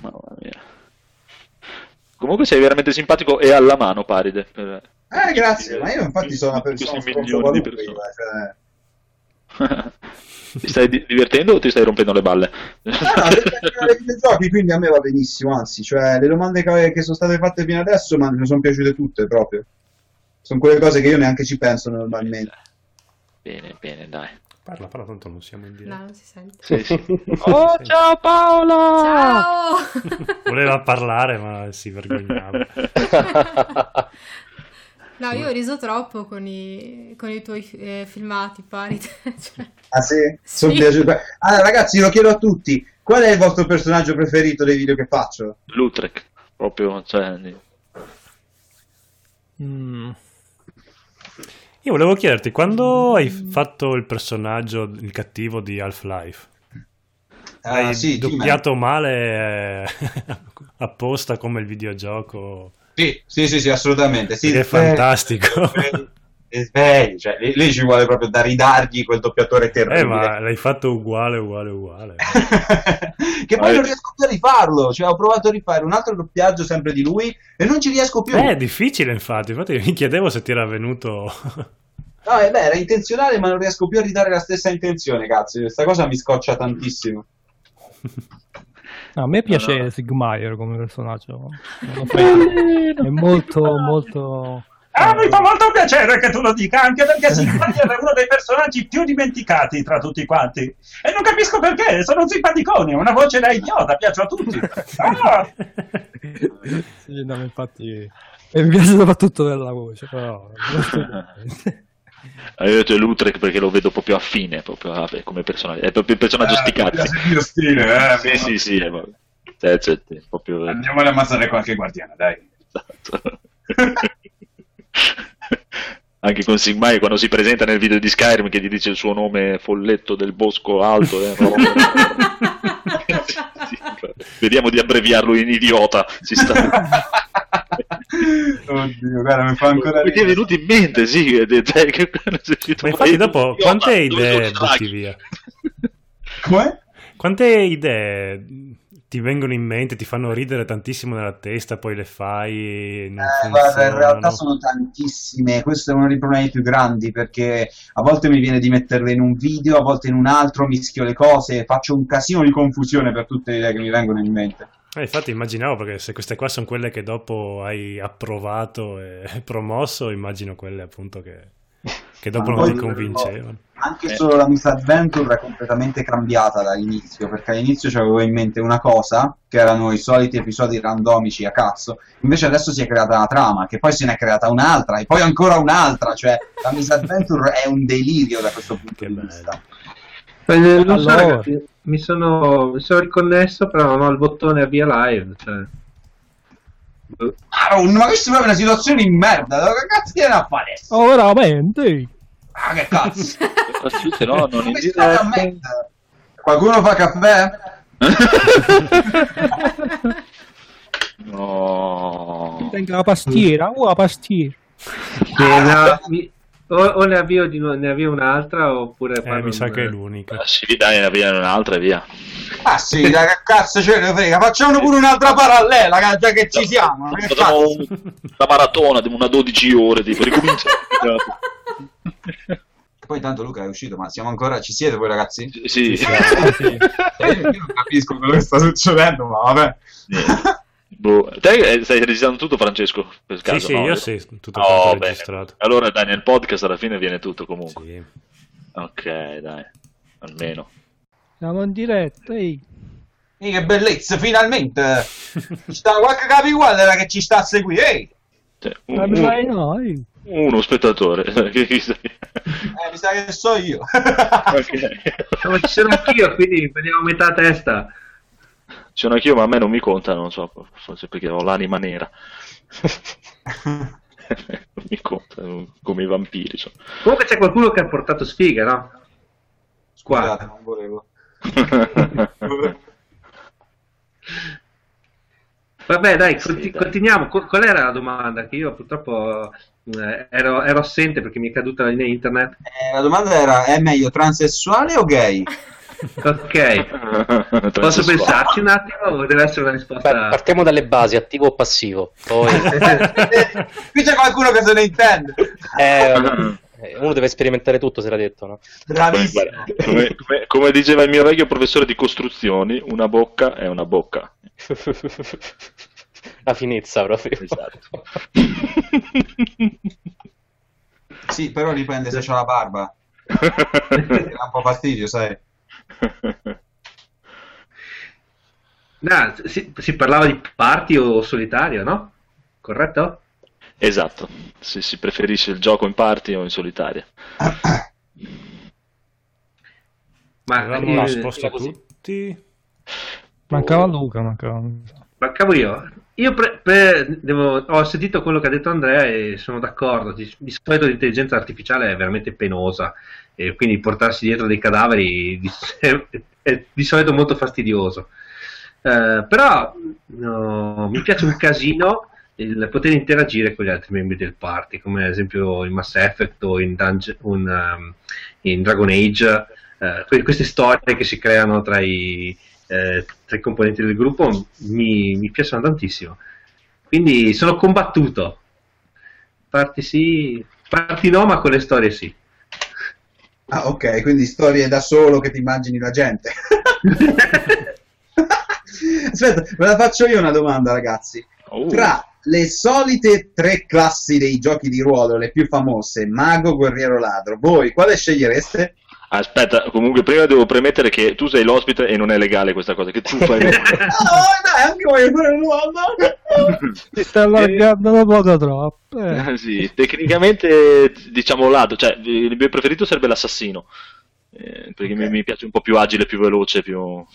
Mamma mia. Comunque sei veramente simpatico e alla mano, Paride. per- Eh, grazie, ma io infatti sono una persona milioni stronzo di qualunque, persone. cioè... ti stai di- divertendo o ti stai rompendo le balle? No, no, videogiochi, quindi a me va benissimo, anzi, cioè, le domande che, che sono state fatte fino adesso, mi sono piaciute tutte proprio. Sono quelle cose che io neanche ci penso normalmente. Bene, bene, dai. Parla, parla, tanto non siamo in No, diretta. non si sente. Sì, sì. Oh, ciao Paola! Ciao! Voleva parlare, ma si vergognava. No, io ho riso troppo con i, con i tuoi eh, filmati, Parite. Cioè, Ah sì? Sì. Sono piaciute. Allora, ragazzi, lo chiedo a tutti. Qual è il vostro personaggio preferito dei video che faccio? Lutrek, proprio, cioè... Mm. Io volevo chiederti, quando hai fatto il personaggio, il cattivo di Half-Life? Ah, Hai sì, doppiato male eh, apposta come il videogioco? Sì, sì, sì, sì, assolutamente. Sì, è fantastico. svegli, svegli. Cioè, lì, lì ci vuole proprio da ridargli quel doppiatore Eh, terribile. ma l'hai fatto uguale, uguale, uguale. che poi Eh. non riesco più a rifarlo. Cioè, ho provato a rifare un altro doppiaggio sempre di lui e non ci riesco più. Eh, è difficile infatti, infatti mi chiedevo se ti era venuto... No, eh, beh, era intenzionale, ma non riesco più a ridare la stessa intenzione, cazzo. Questa cosa mi scoccia tantissimo. No, a me piace No, no. Sigmire come personaggio. È molto, molto. Ah, mi fa molto piacere che tu lo dica, anche perché Sigmarier è uno dei personaggi più dimenticati tra tutti quanti. E non capisco perché, sono un simpaticone, una voce da idiota, piaccio a tutti. Ah! Sì, no, infatti. E mi piace soprattutto della voce, però. Eh, Io c'è Lutrek perché lo vedo proprio affine, proprio ah, beh, come personaggio. È proprio il personaggio sti cazzi. il mio stile, Sì, sì, sì, è proprio- cioè, cioè, è proprio... Andiamo ad ammazzare qualche guardiana, dai. Esatto. Anche con Sigmai quando si presenta nel video di Skyrim che gli dice il suo nome folletto del bosco alto. eh, no? Sì, Vediamo di abbreviarlo in idiota. Si sta... Oddio, guarda, mi fa ancora Mi ti è ridere. venuto in mente, sì. Ma infatti dopo, quante idee butti via? Come? Quante idee ti vengono in mente, ti fanno ridere tantissimo nella testa, poi le fai non Eh, guarda, in realtà sono tantissime. Questo è uno dei problemi più grandi perché a volte mi viene di metterle in un video, a volte in un altro, mischio le cose, faccio un casino di confusione per tutte le idee che mi vengono in mente. Eh, infatti immaginavo perché se queste qua sono quelle che dopo hai approvato e promosso, immagino quelle appunto che, che dopo Ma non ti poi- convincevano. Anche Eh. solo la misadventure è completamente cambiata dall'inizio, perché all'inizio avevo in mente una cosa, che erano i soliti episodi randomici a cazzo, invece adesso si è creata una trama, che poi se ne è creata un'altra, e poi ancora un'altra, cioè la misadventure è un delirio da questo punto Che di bello. vista. Eh, non so, Allora. ragazzi, mi sono, mi sono riconnesso, però non ho il bottone avvia live. Cioè. Ah, ma questa è proprio una situazione di merda, che cazzo viene a fare adesso? Oh, veramente? Ah, che cazzo? Se no, non in diretta. merda? Qualcuno fa caffè? No. Tenga la pastiera, oh, la pastiera. No, mi- o, o ne avvio, di ne avvio un'altra oppure... Eh, mi sa non- che è l'unica. Ah, Sì, dai, via un'altra e via. Ah sì, dai, che cazzo ce ne frega, facciamo pure un'altra parallela, già che ci siamo. Che Facciamo un- una maratona di una 12 ore, tipo, ricomincia. Poi tanto Luca è uscito, ma siamo ancora... Ci siete voi ragazzi? Sì. Eh, Io non capisco quello che sta succedendo, ma vabbè. Boh. Te eh, stai registrando tutto, Francesco? Per Sì, caso, sì, no? io sì, tutto Oh, registrato. Allora dai, nel podcast alla fine viene tutto comunque. Sì. Ok, dai, almeno. Siamo in diretta, ehi. Ehi, che bellezza, finalmente! Ci sta qualche capiguardia che ci sta a seguire, ehi! Cioè, un- noi? uno spettatore. Che- che sai? Eh, mi sa che so io. Ok. No, ci sono anch'io, quindi vediamo a metà testa. Ci sono anch'io, ma a me non mi conta, non so, forse perché ho l'anima nera. non mi conta, come i vampiri. so. Comunque c'è qualcuno che ha portato sfiga, no? Scusate, non volevo. Vabbè, dai, Sì, conti- dai. continuiamo. Qu- Qual era la domanda? Che io purtroppo eh, ero, ero assente perché mi è caduta la linea internet. Eh, la domanda era, è meglio transessuale o gay? Ok, posso pensarci un attimo o deve essere una Beh, risposta? partiamo dalle basi, attivo o passivo. Poi Qui c'è qualcuno che se ne intende. eh, eh, uno deve sperimentare tutto, se l'ha detto, no? Bravissimo. Come, come- come diceva il mio vecchio professore di costruzioni, una bocca è una bocca. La finezza proprio. Esatto. Sì, però dipende se c'ha la barba. Dà un po' fastidio, sai. No, si, si parlava di party o solitario, no? Corretto? esatto, se si preferisce il gioco in party o in solitaria. Ma risposto così. tutti. Mancava Luca, mancava mancavo io. Io pre- pre- devo- ho sentito quello che ha detto Andrea e sono d'accordo. Di, di solito l'intelligenza artificiale è veramente penosa e quindi portarsi dietro dei cadaveri di, è di solito molto fastidioso. Eh, però no, mi piace un casino il poter interagire con gli altri membri del party, come ad esempio in Mass Effect o in, Dunge- un, um, in Dragon Age, eh, que- queste storie che si creano tra i, eh, tra i componenti del gruppo mi, mi piacciono tantissimo. Quindi sono combattuto. Parti sì, parti no, ma con le storie sì. Ah, ok, quindi storie da solo che ti immagini la gente. Aspetta, ve la faccio io una domanda, ragazzi. Oh. Tra le solite tre classi dei giochi di ruolo, le più famose, mago, guerriero, ladro, voi quale scegliereste? Aspetta, comunque prima devo premettere che tu sei l'ospite e non è legale questa cosa, che tu fai... Oh, dai, anche voglio fare domanda. Ti sta allargando un poco troppo. eh. Ah, sì, tecnicamente diciamo lato, cioè il mio preferito sarebbe l'assassino, eh, perché mi, mi piace un po' più agile, più veloce, più...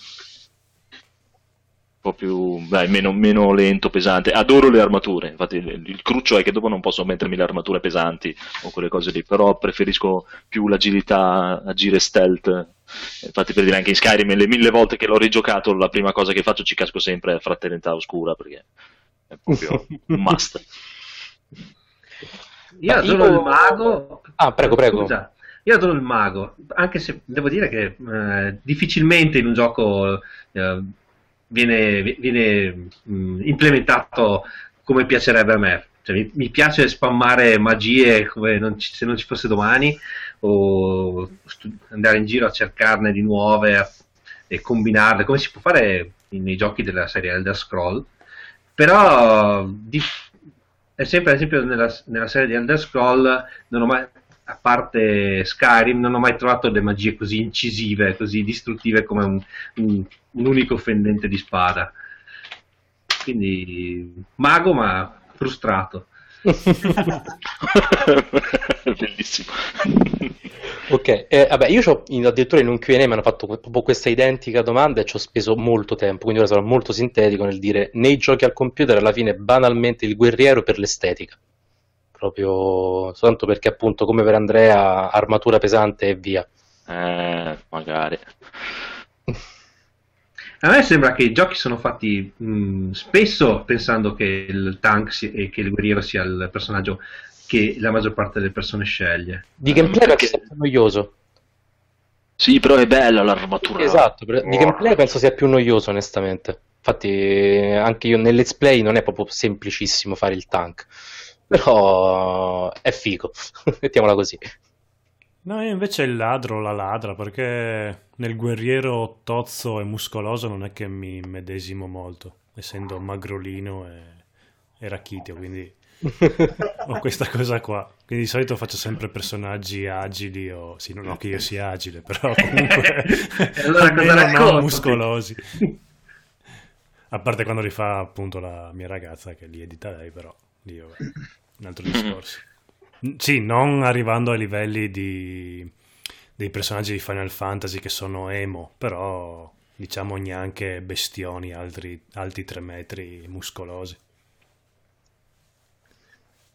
po' più, dai, meno, meno lento, pesante. Adoro le armature, infatti il, il cruccio è che dopo non posso mettermi le armature pesanti o quelle cose lì, però preferisco più l'agilità, agire stealth. Infatti per dire anche in Skyrim le mille volte che l'ho rigiocato la prima cosa che faccio ci casco sempre a fraternità oscura perché è proprio un must. Io Ma adoro io- il mago. Ah, prego, prego. Scusa, io adoro il mago, anche se devo dire che eh, difficilmente in un gioco eh, viene, viene mh, implementato come piacerebbe a me. Cioè, mi, mi piace spammare magie come non ci- se non ci fosse domani o stu- andare in giro a cercarne di nuove a- e combinarle come si può fare nei giochi della serie Elder Scroll però di- è sempre ad esempio nella, nella serie di Elder Scroll non ho mai a parte Skyrim non ho mai trovato le magie così incisive così distruttive come un, un- un unico fendente di spada quindi mago ma frustrato Bellissimo. Ok, eh, vabbè, io c'ho, in- addirittura in un Q&A mi hanno fatto proprio questa identica domanda e ci ho speso molto tempo, quindi ora sarò molto sintetico nel dire nei giochi al computer alla fine banalmente il guerriero per l'estetica, proprio soltanto perché appunto come per Andrea armatura pesante e via. Eh, magari. A me sembra che i giochi sono fatti mh, spesso pensando che il tank si- e che il guerriero sia il personaggio che la maggior parte delle persone sceglie. Di gameplay penso sia più noioso. Sì, però è bella l'armatura. Esatto, per- di gameplay penso sia più noioso onestamente. Infatti anche io nel let's play non è proprio semplicissimo fare il tank. Però è figo, mettiamola così. No, io invece il ladro la ladra perché nel guerriero tozzo e muscoloso non è che mi medesimo molto, essendo magrolino e, e rachitio, quindi ho questa cosa qua. Quindi di solito faccio sempre personaggi agili o... Sì, non ho che io sia agile, però comunque allora cosa non racconti? muscolosi. A parte quando li fa appunto la mia ragazza che li edita lei, però vabbè, un altro discorso. Sì, non arrivando ai livelli di, dei personaggi di Final Fantasy che sono emo, però diciamo neanche bestioni altri, alti 3 metri, muscolosi.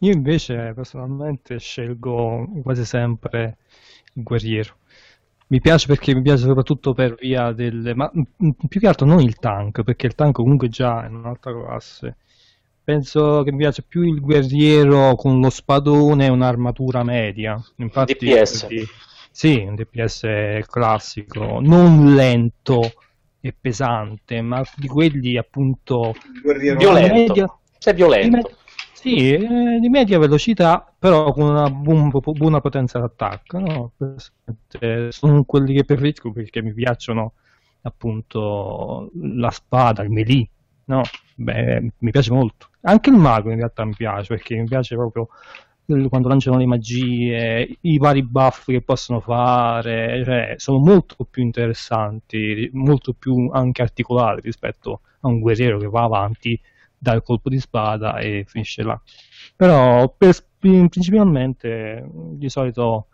Io invece personalmente scelgo quasi sempre il guerriero. Mi piace perché mi piace soprattutto per via del... ma più che altro non il tank, perché il tank comunque già è un'altra classe. Penso che mi piace più il guerriero con lo spadone e un'armatura media. Infatti, DPS. sì, Sì, un DPS classico, non lento e pesante, ma di quelli appunto Il guerriero Violento. media- Sei di violento. me- sì, eh, di media velocità, però con una buon- buona potenza d'attacco. no? Sono quelli che preferisco perché mi piacciono appunto la spada, il melee. No? Beh, mi piace molto. Anche il mago in realtà mi piace perché mi piace proprio il- quando lanciano le magie, i vari buff che possono fare, cioè, sono molto più interessanti, molto più anche articolati rispetto a un guerriero che va avanti dà il colpo di spada e finisce là. Però per- principalmente di solito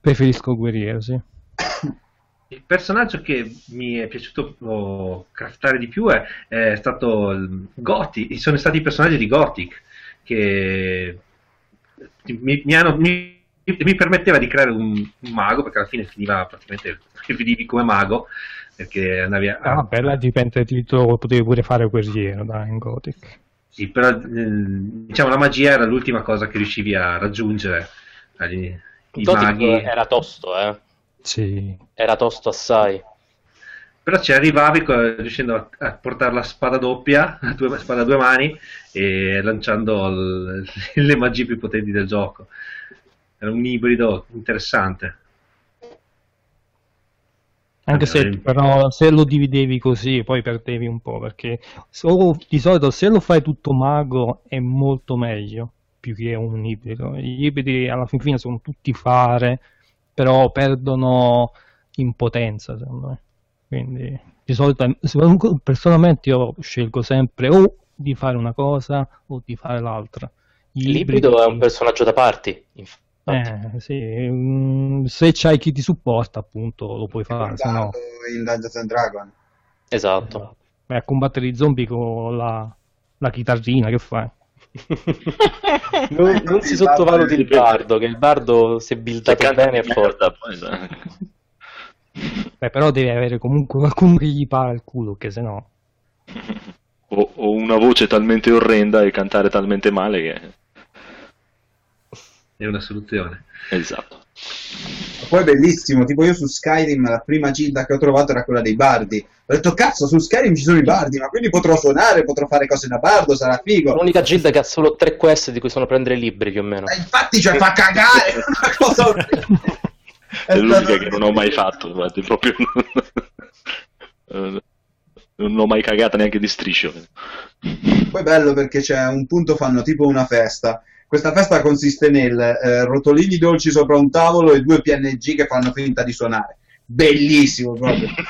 preferisco guerriero, sì. Il personaggio che mi è piaciuto craftare di più è, è stato Gothic, sono stati i personaggi di Gothic che mi, mi hanno- mi- mi permetteva di creare un, un mago perché alla fine finiva praticamente finivi come mago perché andavi a, Ah, bella dipende di tutto, potevi pure fare guerriero dai, in Gothic. Sì, però eh, diciamo la magia era l'ultima cosa che riuscivi a raggiungere. I Gothic maghi. era tosto, eh. Sì. Era tosto assai. Però ci arrivavi riuscendo a, a portare la spada doppia, la tua spada a due mani, e lanciando il- le magie più potenti del gioco. Era un ibrido interessante. Anche se però se lo dividevi così poi perdevi un po' perché solo- di solito se lo fai tutto mago è molto meglio più che un ibrido. Gli ibridi alla fin fine sono tutti fare, però perdono in potenza secondo me. Quindi di solito personalmente io scelgo sempre o di fare una cosa o di fare l'altra. Gli L'ibrido è un personaggio da infatti. eh, sì, mm, se c'hai chi ti supporta appunto lo puoi fare, se no... In Dungeons and Dragons. Esatto. Vai a combattere i zombie con la, la chitarrina, che fai? Non, non si sottovaluti il bardo, che il bardo se Cioè, buildato bene è di forte. sai. Beh, però devi avere comunque qualcuno che gli para il culo, che se no... o, o una voce talmente orrenda e cantare talmente male che... È una soluzione. Esatto. Poi è bellissimo, tipo io su Skyrim la prima gilda che ho trovato era quella dei bardi. Ho detto cazzo, su Skyrim ci sono i bardi, ma quindi potrò suonare, potrò fare cose da bardo, sarà figo. L'unica gilda che ha solo tre quest di cui sono prendere libri più o meno. E infatti cioè fa cagare, è una cosa orribile. È l'unica che non ho mai fatto, guardi, proprio non... non ho mai cagata neanche di striscio. Poi è bello perché c'è un punto fanno tipo una festa. Questa festa consiste nel eh, rotolini dolci sopra un tavolo e due PNG che fanno finta di suonare. Bellissimo proprio.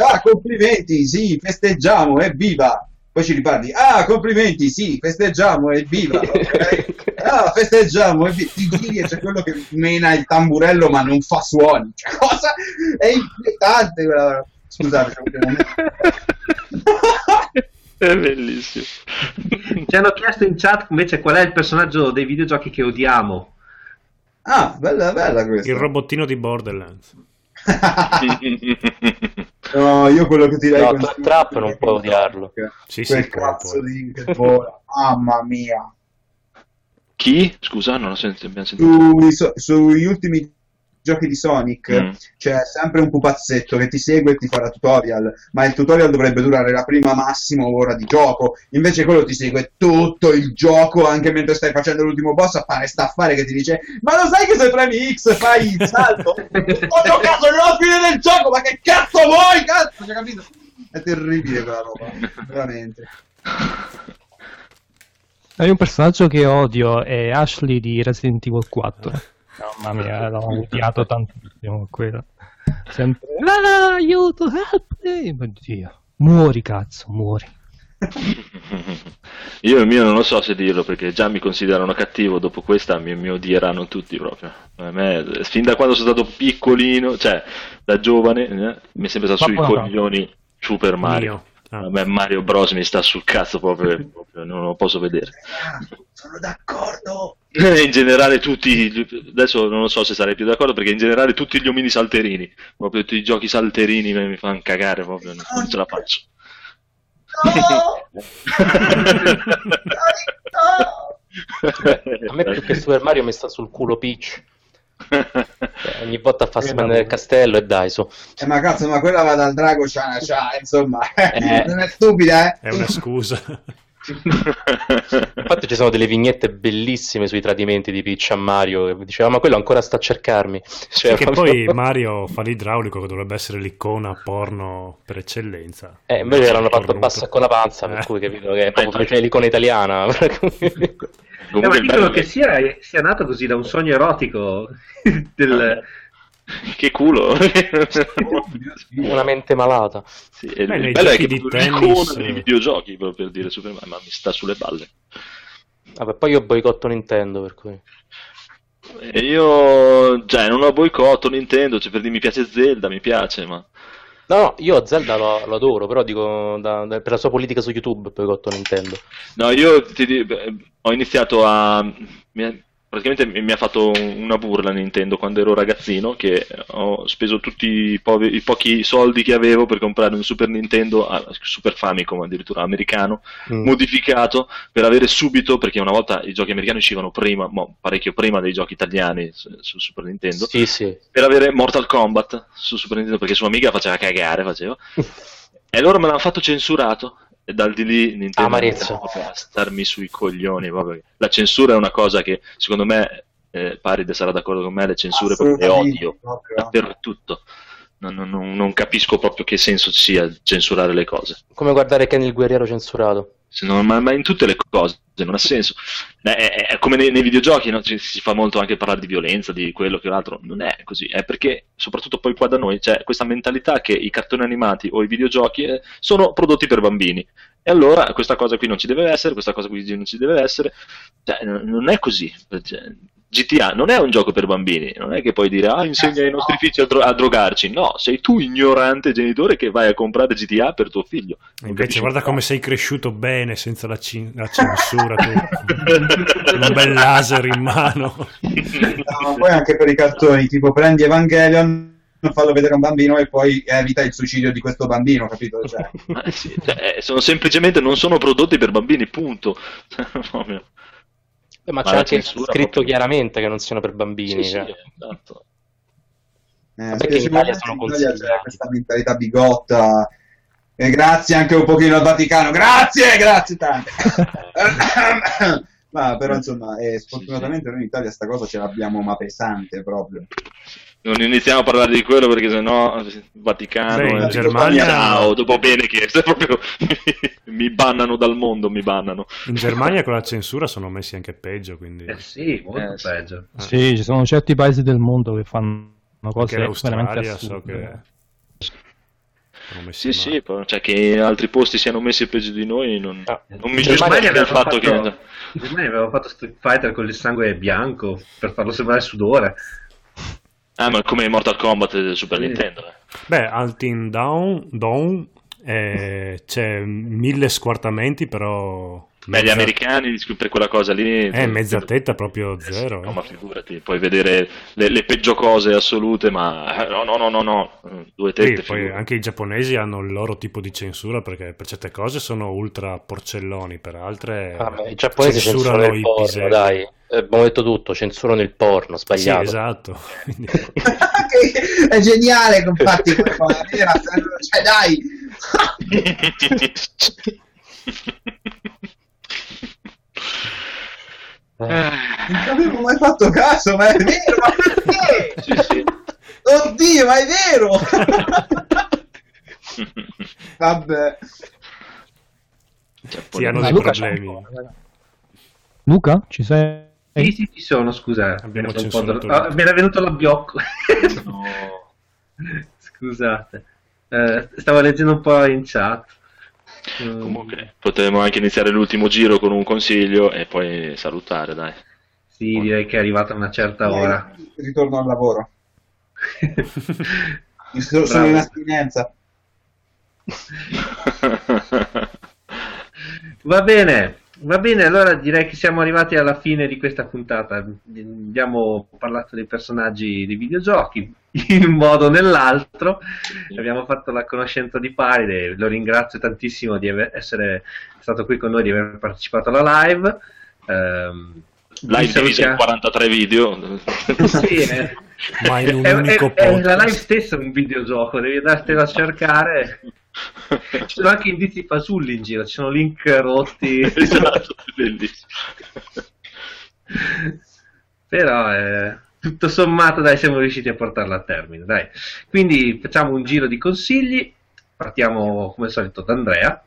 Ah, complimenti, sì, festeggiamo, evviva. Poi ci riparli, ah, complimenti, sì, festeggiamo, evviva. ok? Ah, festeggiamo, evviva. Ti giri e c'è quello che mena il tamburello ma non fa suoni. Cioè, cosa? È inquietante quella... Scusate, c'è un momento. È bellissimo. Ci hanno chiesto in chat invece qual è il personaggio dei videogiochi che odiamo. Ah, bella, bella questa. Il robottino di Borderlands. No, io quello che direi No, con- Clap Trap non puoi odiarlo. Sì, quel sì, cazzo di. Mamma mia. Chi? Scusa, non ho sentito. Sui, so- sugli ultimi giochi di Sonic Mm. c'è sempre un pupazzetto che ti segue e ti farà tutorial, ma il tutorial dovrebbe durare la prima massimo ora di gioco, invece quello ti segue tutto il gioco anche mentre stai facendo l'ultimo boss, appare staffare che ti dice ma lo sai che se premi X fai il salto? Ho giocato alla fine del gioco, ma che cazzo vuoi? Cazzo, cioè, capito? È terribile quella roba, veramente. Hai un personaggio che odio, è Ashley di Resident Evil 4. Mamma mia, l'ho odiato tantissimo quello. Sempre, ah, aiuto, help me! Oddio, muori cazzo, muori. Io il mio non lo so se dirlo perché già mi considerano cattivo, dopo questa mi, mi odieranno tutti proprio. A me, fin da quando sono stato piccolino, cioè da giovane, eh, mi è sempre stato sui coglioni Super Mario. Mio. Ah. Me Mario Bros mi sta sul cazzo proprio, proprio non lo posso vedere. Sono d'accordo. In generale tutti, adesso non lo so se sarei più d'accordo perché in generale tutti gli omini salterini, proprio tutti i giochi salterini mi fanno cagare proprio, non, non ce la faccio. A me più che Super Mario mi sta sul culo Peach. Cioè, ogni volta fa spendere il castello e dai su. Eh, ma cazzo, ma quella va dal drago, c'ha, c'ha, insomma, Eh. non è stupida, eh? È una scusa. Infatti ci sono delle vignette bellissime sui tradimenti di Peach a Mario che diceva ma quello ancora sta a cercarmi. Cioè, che poi Mario fa l'idraulico che dovrebbe essere l'icona porno per eccellenza. Eh, invece l'hanno fatto bassa con la panza, per Eh. cui capito che è proprio c'è l'icona italiana. Eh, ma Comunque il dicono che sia, sia nato così da un sogno erotico del... Che culo! Una mente malata. Sì, Beh, il bello è che di tennis- dei videogiochi proprio per dire Super Mario, ma mi sta sulle balle. Vabbè, poi io boicotto Nintendo, per cui... E io, cioè, non ho boicotto Nintendo, cioè per dire mi piace Zelda, mi piace, ma No, no, io Zelda lo, lo adoro, però dico da- da- per la sua politica su YouTube boicotto Nintendo. No, io ti ho iniziato a... mi praticamente mi, ha fatto un- una burla Nintendo quando ero ragazzino, che ho speso tutti i, povi- i pochi soldi che avevo per comprare un Super Nintendo, ah, Super Famicom addirittura americano, Mm. modificato per avere subito, perché una volta i giochi americani uscivano prima, mo, parecchio prima dei giochi italiani su, su Super Nintendo, Sì, sì. per avere Mortal Kombat su Super Nintendo, perché su Amiga faceva cagare, faceva. E loro me l'hanno fatto censurato. E dal di lì Nintendo iniziato a starmi sui coglioni. proprio. La censura è una cosa che secondo me, eh, Paride sarà d'accordo con me, le censure proprio le odio proprio. dappertutto. Non, non- non- capisco proprio che senso ci sia censurare le cose. Come guardare Ken il guerriero censurato. Se non- ma, ma in tutte le cose non ha senso. Eh, È, è- come nei, nei videogiochi, no? Ci- si fa molto anche parlare di violenza, di quello che l'altro. Non è così, è perché, soprattutto poi qua da noi, c'è questa mentalità che i cartoni animati o i videogiochi eh, sono prodotti per bambini. E allora questa cosa qui non ci deve essere, questa cosa qui non ci deve essere. Cioè, non è così. Cioè, GTA non è un gioco per bambini, non è che puoi dire ah insegna ai nostri figli a, dro- a drogarci, no, sei tu ignorante genitore che vai a comprare GTA per tuo figlio. Non Invece capisci guarda come sei cresciuto bene senza la, cin- la censura, tu. un bel laser in mano. No, ma poi anche per i cartoni, tipo prendi Evangelion, fallo vedere a un bambino e poi evita il suicidio di questo bambino, capito? Cioè, Ma sì, cioè, eh, sono semplicemente non sono prodotti per bambini, punto. Eh, ma Ma c'è anche scritto proprio- chiaramente che non siano per bambini. Sì, cioè. sì, esatto. eh, che in Italia sono in Italia c'è consigliati. questa mentalità bigotta. E grazie anche un pochino al Vaticano, grazie, grazie tante. ma però insomma, eh, sfortunatamente noi in Italia sta cosa ce l'abbiamo ma pesante proprio. Non iniziamo a parlare di quello perché sennò Vaticano Beh, in e Germania- Ciao, dopo bene che proprio mi bannano dal mondo, mi bannano. In Germania con la censura sono messi anche peggio, quindi... Eh sì, molto Eh, sì. peggio. Sì, ci sono certi paesi del mondo che fanno cose veramente l'Australia so assurde. che... Sì, male. sì, cioè che altri posti siano messi peggio di noi non, Ah, non mi giustifica Germania il avevano fatto fatto- che... In Germania avevamo fatto Street Fighter con il sangue bianco per farlo sembrare sudore. Ah, ma come Mortal Kombat del Super Sì. Nintendo. eh. Beh, Altin Down, Dawn Eh, c'è mille squartamenti, però... Beh, gli mezza- americani per quella cosa lì. Eh, mezza tetta proprio zero. No, eh. ma figurati, puoi vedere le, le peggio cose assolute, ma eh, no, no, no, no, no. due Sì, tette. poi figurati. anche i giapponesi hanno il loro tipo di censura perché per certe cose sono ultra porcelloni, per altre Ah, ma I giapponesi censurano i porno, piselli. dai. Eh, abbiamo detto tutto, censurano il porno, Sì, sbagliato. esatto. Quindi- Che- è geniale, infatti, come fa, era, cioè dai, Eh, non avevo mai fatto caso, ma è vero, ma perché? Sì, sì. Oddio, ma è vero! Vabbè. sì, hanno dei problemi. Luca, ci sei? Sì, sì, ci sono, scusa. Abbiamo censurato do- ah, mi era venuto l'abbiocco. No. Scusate. Eh, stavo leggendo un po' in chat. Mm, Comunque, potremmo anche iniziare l'ultimo giro con un consiglio e poi salutare, dai. Sì, direi che è arrivata una certa ora. Ritorno al lavoro. Sono sono Bravo. in astinenza. Va bene, va bene, allora direi che siamo arrivati alla fine di questa puntata. Abbiamo parlato dei personaggi dei videogiochi in un modo o nell'altro. Abbiamo fatto la conoscenza di Paride, lo ringrazio tantissimo di aver- essere stato qui con noi, di aver partecipato alla live. Ehm, Live vi divisa in salutiamo- 43 video. Sì, eh. Ma in un È- unico è- è la live stessa un videogioco, devi andartelo a cercare. Ci sono anche indizi fasulli in giro, ci sono link rotti. esatto, bellissimo. Però eh, tutto sommato dai siamo riusciti a portarla a termine. Dai. Quindi facciamo un giro di consigli. Partiamo come al solito da Andrea.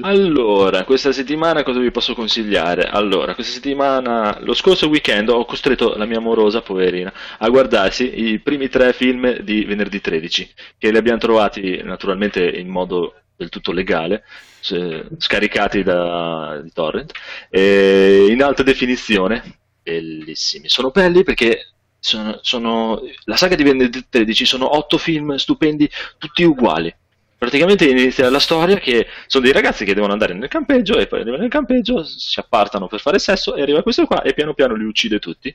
Allora, questa settimana cosa vi posso consigliare? Allora, questa settimana, lo scorso weekend ho costretto la mia amorosa, poverina, a guardarsi i primi tre film di venerdì 13, che li abbiamo trovati naturalmente in modo del tutto legale, se- scaricati da torrent, in alta definizione, bellissimi. Sono belli perché sono, sono- la saga di venerdì 13 sono otto film stupendi, tutti uguali. Praticamente inizia la storia che sono dei ragazzi che devono andare nel campeggio e poi arrivano nel campeggio, si appartano per fare sesso e arriva questo qua e piano piano li uccide tutti.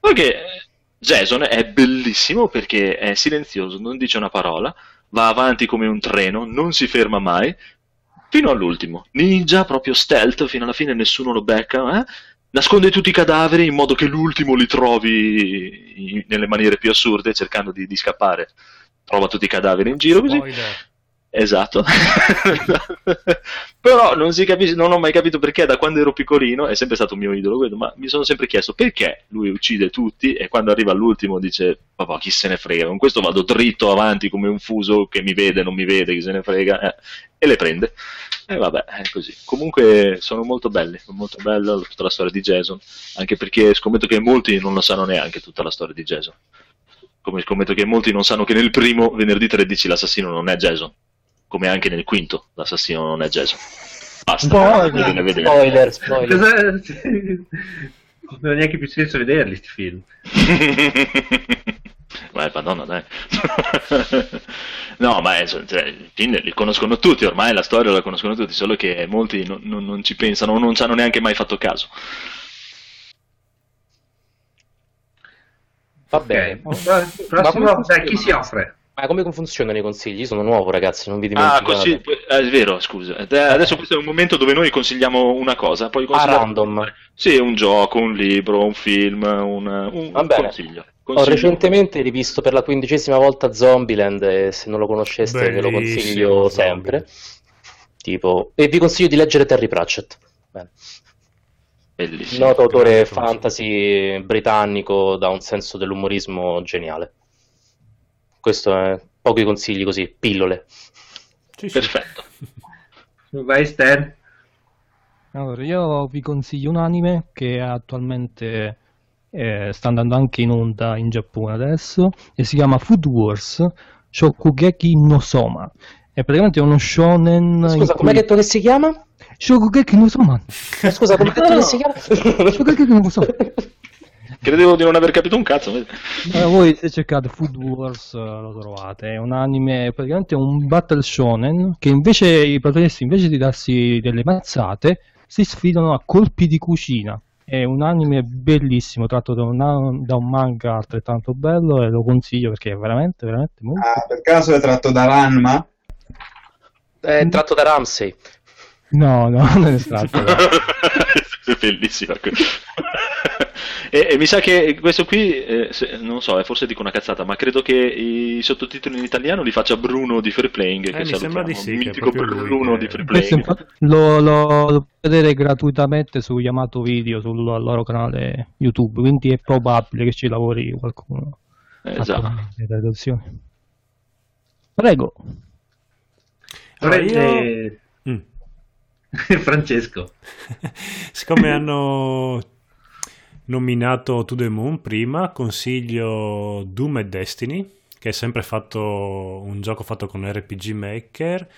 Perché Jason è bellissimo perché è silenzioso, non dice una parola, va avanti come un treno, non si ferma mai, fino all'ultimo. Ninja, proprio stealth, fino alla fine nessuno lo becca, eh? nasconde tutti i cadaveri in modo che l'ultimo li trovi in- nelle maniere più assurde, cercando di, di scappare. Trova tutti i cadaveri in giro così. Esatto. Però non capisce, non ho mai capito perché da quando ero piccolino, è sempre stato un mio idolo ma mi sono sempre chiesto perché lui uccide tutti e quando arriva all'ultimo dice papà chi se ne frega, con questo vado dritto avanti come un fuso che mi vede, non mi vede, chi se ne frega, eh, e le prende. E vabbè, è così. Comunque sono molto belli, molto bello tutta la storia di Jason, anche perché scommetto che molti non lo sanno neanche tutta la storia di Jason. Come scommetto che molti non sanno che nel primo venerdì 13 l'assassino non è Jason come anche nel quinto l'assassino non è Jason. Basta, Spoiler, bisogna vedere. spoiler, spoiler. Cosa- Non ha neanche più senso vederli sti film. Beh, madonna, dai. no, ma è, cioè, i film li conoscono tutti, ormai la storia la conoscono tutti, solo che molti non, non- non ci pensano o non ci hanno neanche mai fatto caso. Va bene. prossimo, Ma dai, chi si offre? Ma come funzionano i consigli? Io sono nuovo, ragazzi, non vi Ah, dimenticate. così, eh, è vero, scusa. Adesso questo è un momento dove noi consigliamo una cosa, poi A consigliamo... random. Sì, un gioco, un libro, un film, un, un, Va un bene. consiglio. Ho Consiglio. recentemente rivisto per la quindicesima volta Zombieland e se non lo conosceste ve lo Bellissimo, consiglio sempre. Tipo, e vi consiglio di leggere Terry Pratchett. Bene. Bellissimo. Noto autore fantasy britannico da un senso dell'umorismo geniale. Questo è pochi consigli così, pillole. Sì, sì. Perfetto. Vai Stan. Allora, io vi consiglio un anime che attualmente eh, sta andando anche in onda in Giappone adesso e si chiama Food Wars Shokugeki no Soma. È praticamente uno shonen Scusa, come hai cui- detto che si chiama? Shokugeki no Soma. Eh, Scusa, come hai detto che si chiama? Shokugeki no Soma. Credevo di non aver capito un cazzo. Eh, voi se cercate Food Wars eh, lo trovate, è un anime, praticamente un battle shonen che invece i protagonisti invece di darsi delle mazzate si sfidano a colpi di cucina. È un anime bellissimo, tratto da un, da un manga altrettanto bello e lo consiglio perché è veramente, veramente molto... Ah, per caso è tratto da Ranma? È tratto da Ramsey. No, no, non è tratto da... Bellissima. E, e mi sa che questo qui, eh, se- non so, eh, forse dico una cazzata, ma credo che i sottotitoli in italiano li faccia Bruno di Free Playing. Eh, che mi sembra di sì, Il che è mitico Bruno che- di Free Playing. lo, lo, lo puoi vedere gratuitamente su Yamato Video, sul loro canale YouTube, quindi è probabile che ci lavori qualcuno. Eh, esatto. Prego. Allora, io- Mm. Francesco. Siccome hanno nominato To The Moon prima, consiglio Doom e Destiny, che è sempre fatto un gioco fatto con RPG Maker.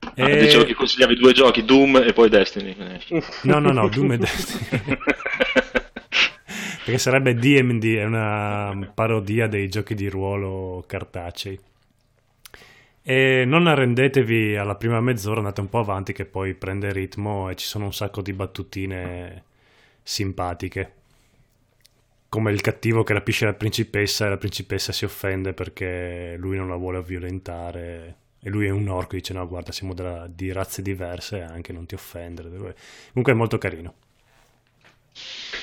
Ah, E- Dicevo che consigliavi due giochi, Doom e poi Destiny. No, no, no, Doom e Destiny. Perché sarebbe DMD, è una parodia dei giochi di ruolo cartacei. E non arrendetevi alla prima mezz'ora, andate un po' avanti che poi prende ritmo e ci sono un sacco di battutine simpatiche. Come il cattivo che rapisce la principessa e la principessa si offende perché lui non la vuole violentare. E lui è un orco e dice no guarda siamo della- di razze diverse anche non ti offendere. Comunque è molto carino.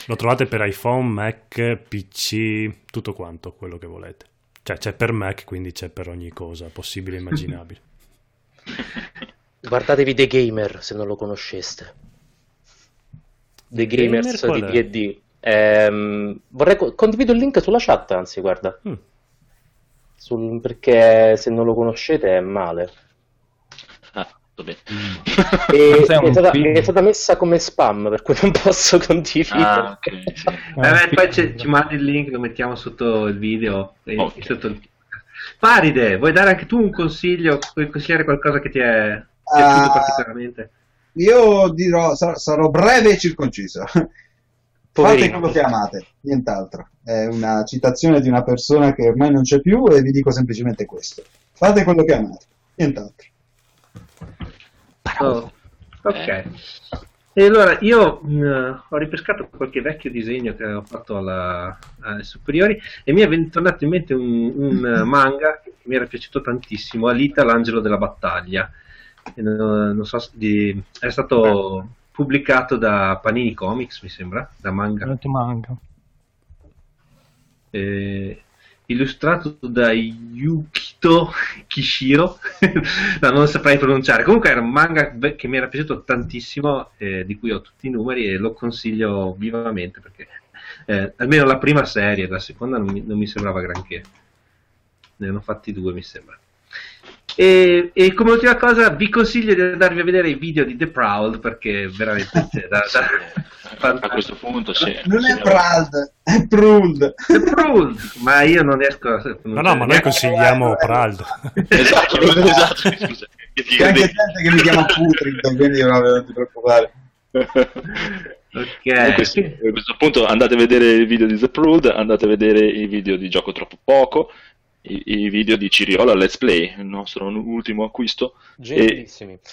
Lo trovate per iPhone, Mac, PC, tutto quanto, quello che volete. Cioè c'è per Mac, quindi c'è per ogni cosa possibile e immaginabile. Guardatevi The Gamer se non lo conosceste. The Gamer Gamers qual di è? D&D. Ehm, vorrei co- condivido il link sulla chat, anzi, guarda. Mm. Sul- perché se non lo conoscete è male. Ah, va bene. E è, stata, è stata messa come spam, per cui non posso condividere. Ah, ok, sì. Vabbè, poi ci, ci mandi il link, lo mettiamo sotto il video. e- Ok. sotto il- Paride, vuoi dare anche tu un consiglio? Puoi consigliare qualcosa che ti è piaciuto Ah. particolarmente? Io dirò, sarò, sarò breve e circonciso. Fate Poverino. quello che amate, nient'altro. È una citazione di una persona che ormai non c'è più e vi dico semplicemente questo. Fate quello che amate, nient'altro. Oh, ok. Eh. E allora io mh, ho ripescato qualche vecchio disegno che ho fatto alla- alle superiori e mi è tornato in mente un, un, manga che mi era piaciuto tantissimo, Alita l'angelo della battaglia. E non, non so di- è stato pubblicato da Panini Comics, mi sembra, da manga. Manga. eh, illustrato da Yukito Kishiro, no, non saprei pronunciare. Comunque era un manga che mi era piaciuto tantissimo, eh, di cui ho tutti i numeri e lo consiglio vivamente perché eh, almeno la prima serie, la seconda non mi, non mi sembrava granché. Ne hanno fatti due, mi sembra. E, e come ultima cosa vi consiglio di andarvi a vedere i video di The Proud perché veramente c'è da, da- A questo punto, sì. Non è Prald, è Pruld. The Proud, ma io non riesco a No, no, ma noi consigliamo Praldo. Esatto, esatto, scusa. C'è anche gente che mi chiama Putrid, quindi no, non ti preoccupare. Ok. Comunque sì, a questo punto andate a vedere il video di The Prude, andate a vedere i video di Gioco Troppo Poco, i, i video di Ciriola Let's Play, il nostro ultimo acquisto, e,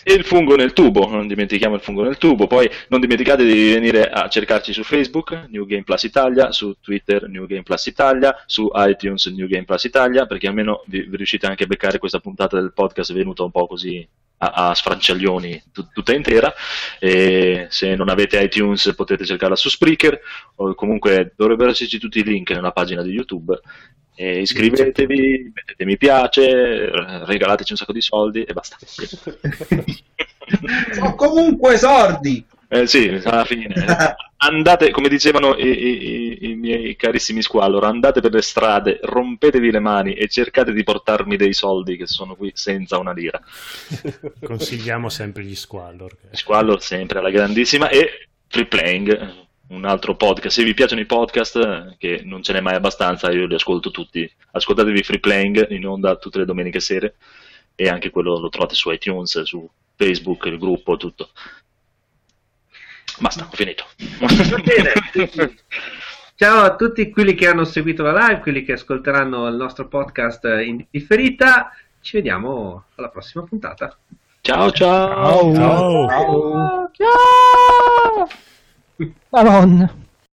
e il fungo nel tubo, non dimentichiamo il fungo nel tubo, poi non dimenticate di venire a cercarci su Facebook, New Game Plus Italia, su Twitter New Game Plus Italia, su iTunes New Game Plus Italia, perché almeno vi, vi riuscite anche a beccare questa puntata del podcast venuta un po' così a, a sfranciaglioni tut- tutta intera. E se non avete iTunes potete cercarla su Spreaker o comunque dovrebbero esserci tutti i link nella pagina di YouTube e iscrivetevi, mettete mi piace, regalateci un sacco di soldi e basta. Sono comunque sordi. Eh, sì, alla fine. Andate, come dicevano i, i- i- miei carissimi squallor, andate per le strade, rompetevi le mani e cercate di portarmi dei soldi che sono qui senza una lira. Consigliamo sempre gli Squallor. Squallor sempre alla grandissima e Free Playing, un altro podcast. Se vi piacciono i podcast, eh, che non ce n'è mai abbastanza, io li ascolto tutti. Ascoltatevi Free Playing in onda tutte le domeniche sere e anche quello lo trovate su iTunes, su Facebook, il gruppo, tutto. Basta, ho finito. Ciao a tutti quelli che hanno seguito la live, quelli che ascolteranno il nostro podcast in differita. Ci vediamo alla prossima puntata. Ciao ciao. Ciao. Ciao. Ciao. Madonna.